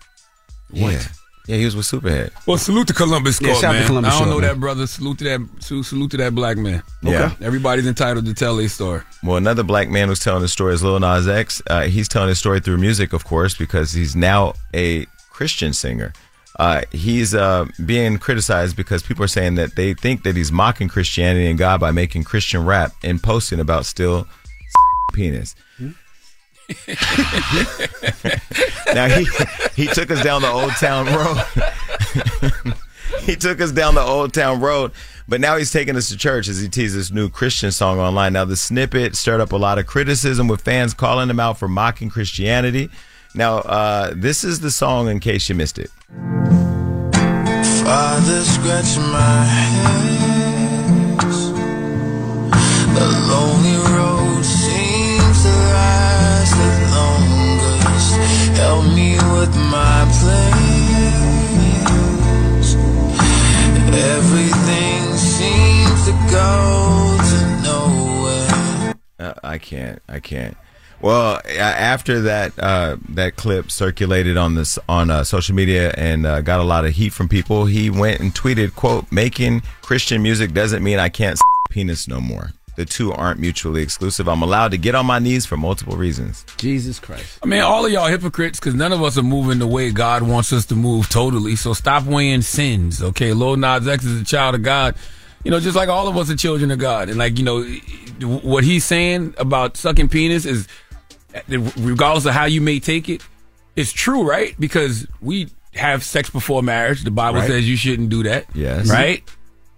What? Yeah, yeah, he was with Superhead. Well, salute to Columbus Yeah, Short, to man. Columbus I don't Short, know man. that brother. Salute to that. Salute salute to that black man. Yeah. everybody's entitled to tell their story. Well, another black man was telling his story is Lil Nas X. Uh, he's telling his story through music, of course, because he's now a Christian singer. Uh, he's uh, being criticized because people are saying that they think that he's mocking Christianity and God by making Christian rap and posting about still penis. now he he took us down the old town road. he took us down the Old Town Road, but now he's taking us to church as he teases this new Christian song online. Now, the snippet stirred up a lot of criticism with fans calling him out for mocking Christianity. Now, uh, this is the song in case you missed it. Father, scratch my head. The lonely road seems to. Help me with my plans. Everything seems to go to nowhere. Uh, I can't. I can't. Well, after that uh, that clip circulated on this on uh, social media and uh, got a lot of heat from people, he went and tweeted, "quote Making Christian music doesn't mean I can't s- penis no more. The two aren't mutually exclusive. I'm allowed to get on my knees for multiple reasons." Jesus Christ. I mean, all of y'all hypocrites because none of us are moving the way God wants us to move totally. So stop weighing sins, okay? Lil Nas X is a child of God. You know, just like all of us are children of God. And like, you know, what he's saying about sucking penis is, regardless of how you may take it, it's true, right? Because we have sex before marriage. The Bible Right. says you shouldn't do that. Yes. Right?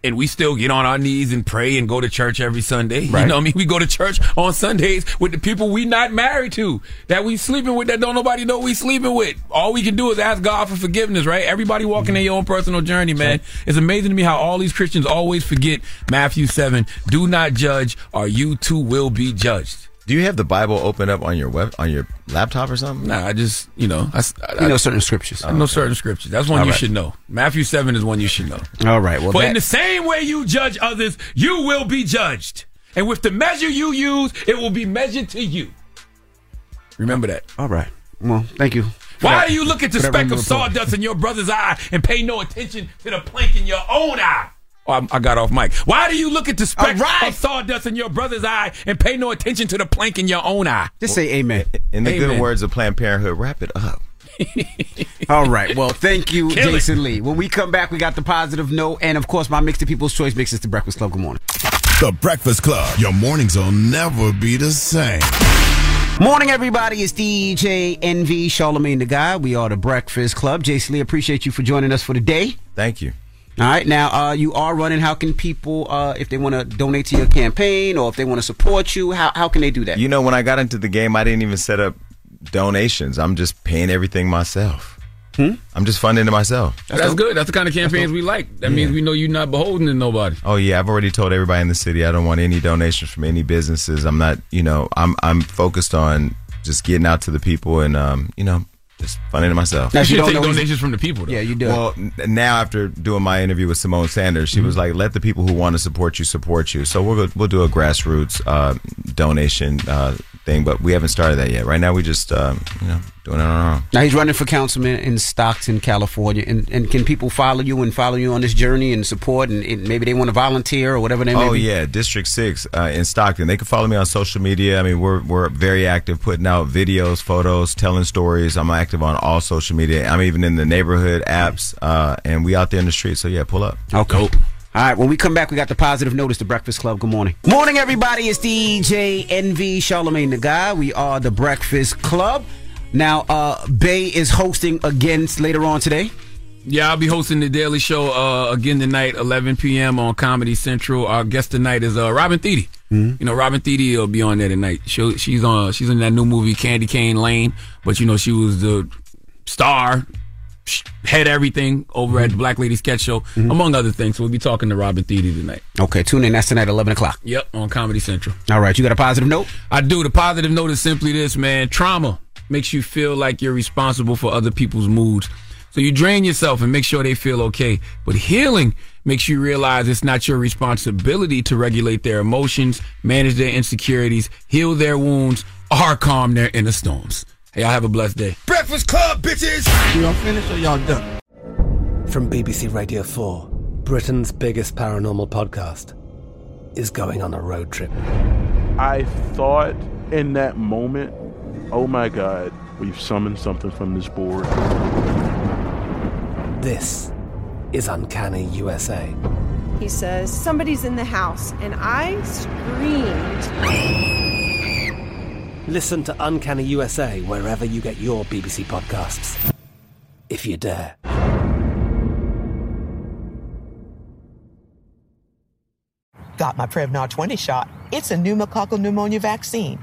And we still get on our knees and pray and go to church every Sunday. You know what I mean? We go to church on Sundays with the people we not married to, that we sleeping with, that don't nobody know we sleeping with. All we can do is ask God for forgiveness, right? Everybody walking their own personal journey, man. It's amazing to me how all these Christians always forget Matthew 7. Do not judge or you too will be judged. Do you have the Bible open up on your web on your laptop or something? Nah, I just you know I You know certain scriptures. I know certain scriptures. That's one All you right. should know. Matthew seven is one you should know. All right. Well, For that- in the same way you judge others, you will be judged, and with the measure you use, it will be measured to you. Remember that. all right. Well, thank you. Why that- do you look at the speck of sawdust in your brother's eye and pay no attention to the plank in your own eye? Oh, I'm- got off mic. Why do you look at the speck of sawdust in your brother's eye and pay no attention to the plank in your own eye? Just say amen. In the good words of Planned Parenthood, wrap it up. All right. Well, thank you, Kill it. Jason Lee. When we come back, we got the positive note, and of course, my mix to people's choice mix is the Breakfast Club. Good morning. The Breakfast Club. Your mornings will never be the same. Morning, everybody. It's DJ Envy Charlamagne the God. We are the Breakfast Club. Jason Lee, appreciate you for joining us for the day. Thank you. All right. Now, uh, you are running. How can people, uh, if they want to donate to your campaign or if they want to support you, how, how can they do that? You know, when I got into the game, I didn't even set up donations. I'm just paying everything myself. Hmm? I'm just funding it myself. That's, good. That's the kind of campaigns we like. That means we know you're not beholden to nobody. Oh yeah, I've already told everybody in the city I don't want any donations from any businesses. I'm not, you know, I'm I'm focused on just getting out to the people and um, you know, just funding it myself. Now, you should take donations from the people. Though. Yeah, you do. Well, n- now after doing my interview with Symone Sanders, she Mm-hmm. was like, "Let the people who want to support you support you." So we'll we'll do a grassroots uh, donation uh, thing, but we haven't started that yet. Right now, we just um, you know doing it on our own. Now he's running for councilman in Stockton, California, and, and can people follow you and follow you on this journey and support and, and maybe they want to volunteer or whatever they may Oh be? yeah, District Six uh, in Stockton. They can follow me on social media. I mean, we're we're very active, putting out videos, photos, telling stories. I'm active on all social media. I'm even in the neighborhood apps, uh, and we out there in the street. So yeah, pull up. Okay. All right, when we come back, we got the positive notice, the Breakfast Club. Good morning. Morning, everybody. It's DJ Envy Charlamagne the God. We are the Breakfast Club. Now, uh, Bay is hosting again later on today. Yeah, I'll be hosting the Daily Show uh, again tonight, 11 p.m. on Comedy Central. Our guest tonight is uh, Robin Thede. Mm-hmm. You know, Robin Thede will be on there tonight. She, she's on. She's in that new movie Candy Cane Lane, but you know she was the star, head everything over Mm-hmm. at the Black Lady Sketch Show, among other things. So we'll be talking to Robin Thede tonight. Okay, tune in. That's tonight, 11 o'clock. Yep, on Comedy Central. All right, you got a positive note? I do. The positive note is simply this, man. Trauma makes you feel like you're responsible for other people's moods. So you drain yourself and make sure they feel okay. But healing makes you realize it's not your responsibility to regulate their emotions, manage their insecurities, heal their wounds, or calm their inner storms. Hey, y'all have a blessed day. Breakfast Club, bitches! Y'all finished or y'all done? From BBC Radio 4, Britain's biggest paranormal podcast is going on a road trip. I thought in that moment, Oh my god, we've summoned something from this board. This is Uncanny USA. He says, Somebody's in the house, and I screamed. Listen to Uncanny USA wherever you get your BBC podcasts, if you dare. Got my Prevnar 20 shot. It's a pneumococcal pneumonia vaccine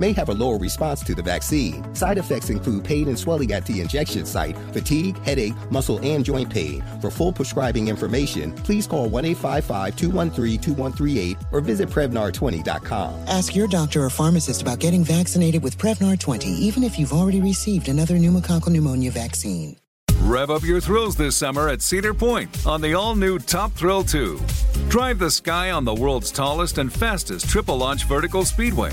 may have a lower response to the vaccine. Side effects include pain and swelling at the injection site, fatigue, headache, muscle, and joint pain. For full prescribing information, please call 1 855 213 2138 or visit Prevnar20.com. Ask your doctor or pharmacist about getting vaccinated with Prevnar 20, even if you've already received another pneumococcal pneumonia vaccine. Rev up your thrills this summer at Cedar Point on the all new Top Thrill 2. Drive the sky on the world's tallest and fastest triple launch vertical speedway.